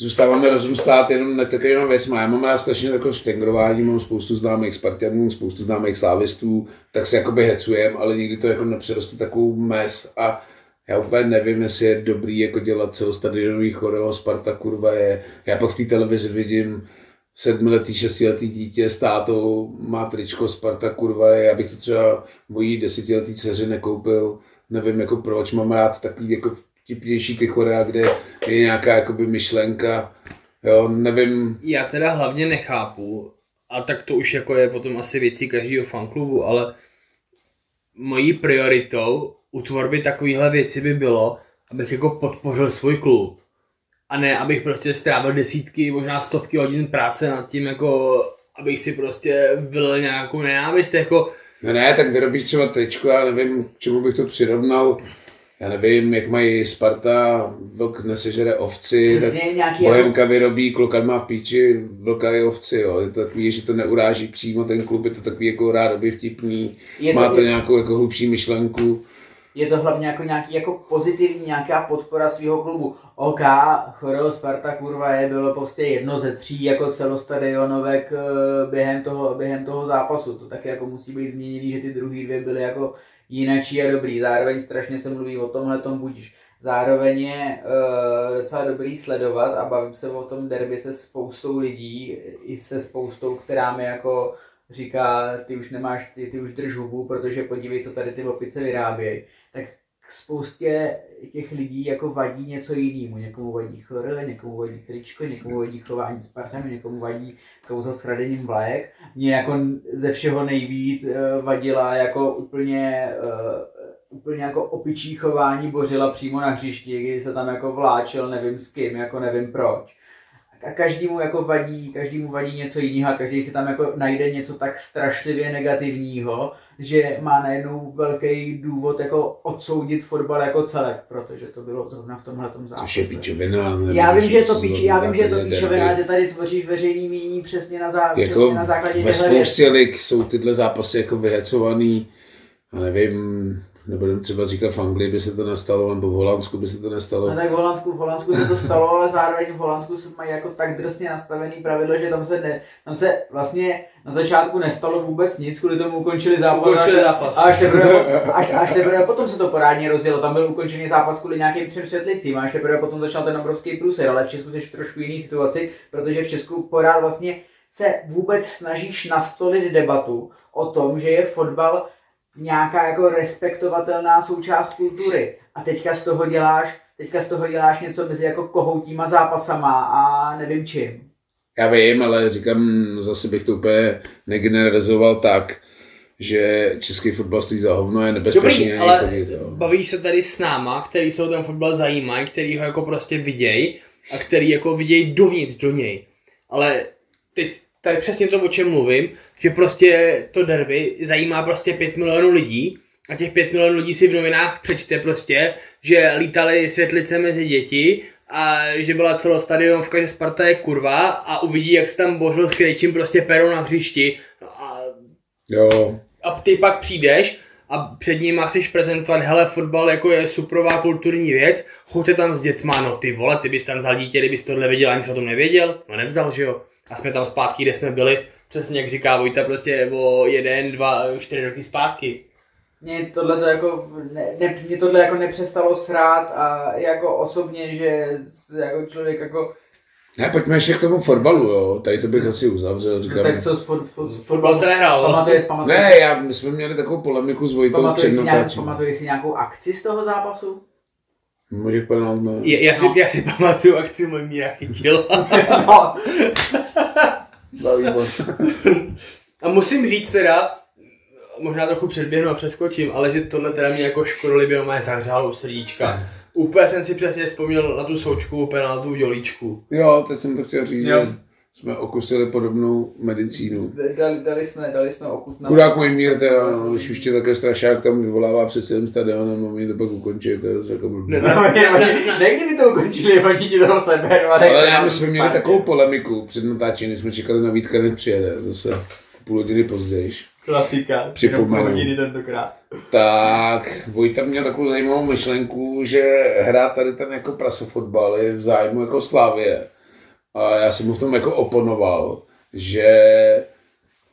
zůstáváme rozum jenom na takovýma věcma. Já mám rád strašně jako štengrování, mám spoustu známých Spartanů, spoustu známých slávistů, tak se jakoby hecujem, ale nikdy to jako nepřeroste takovou mes a já úplně nevím, jestli je dobrý jako dělat celostadionový choreo, Sparta kurva je, já pak v té televizi vidím sedmiletý, šestiletý dítě s tátou, má tričko Sparta kurva je, já bych to třeba mojí desetiletý dceři nekoupil, nevím jako proč, mám rád takový jako vtipnější ty chorea, kde je nějaká jakoby myšlenka, jo, nevím, Já teda hlavně nechápu, a tak to už jako je potom asi věcí každého fanklubu, ale mojí prioritou u tvorby takovéhle věci by bylo, abych jako podpořil svůj klub. A ne, abych prostě strávil desítky, možná stovky hodin práce nad tím, jako abych si prostě vylil nějakou nenávist, jako No ne, tak vyrobíš třeba tričko, já nevím, čemu bych to přirovnal. Já nevím, jak mají Sparta, vlk nesežere ovci, Přesně tak nějaký Bohemka vyrobí, klokan má v píči, vlka je ovci, jo. Je to takový, že to neuráží přímo ten klub, je to takový jako rádoby vtipný, Je to- má to je- nějakou jako hlubší myšlenku. je to hlavně jako nějaký jako pozitivní nějaká podpora svého klubu. OK, Choreo Sparta kurva je bylo prostě jedno ze tří jako celostadionovek eh, během toho, během toho zápasu. To taky jako musí být změněný, že ty druhý dvě byly jako jinačí a dobrý. Zároveň strašně se mluví o tomhle tom budíš. Zároveň je uh, docela dobrý sledovat a bavím se o tom derby se spoustou lidí, i se spoustou, která mi jako říká, ty už nemáš, ty, ty už drž hubu, protože podívej, co tady ty opice vyrábějí. Spoustě těch lidí jako vadí něco jinému. Někomu vadí chr, někomu vadí tričko, někomu vadí chování Spartanu, někomu vadí kauza s kradením vlajek. Mně jako ze všeho nejvíc eh, vadila jako úplně eh, úplně jako opičí chování Bořila přímo na hřišti, kdy se tam jako vláčel, nevím s kým, jako nevím proč. Každému jako vadí, každému vadí něco jiného a každý si tam jako najde něco tak strašlivě negativního, že má najednou velký důvod jako odsoudit fotbal jako celek, protože to bylo zrovna v tomhle Což je zápase. píčovina. nevím, Já vím, že je to co píči, já vím, že je to píčovina, ty tady tvoříš veřejný mínění přesně na, zá, jako přesně na základě ve těchto spoustě lig jsou tyhle zápasy jako vyhecovaný, nevím, nebudem třeba říkat v Anglii by se to nestalo, nebo v Holandsku by se to nestalo. No tak v Holandsku, v Holandsku se to stalo, ale zároveň v Holandsku se mají jako tak drsně nastavený pravidlo, že tam se, ne, tam se vlastně na začátku nestalo vůbec nic, kvůli tomu ukončili zápas. Ukončili a- zápas. A až teprve, až, až teprve potom se to porádně rozjelo. Tam byl ukončený zápas kvůli nějakým třem světlicím a až teprve potom začal ten obrovský průser, ale v Česku jsi v trošku jiný situaci, protože v Česku pořád vlastně se vůbec snažíš nastolit debatu o tom, že je fotbal nějaká jako respektovatelná součást kultury. A teďka z toho děláš, teďka z toho děláš něco mezi jako kohoutíma zápasama a nevím čím. Já vím, ale říkám, no zase bych to úplně negeneralizoval tak, že český fotbal stojí za hovno, je nebezpečný Dobrý, ale bavíš se tady s náma, který se o ten fotbal zajímají, který ho jako prostě vidějí a který jako vidějí dovnitř do něj. Ale teď tady přesně to, o čem mluvím, že prostě to derby zajímá prostě 5 milionů lidí a těch 5 milionů lidí si v novinách přečte prostě, že lítali světlice mezi děti a že byla celostadionovka, že Sparta je kurva a uvidí, jak se tam bořil s krejčím prostě pero na hřišti. No a Jo, a ty pak přijdeš a před ním chceš prezentovat, hele, fotbal jako je suprová kulturní věc, choďte tam s dětma, no ty vole, ty bys tam vzal dítě, kdybys tohle věděl, ani se o tom nevěděl, no nevzal, že jo. A jsme tam zpátky, kde jsme byli, přesně jak říká Vojta, prostě o jeden, dva, čtyři roky zpátky. Mě tohle to jako, ne, ne, mě tohle jako nepřestalo srát a jako osobně, že jako člověk jako, ne, pojďme ještě k tomu fotbalu, jo, tady to bych asi uzavřel, říkám. no, tak co s, fot, fot, s Fotbal se nehrál, no. pamatuje, pamatuje, Ne, já, my jsme měli takovou polemiku s Vojtou před si nějak, natáčením. pamatuje si nějakou akci z toho zápasu? Můžeš ne? Já, já, si, No. já si pamatuju akci můj míra chytil. no, No. A musím říct teda, možná trochu předběhnu a přeskočím, ale že tohle teda mě jako škodolibě mé zahřálo u srdíčka. Úplně jsem si přesně vzpomněl na tu součku penaltu v Jolíčku. Jo, teď jsem to chtěl říct, Jo. Jsme okusili podobnou medicínu. dali, dali, jsme, dali jsme okut na... Chudák můj mír, teda, no, když už tě také strašák tam vyvolává před celým stadionem, a oni to pak ukončí, to je zase jako blbý. Ne, No, ne, oni, ne, kdyby to ukončili, oni ti toho seberu. Ale ne, my jsme měli takovou polemiku před natáčením, jsme čekali na Vítka, než přijede, zase půl hodiny později. Klasika. Připomenu. jenom půl hodiny tentokrát. Tak Vojta měl takovou zajímavou myšlenku, že hrát tady ten jako prasofotbal je v zájmu jako Slávě. A já jsem mu v tom jako oponoval, že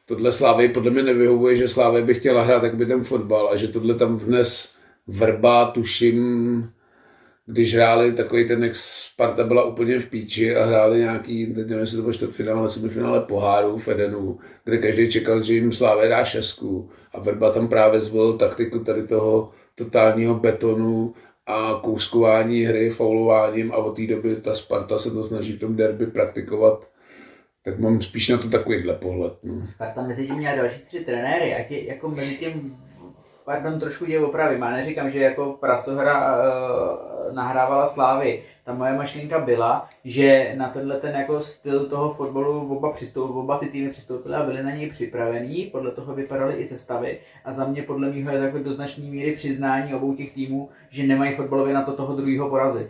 tohle Slávě podle mě nevyhovuje, že Slávě by chtěla hrát jakoby ten fotbal a že tohle tam vnes Vrba, tuším, když hráli takový ten, jak Sparta byla úplně v píči a hráli nějaký, teď nevím, jestli to bylo čtvrtfinále, semifinále poháru v Edenu, kde každý čekal, že jim Slávě dá šestku a Vrba tam právě zvolil taktiku tady toho totálního betonu a kouskování hry, faulováním a od té doby ta Sparta se to snaží v tom derby praktikovat. Tak mám spíš na to takovýhle pohled. No. Sparta mezi tím měla další tři trenéry, ať je jako mezi tím pardon, trošku tě opravím, já neříkám, že jako prasohra uh, nahrávala Slávy. Ta moje mašlinka byla, že na tenhle ten jako styl toho fotbalu oba, přistoup, oba ty týmy přistoupily a byly na něj připravení, podle toho vypadaly i sestavy a za mě podle mého je takové do značné míry přiznání obou těch týmů, že nemají fotbalově na to toho druhého porazit.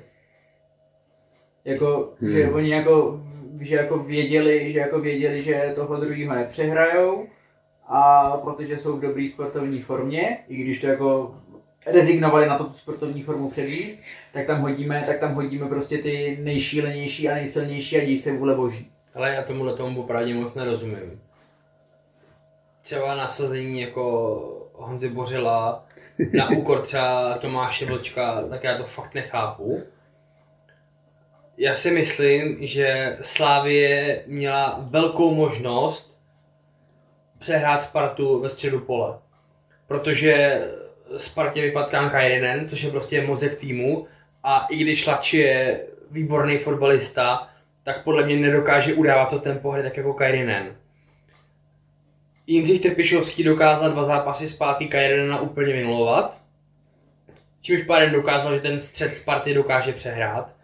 Jako, hmm. že oni jako, že jako věděli, že jako věděli, že toho druhého nepřehrajou, a protože jsou v dobré sportovní formě, i když to jako rezignovali na to tu sportovní formu předvíst, tak tam hodíme, tak tam hodíme prostě ty nejšílenější a nejsilnější a dějí se vůle boží. Ale já tomu tomu opravdu moc nerozumím. Třeba nasazení jako Honzi Bořila na úkor třeba Tomáše Vlčka, tak já to fakt nechápu. Já si myslím, že Slávie měla velkou možnost přehrát Spartu ve středu pole. Protože Spartě vypadl Kánka Jirinen, což je prostě mozek týmu a i když Lači je výborný fotbalista, tak podle mě nedokáže udávat to tempo hry tak jako Kajrinen. Jindřich Trpišovský dokázal dva zápasy zpátky Kajrinena úplně vynulovat, čímž pádem dokázal, že ten střed Sparty dokáže přehrát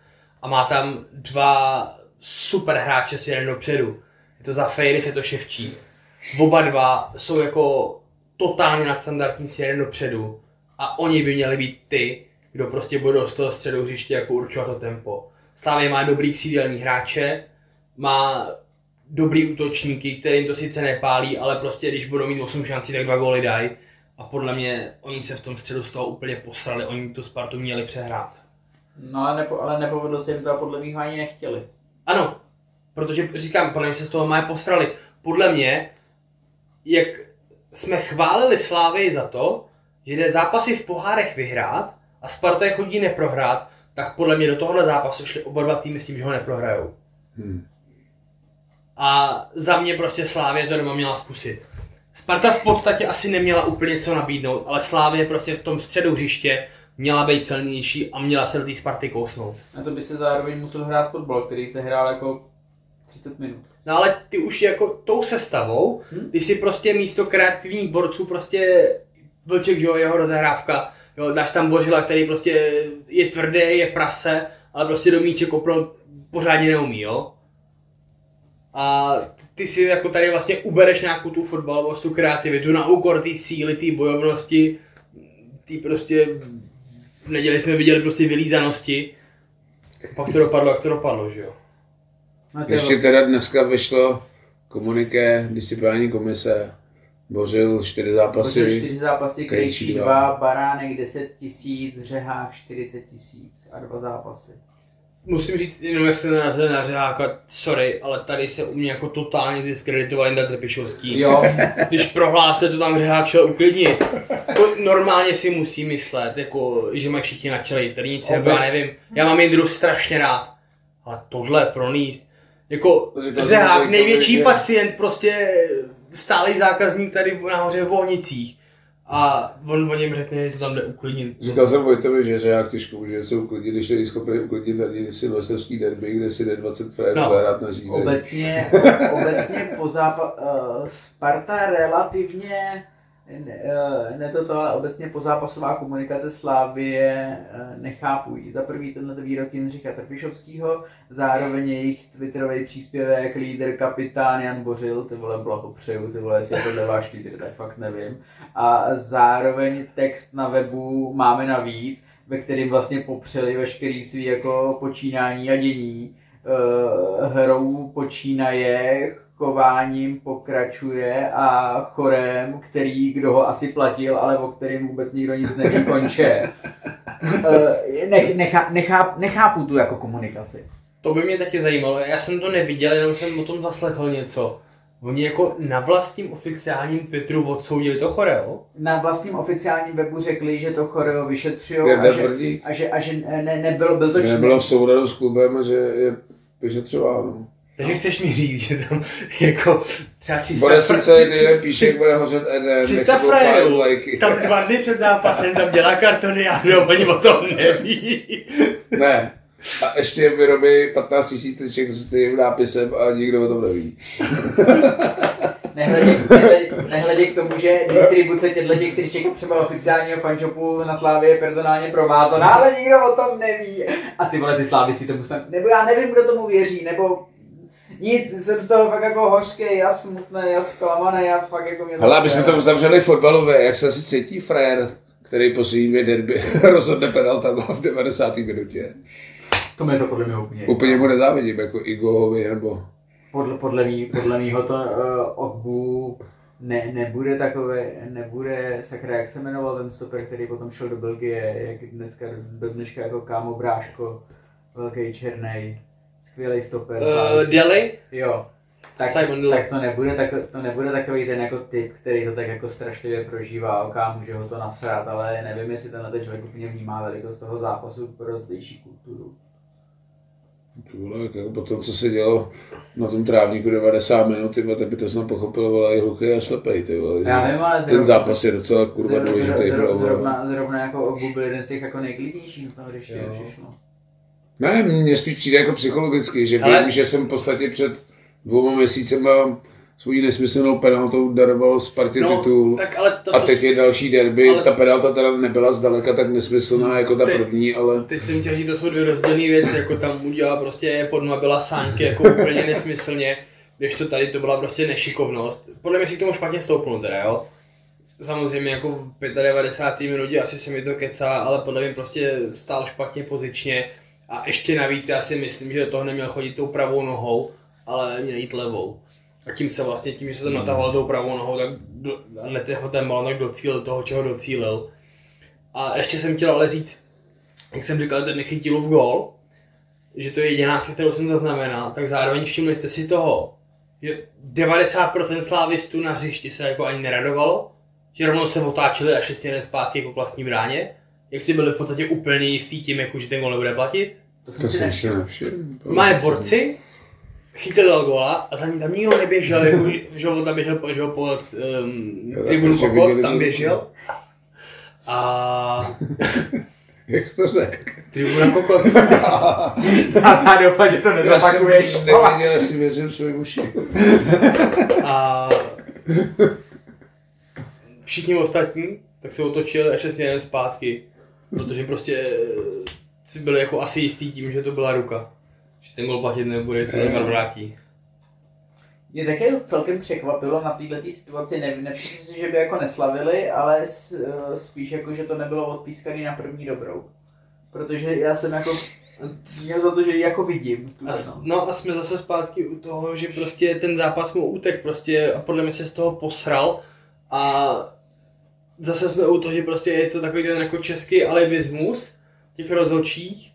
a má tam dva super hráče směrem dopředu. Je to za Fejris, je to Ševčík oba dva jsou jako totálně na standardní směrem dopředu a oni by měli být ty, kdo prostě budou z toho středu hřiště jako určovat to tempo. Slávě má dobrý křídelní hráče, má dobrý útočníky, kterým to sice nepálí, ale prostě když budou mít 8 šancí, tak dva góly dají. A podle mě oni se v tom středu z toho úplně posrali, oni tu Spartu měli přehrát. No ale, nepo, ale nepovedlo se jim to a podle mých ani nechtěli. Ano, protože říkám, podle mě se z toho má posrali. Podle mě jak jsme chválili Slávy za to, že jde zápasy v pohárech vyhrát a Sparta je chodí neprohrát, tak podle mě do tohohle zápasu šli oba dva týmy s tím, že ho neprohrajou. Hmm. A za mě prostě Slávě to doma měla zkusit. Sparta v podstatě asi neměla úplně co nabídnout, ale Slávě prostě v tom středu hřiště měla být silnější a měla se do té Sparty kousnout. A to by se zároveň musel hrát fotbal, který se hrál jako 30 minut. No ale ty už jako tou sestavou, hmm? když si prostě místo kreativních borců prostě Vlček, jo, jeho rozehrávka, jo, dáš tam Božila, který prostě je tvrdý, je prase, ale prostě do míček opravdu pořádně neumí, jo. A ty si jako tady vlastně ubereš nějakou tu fotbalovost, tu kreativitu na úkor té síly, té bojovnosti, ty prostě v neděli jsme viděli prostě vylízanosti, pak to dopadlo, jak to dopadlo, že jo. Ještě teda dneska vyšlo komuniké disciplinární komise. Bořil čtyři zápasy. Bořil čtyři zápasy, Krejčí dva, Baránek 10 tisíc, Řehák 40 tisíc a dva zápasy. Musím říct, jenom jak jste narazili na Řeháka, sorry, ale tady se u mě jako totálně diskreditoval Linda Trpišovský. Jo. Když prohlásil, to tam Řehák šel uklidnit. To normálně si musí myslet, jako, že mají všichni na čele jitrnice, nebo já nevím. Já mám Jindru strašně rád, ale tohle proníst jako řehák, největší že... pacient, prostě stálý zákazník tady nahoře v Bohnicích. A on o něm řekne, že to tam jde uklidnit. Říkal jsem Vojtovi, že řehák těžko může se uklidnit, když je schopný uklidnit ani silvestrovský derby, kde si jde 20 frérů no. hrát na řízení. Obecně, obecně po zápa- uh, Sparta relativně Eh, ne to, ale obecně pozápasová komunikace Slávie eh, nechápují. Za prvý tenhle výrok Jindřicha Trpišovského, zároveň jejich twitterový příspěvek, líder kapitán Jan Bořil, ty vole blahopřeju, ty vole, jestli je tohle váš líder, tak fakt nevím. A zároveň text na webu máme navíc, ve kterým vlastně popřeli veškerý svý jako počínání a dění. Uh, hrou počínaje, chováním pokračuje a chorem, který, kdo ho asi platil, ale o kterým vůbec nikdo nic neví, konče. Eh, nech, nechá, nechá, nechápu tu jako komunikaci. To by mě taky zajímalo. Já jsem to neviděl, jenom jsem o tom zaslechl něco. Oni jako na vlastním oficiálním Twitteru odsoudili to choreo? Na vlastním oficiálním webu řekli, že to choreo vyšetřují a, že, a že, a že ne, nebylo, byl to. Nebylo v souladu s klubem a že je vyšetřováno. Takže chceš mi říct, že tam jako třeba 300... Bude si celý den píše, jak bude hořet Eden, 300 frajerů, tam dva dny před zápasem tam dělá kartony a no, oni o tom neví. Ne. A ještě vyrobí 15 000 triček s tím nápisem a nikdo o tom neví. nehledě, nehledě, nehledě, k tomu, že distribuce těchto těch triček třeba oficiálního fanshopu na Slávě je personálně provázaná, ale nikdo o tom neví. A ty vole, ty Slávy si tomu snad, nebo já nevím, kdo tomu věří, nebo nic, jsem z toho fakt jako hořký, já smutný, já zklamaný, já fakt jako mě to Hele, aby jsme sere. to uzavřeli fotbalové, jak se asi cítí frér, který po svým derby rozhodne penaltama v 90. minutě. To mě to podle mě úplně. Úplně mu nezávidím, jako Igohovi nebo... Podle, podle, mý, podle mýho to uh, Ogbu ne, nebude takové, nebude, sakra, jak se jmenoval ten stoper, který potom šel do Belgie, jak dneska, do dneška jako kámo bráško, velký černý, skvělý stoper. Uh, Deli? jo. Tak, Simon tak to, nebude tako, to nebude takový ten jako typ, který to tak jako strašlivě prožívá, oká může ho to nasrat, ale nevím, jestli tenhle ten člověk úplně vnímá velikost toho zápasu pro zdejší kulturu. Ty vole, jak jako po tom, co se dělo na tom trávníku 90 minut, ty vole, tak by to snad pochopil, vole, i hluchý a slepej, ty vole. Já vím, ale Ten zrovna- zápas je docela kurva Zrovna- důležitý zrovna- pro Ovro. zrovna, zrovna jako Ogbu byl jeden z těch jako nejklidnějších na tom jak přišlo. Ne, mně spíš přijde jako psychologicky, že Ale- vím, že jsem v podstatě před dvouma měsícema svojí nesmyslnou penaltou daroval Spartě No, titul. tak ale to, A teď je další derby, Ale- ta penalta teda nebyla zdaleka tak nesmyslná jako ta Teď- první, ale Teď jsem chtěl říct, to jsou dvě rozdílné věci, jako tam udělal prostě podma byla sánky jako úplně nesmyslně, když to tady to byla prostě nešikovnost. Podle mě si k tomu špatně stoupnul teda, jo. Samozřejmě jako v 95. minutě asi se mi to kecá, ale podle mě prostě stál špatně pozičně a ještě navíc já si myslím, že do toho neměl chodit tou pravou nohou, ale měl jít levou. A tím se vlastně, tím, že se tam natahoval tou pravou nohou, tak do, a netrefil ten balon, tak docílil toho, čeho docílil. A ještě jsem chtěl ale říct, jak jsem říkal, ten nechytil v gol, že to je jediná akce, kterou jsem zaznamenal, tak zároveň všimli jste si toho, že 90% slávistů na hřišti se jako ani neradovalo, že rovnou se otáčeli a šli zpátky jako vlastní bráně, jak si byli v podstatě úplně jistý tím, jako, že ten gol nebude platit. To jsem to si jsem nevšiml. si nevšiml. Má je borci, chytil dal góla a za ním tam nikdo neběžel, jako, že ho tam běžel, že ho pod um, tribunu viděli tam běžel. A Jak to řekl? tribuna Kokot, A ta dopa, že to Já jsem nezapakuješ. nevěděl, jestli věřím svým uším. A všichni ostatní tak se otočili a šli směrem zpátky, protože prostě eh, si byli jako asi jistý tím, že to byla ruka. Že ten gol platit nebude, co Neymar vrátí. Mě také celkem překvapilo na této situaci, ne, nevšiml si, že by jako neslavili, ale eh, spíš jako, že to nebylo odpískaný na první dobrou. Protože já jsem jako měl za to, že ji jako vidím. A, no. no a jsme zase zpátky u toho, že prostě ten zápas mu utek prostě a podle mě se z toho posral a zase jsme u toho, že prostě je to takový ten jako český alibismus těch rozhodčích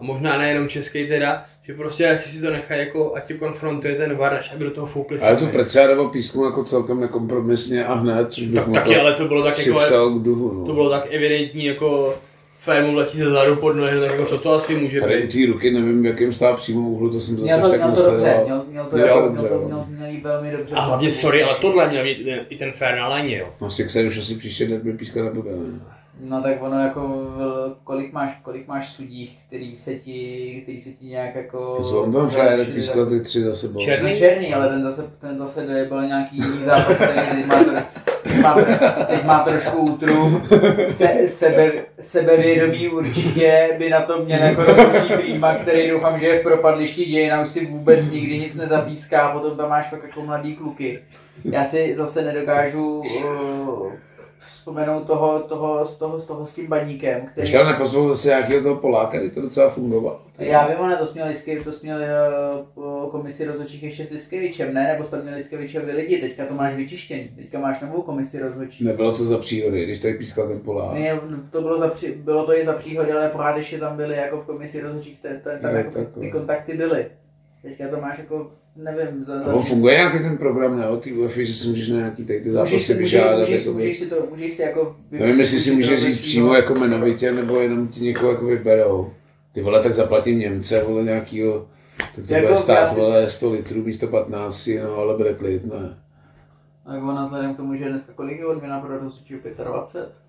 a možná nejenom český teda, že prostě radši si to nechají jako, ať tě konfrontuje ten VAR, než aby do toho foukli Ale tu sami. Preciádovo písmu jako celkem nekompromisně a hned, což bych tak, mu taky, to ale to bylo tak jako, k duhu. No. to bylo tak evidentní jako fér mu letí ze zadu pod nohy, no tak jako co to asi může Tady být. té ruky nevím, v jakém stál přímo úhlu, to jsem zase Měl to, tak měl to dobře, měl, měl to, Měl to měl, dobře, to, měl, velmi dobře. A hlavně, sorry, ale tohle měl i ten fér na léně, jo. No Sixer už asi příště derby pískat nebude, ne? No tak ono jako, kolik máš, kolik máš sudích, který se ti, který se ti nějak jako... Zlom tam frajer zlepšili, pískal ty tři za sebou. Černý? No černý, ale ten zase, ten zase dojebal nějaký jiný zápas, který teď má, tro, teď má, teď má trošku útrum. Se, sebe, sebevědomí určitě by na to měl jako rozhodčí klíma, který doufám, že je v propadlišti dějin a už si vůbec nikdy nic nezapíská, potom tam máš fakt jako mladý kluky. Já si zase nedokážu uh, vzpomenout toho, toho, z toho, z toho s tím baníkem, který... Ještě ale nepozval zase nějakého toho Poláka, kdy to docela fungovalo. Já vím, ale to jsme měli, to jsme měli uh, komisi rozhodčích ještě s Liskevičem, ne? Nebo jste měli Liskevičovi lidi, teďka to máš vyčištěný, teďka máš novou komisi rozhodčích. Nebylo to za příhody, když tady pískal ten Polák. Ne, to bylo, za při, bylo to i za příhody, ale pořád ještě tam byly jako v komisi rozhodčích, te, te, tam jako ty kontakty byly. Teďka to máš jako, nevím, za, za funguje nějaký ten program, ne, od té UEFA, že si můžeš na nějaký tady ty můžeš zápasy můžeš, vyžádat. můžeš, jako můžeš, si to, můžeš si jako... Nevím, jestli si můžeš říct přímo jako jmenovitě, nebo jenom ti někoho jako vyberou. Ty vole, tak zaplatím Němce, vole, nějakýho, tak to Jako bude stát, si- vole, 100 litrů místo 15, no, ale bude klid, ne. Tak ona vzhledem k tomu, že dneska kolik je odměna pro rozhodčího 25?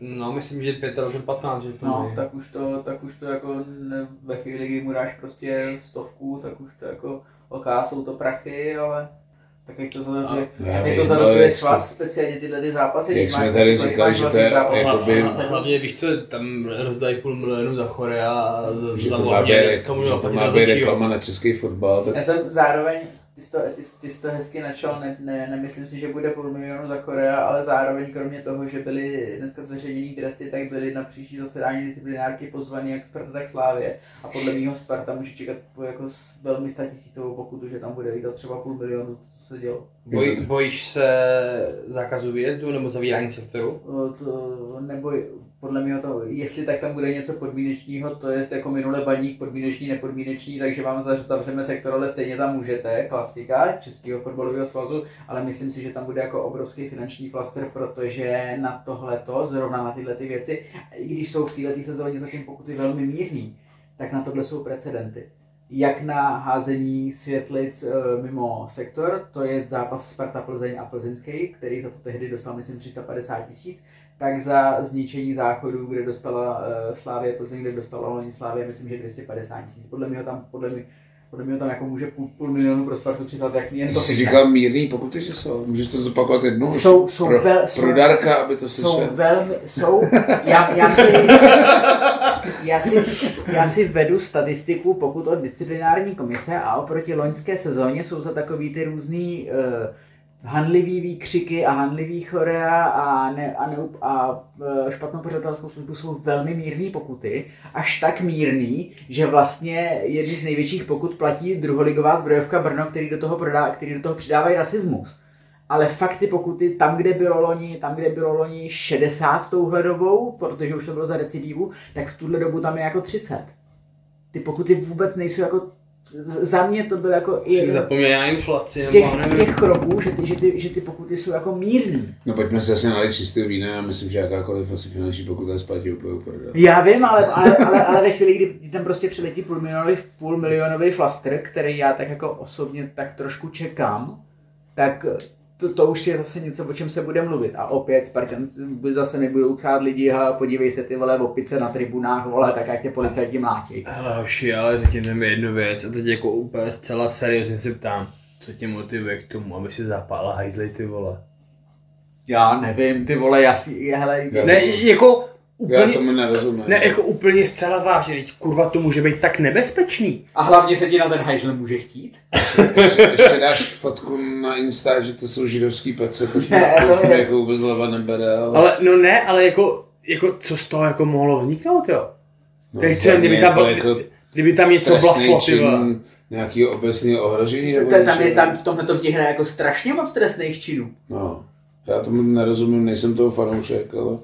No, myslím, že 25, 15, že to No, je. tak už to, tak už to jako ne, ve chvíli, kdy mu dáš prostě stovku, tak už to jako OK, jsou to prachy, ale Tak jak to zadotuje, No jak vím, to zadotuje jak svaz, to- speciálně tyhle ty zápasy. Jak jsme tady říkali, že to vlastně je zápas- jakoby- A hlavně víš co, tam rozdají půl milionu za Chorea a za to že to má být reklama na český fotbal, tak Já jsem zároveň, ty jsi to, ty, ty jsi to hezky načal, ne, ne, nemyslím si, že bude půl milionu za Korea, ale zároveň kromě toho, že byly dneska zveřejnění tresty, tak byly na příští zasedání disciplinárky pozvaný jak Sparta, tak Slávě. A podle mého Sparta může čekat jako velmi statisícovou pokutu, že tam bude lítat třeba půl milionu, co se dělo. Boj, bojíš se zákazu výjezdu nebo zavírání sektoru? To, nebo podle mě to, jestli tak tam bude něco podmínečního, to je jako minule baník podmínečný, nepodmínečný, takže vám zav- zavřeme sektor, ale stejně tam můžete, klasika Českého fotbalového svazu, ale myslím si, že tam bude jako obrovský finanční flaster, protože na tohleto, zrovna na tyhle ty věci, i když jsou v této sezóně zatím pokuty velmi mírný, tak na tohle jsou precedenty. Jak na házení světlic e, mimo sektor, to je zápas Sparta Plzeň a Plzeňský, který za to tehdy dostal, myslím, 350 tisíc, tak za zničení záchodu, kde dostala uh, Slávě Plzeň, kde dostala loni Slávě, myslím, že 250 tisíc. Podle mě tam, podle mě, podle mě tam jako může půl, půl milionu pro Spartu přizvat, jak jen to jsi říkal mírný pokuty, že jsou. Můžeš to zopakovat jednou? Jsou- jsou pro, vel- pro jsou- Darka, aby to jsou slyšel. velmi, jsou, já, já, si, já, si, já si vedu statistiku, pokud od disciplinární komise a oproti loňské sezóně jsou za takový ty různý uh, hanlivý výkřiky a hanlivý chorea a, ne, a, ne, a eh, špatnou pořadatelskou službu jsou velmi mírné pokuty, až tak mírný, že vlastně jedny z největších pokut platí druholigová zbrojovka Brno, který do toho, prodá, který do toho přidávají rasismus. Ale fakt ty pokuty, tam, kde bylo loni, tam, kde bylo loni 60 v touhle dobou, protože už to bylo za recidivu, tak v tuhle dobu tam je jako 30. Ty pokuty vůbec nejsou jako, za mě to byl jako i Jsi zapomněl na inflaci z těch, z těch kroků, že ty, že, ty, že ty pokuty jsou jako mírný. No pojďme se asi nalít čistého vína, já myslím, že jakákoliv asi finanční pokuta je splatí úplně úplně. Já vím, ale, ale, ale, ale ve chvíli, kdy tam prostě přiletí půl milionový, půl milionový flaster, který já tak jako osobně tak trošku čekám, tak to, to už je zase něco, o čem se bude mluvit. A opět Spartans zase nebudou pchát lidi a podívej se ty vole opice na tribunách, vole, tak jak tě policajti mlátí. Hele hoši, ale řekněte mi jednu věc a teď jako úplně zcela seriózně se ptám, co tě motivuje k tomu, aby si zapálil hajzli ty vole? Já nevím, ty vole, já si, hele, Ne, jako Já úplně, tomu nerozumím. ne, jako úplně zcela vážně, teď kurva to může být tak nebezpečný. a hlavně se ti na ten hajzl může chtít. ještě, ještě dáš fotku na Insta, že to jsou židovský pece, to Ne, to je- jako vůbec hlava nebere, ale... Ale no ne, ale jako, jako co z toho jako mohlo vzniknout, jo? no, Teď mě kdyby tam, jako kdyby tam něco blaflo, ty nějakého obecného ohrožení. nebo Tam, tam, je, tam v tomhle tom ti hraje jako strašně moc trestných činů. No, já tomu nerozumím, nejsem toho fanoušek, ale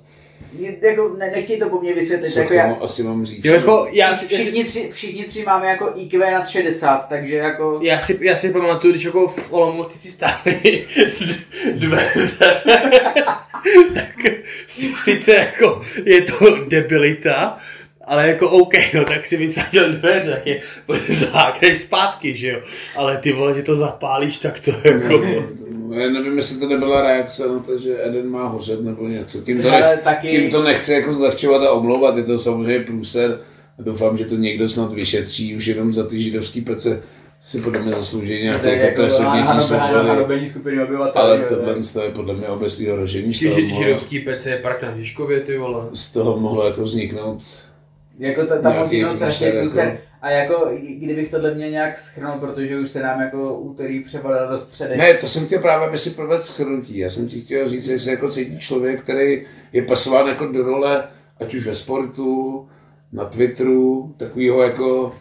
Jako, ne, nechtěj to po mně vysvětlit, co jako já, asi mám říct. Jo, jako, já, si- já, si- všichni, tři, všichni tři máme jako IQ nad 60, takže jako... já, si, já si pamatuju, když jako v Olomouci ti stály dveře, tak si, sice jako je to debilita, ale jako OK, no tak si vysadil dveře, tak je zákneš zpátky, že jo. Ale ty vole, že to zapálíš, tak to jako... Já nevím, jestli to nebyla reakce na to, že Eden má hořet nebo něco. Tím to, nechci, taky- tím to nechci jako zlehčovat a omlouvat, je to samozřejmě průser. Doufám, že to někdo snad vyšetří, už jenom za ty židovský pece si podle mě zaslouží nějaké jako trest odnětí svobody. skupiny obyvatel. Ale tohle je podle mě obecný ohrožení. Ty židovský pece je park na Žižkově, ty vole. z toho mohlo jako vzniknout Jako ta, musí jenom strašně průser, jako- A jako, kdybych tohle měl nějak schrnout, protože už se nám jako úterý přepadá do středy. Ne, to jsem chtěl právě, aby si provedl shrnutí. Já jsem ti chtěl říct, jak se jako cítí člověk, který je pasován jako do role, ať už ve sportu, na Twitteru, takového jako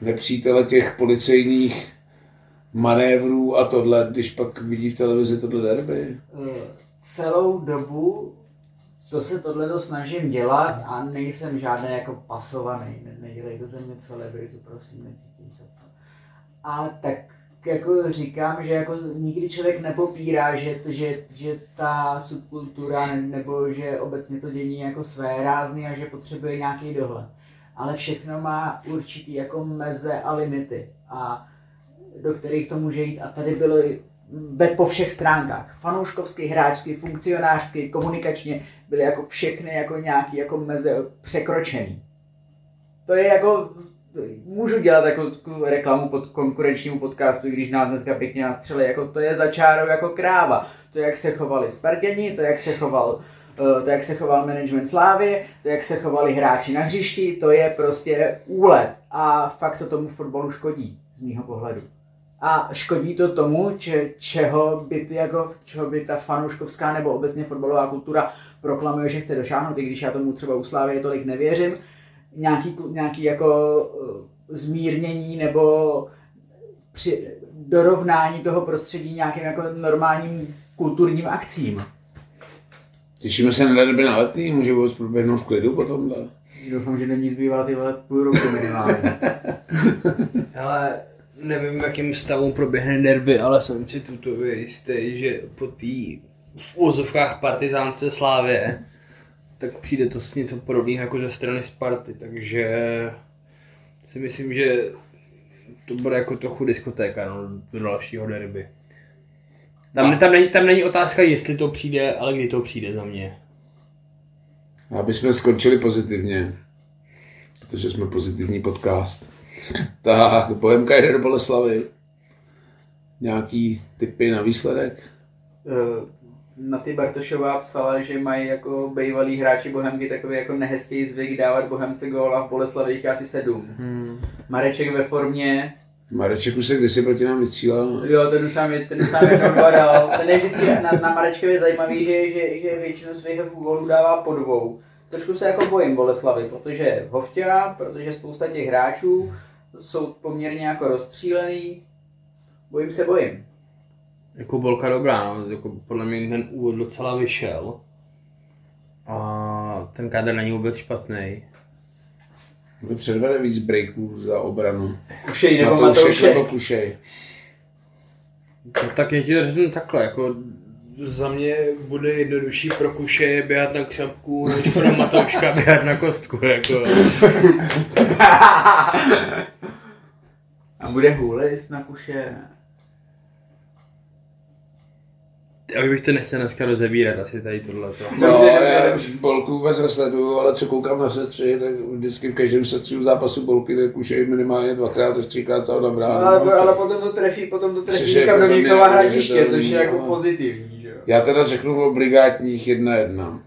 nepřítele těch policejních manévrů a tohle, když pak vidí v televizi tohle derby. Eh, celou dobu, co se tohle snažím dělat a nejsem žádný jako pasovaný, ne, nedělej to ze mě celebritu, prosím, necítím se to. A tak jako říkám, že jako nikdy člověk nepopírá, že, že, že ta subkultura ne- nebo že obecně to dění jako své rázný a že potřebuje nějaký dohled. Ale všechno má určitý jako meze a limity. A do kterých to může jít. A tady bylo ve, po všech stránkách. Fanouškovský, hráčský, funkcionářský, komunikačně byly jako všechny jako nějaký jako meze překročený. To je jako můžu dělat jako reklamu pod konkurenčnímu podcastu, i když nás dneska pěkně nastřeli, jako to je za čárou jako kráva. To, jak se chovali Spartěni, to, jak se choval eh, to, jak se choval management Slávy, to, jak se chovali hráči na hřišti, to je prostě úlet. A fakt to tomu fotbalu škodí, z mýho pohledu. A škodí to tomu, če, čeho, by ty jako, čeho by ta fanouškovská nebo obecně fotbalová kultura proklamuje, že chce došáhnout, i když já tomu třeba u Slávy tolik nevěřím, nějaký, nějaký jako uh, zmírnění nebo při, dorovnání toho prostředí nějakým jako normálním kulturním akcím. Těšíme se na derby na letní, může vůbec proběhnout v klidu potom. Doufám, že není zbývá ty vole půl roku minimálně. Ale nevím, v jakém stavu proběhne derby, ale jsem si tuto jistý, že po té v úzovkách partizánce Slávě tak přijde to s něco podobného jako ze strany Sparty, takže si myslím, že to bude jako trochu diskotéka no, do dalšího derby. Tam, tam, není, tam není otázka, jestli to přijde, ale kdy to přijde za mě. Aby jsme skončili pozitivně, protože jsme pozitivní podcast. Tak, Bohemka jde do Boleslavy. Nějaký typy na výsledek? Uh na ty Bartošová psala, že mají jako bývalí hráči Bohemky takový jako nehezký zvyk dávat Bohemce gól a v Boleslavi jich asi sedm. Hmm. Mareček ve formě. Mareček už se kdysi proti nám vystřílel. Jo, ten už nám, ten už nám jednou dal. Ten je vždycky na, na Marečkově zajímavý, že, že, že většinu svých gólů dává po dvou. Trošku se jako bojím Boleslavy, protože Hovťa, protože spousta těch hráčů jsou poměrně jako rozstřílený. Bojím se, bojím. Jako bolka dobrá, no. jako podle mě ten úvod docela vyšel. A ten kádr není vůbec špatný. Kdo předvede víc breaků za obranu? Kušej nebo Matoušek? Nebo Kušej. No, tak je ti to řeknu takhle, jako za mě bude jednodušší pro Kuše běhat na křapku, než pro Matouška běhat na kostku, jako. A bude hůlist na kuše? Já bych to nechtěl dneska rozebírat, asi tady tohle. No, já bolku vůbec nesleduju, ale co koukám na setři, tak vždycky v každém setři zápasu bolky tak už je minimálně dvakrát až třikrát co na bránu. Ale, no, ale potom to trefí, potom to trefí někam do Mnichova hradiště, což je jako pozitivní. Že? Já teda řeknu v obligátních jedna jedna.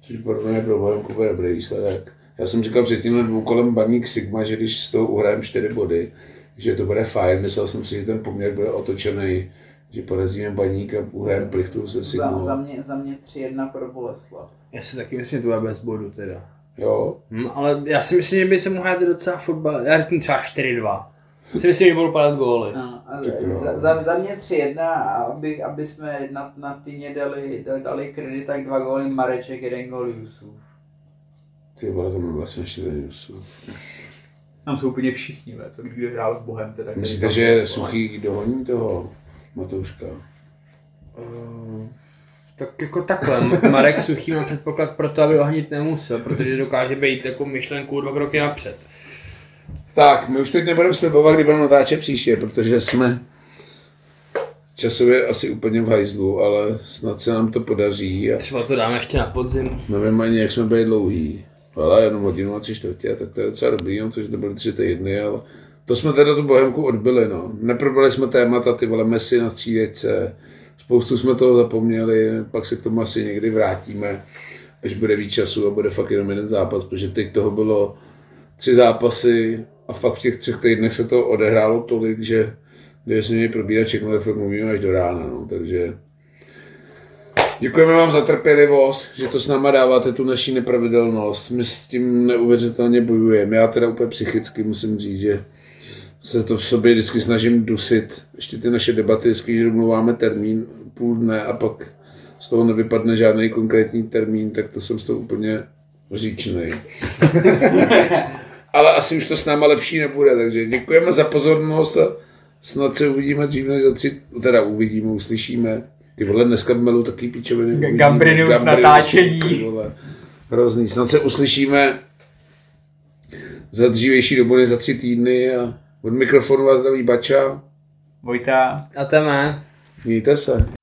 Což podle mě pro Bohemku bude dobrý výsledek. Já jsem říkal před tímhle dvoukolem baník Sigma, že když z toho uhrajeme čtyři body, že to bude fajn. Myslel jsem si, že ten poměr bude otočený že porazíme baník a uhrajeme plichtu se Sigmou. Za, za, mě, za mě 3-1 pro Boleslav. Já si taky myslím, že to bude bez bodu teda. Jo. Hm, ale já si myslím, že by se mohl hrát docela fotbal. Já řeknu třeba 4-2. Si myslím, že budou padat góly. No, za, za, za, mě 3-1, aby, aby jsme na, na týně dali, dali kredit, tak dva góly Mareček, jeden gól Jusuf. Ty vole, to mám vlastně ještě ten Jusuf. Tam jsou úplně všichni, co kdo hrál v Bohemce. Tak Myslíte, že Suchý dohoní toho? Matouška? Uh, tak jako takhle, Marek Suchý má předpoklad pro to, aby ohnit nemusel, protože dokáže být jako myšlenku dva kroky napřed. Tak, my už teď nebudeme slibovat, kdy budeme natáčet příště, protože jsme časově asi úplně v hajzlu, ale snad se nám to podaří. A... Třeba to dáme ještě na podzim. Nevím ani, jak jsme byli dlouhý. Ale jenom hodinu a tři čtvrtě, tak to je docela dobrý, no, protože to byly tři týdny, ale to jsme teda tu Bohemku odbyli, no. Neprobrali jsme témata, ty vole Messi na střídečce, spoustu jsme toho zapomněli, pak se k tomu asi někdy vrátíme, až bude víc času a bude fakt jenom jeden zápas, protože teď toho bylo tři zápasy a fakt v těch třech týdnech se to odehrálo tolik, že kdyby jsme měli probírat všechno, tak fakt mluvíme až do rána, no. takže Děkujeme vám za trpělivost, že to s náma dáváte tu naší nepravidelnost. My s tím neuvěřitelně bojujeme. Já teda úplně psychicky musím říct, že se to v sobě vždycky snažím dusit. Ještě ty naše debaty, vždycky, že domluváme termín půl dne a pak z toho nevypadne žádný konkrétní termín, tak to jsem z toho úplně říčný. Ale asi už to s náma lepší nebude, takže děkujeme za pozornost a snad se uvidíme dřív než za tři, teda uvidíme, uslyšíme. Ty vole, dneska melu taky píčoviny. Gambrinus natáčení. Hrozný. Snad se uslyšíme za dřívější dobu, než za tři týdny a od mikrofonu vás zdraví Bača. Vojta. A téma. Mějte se.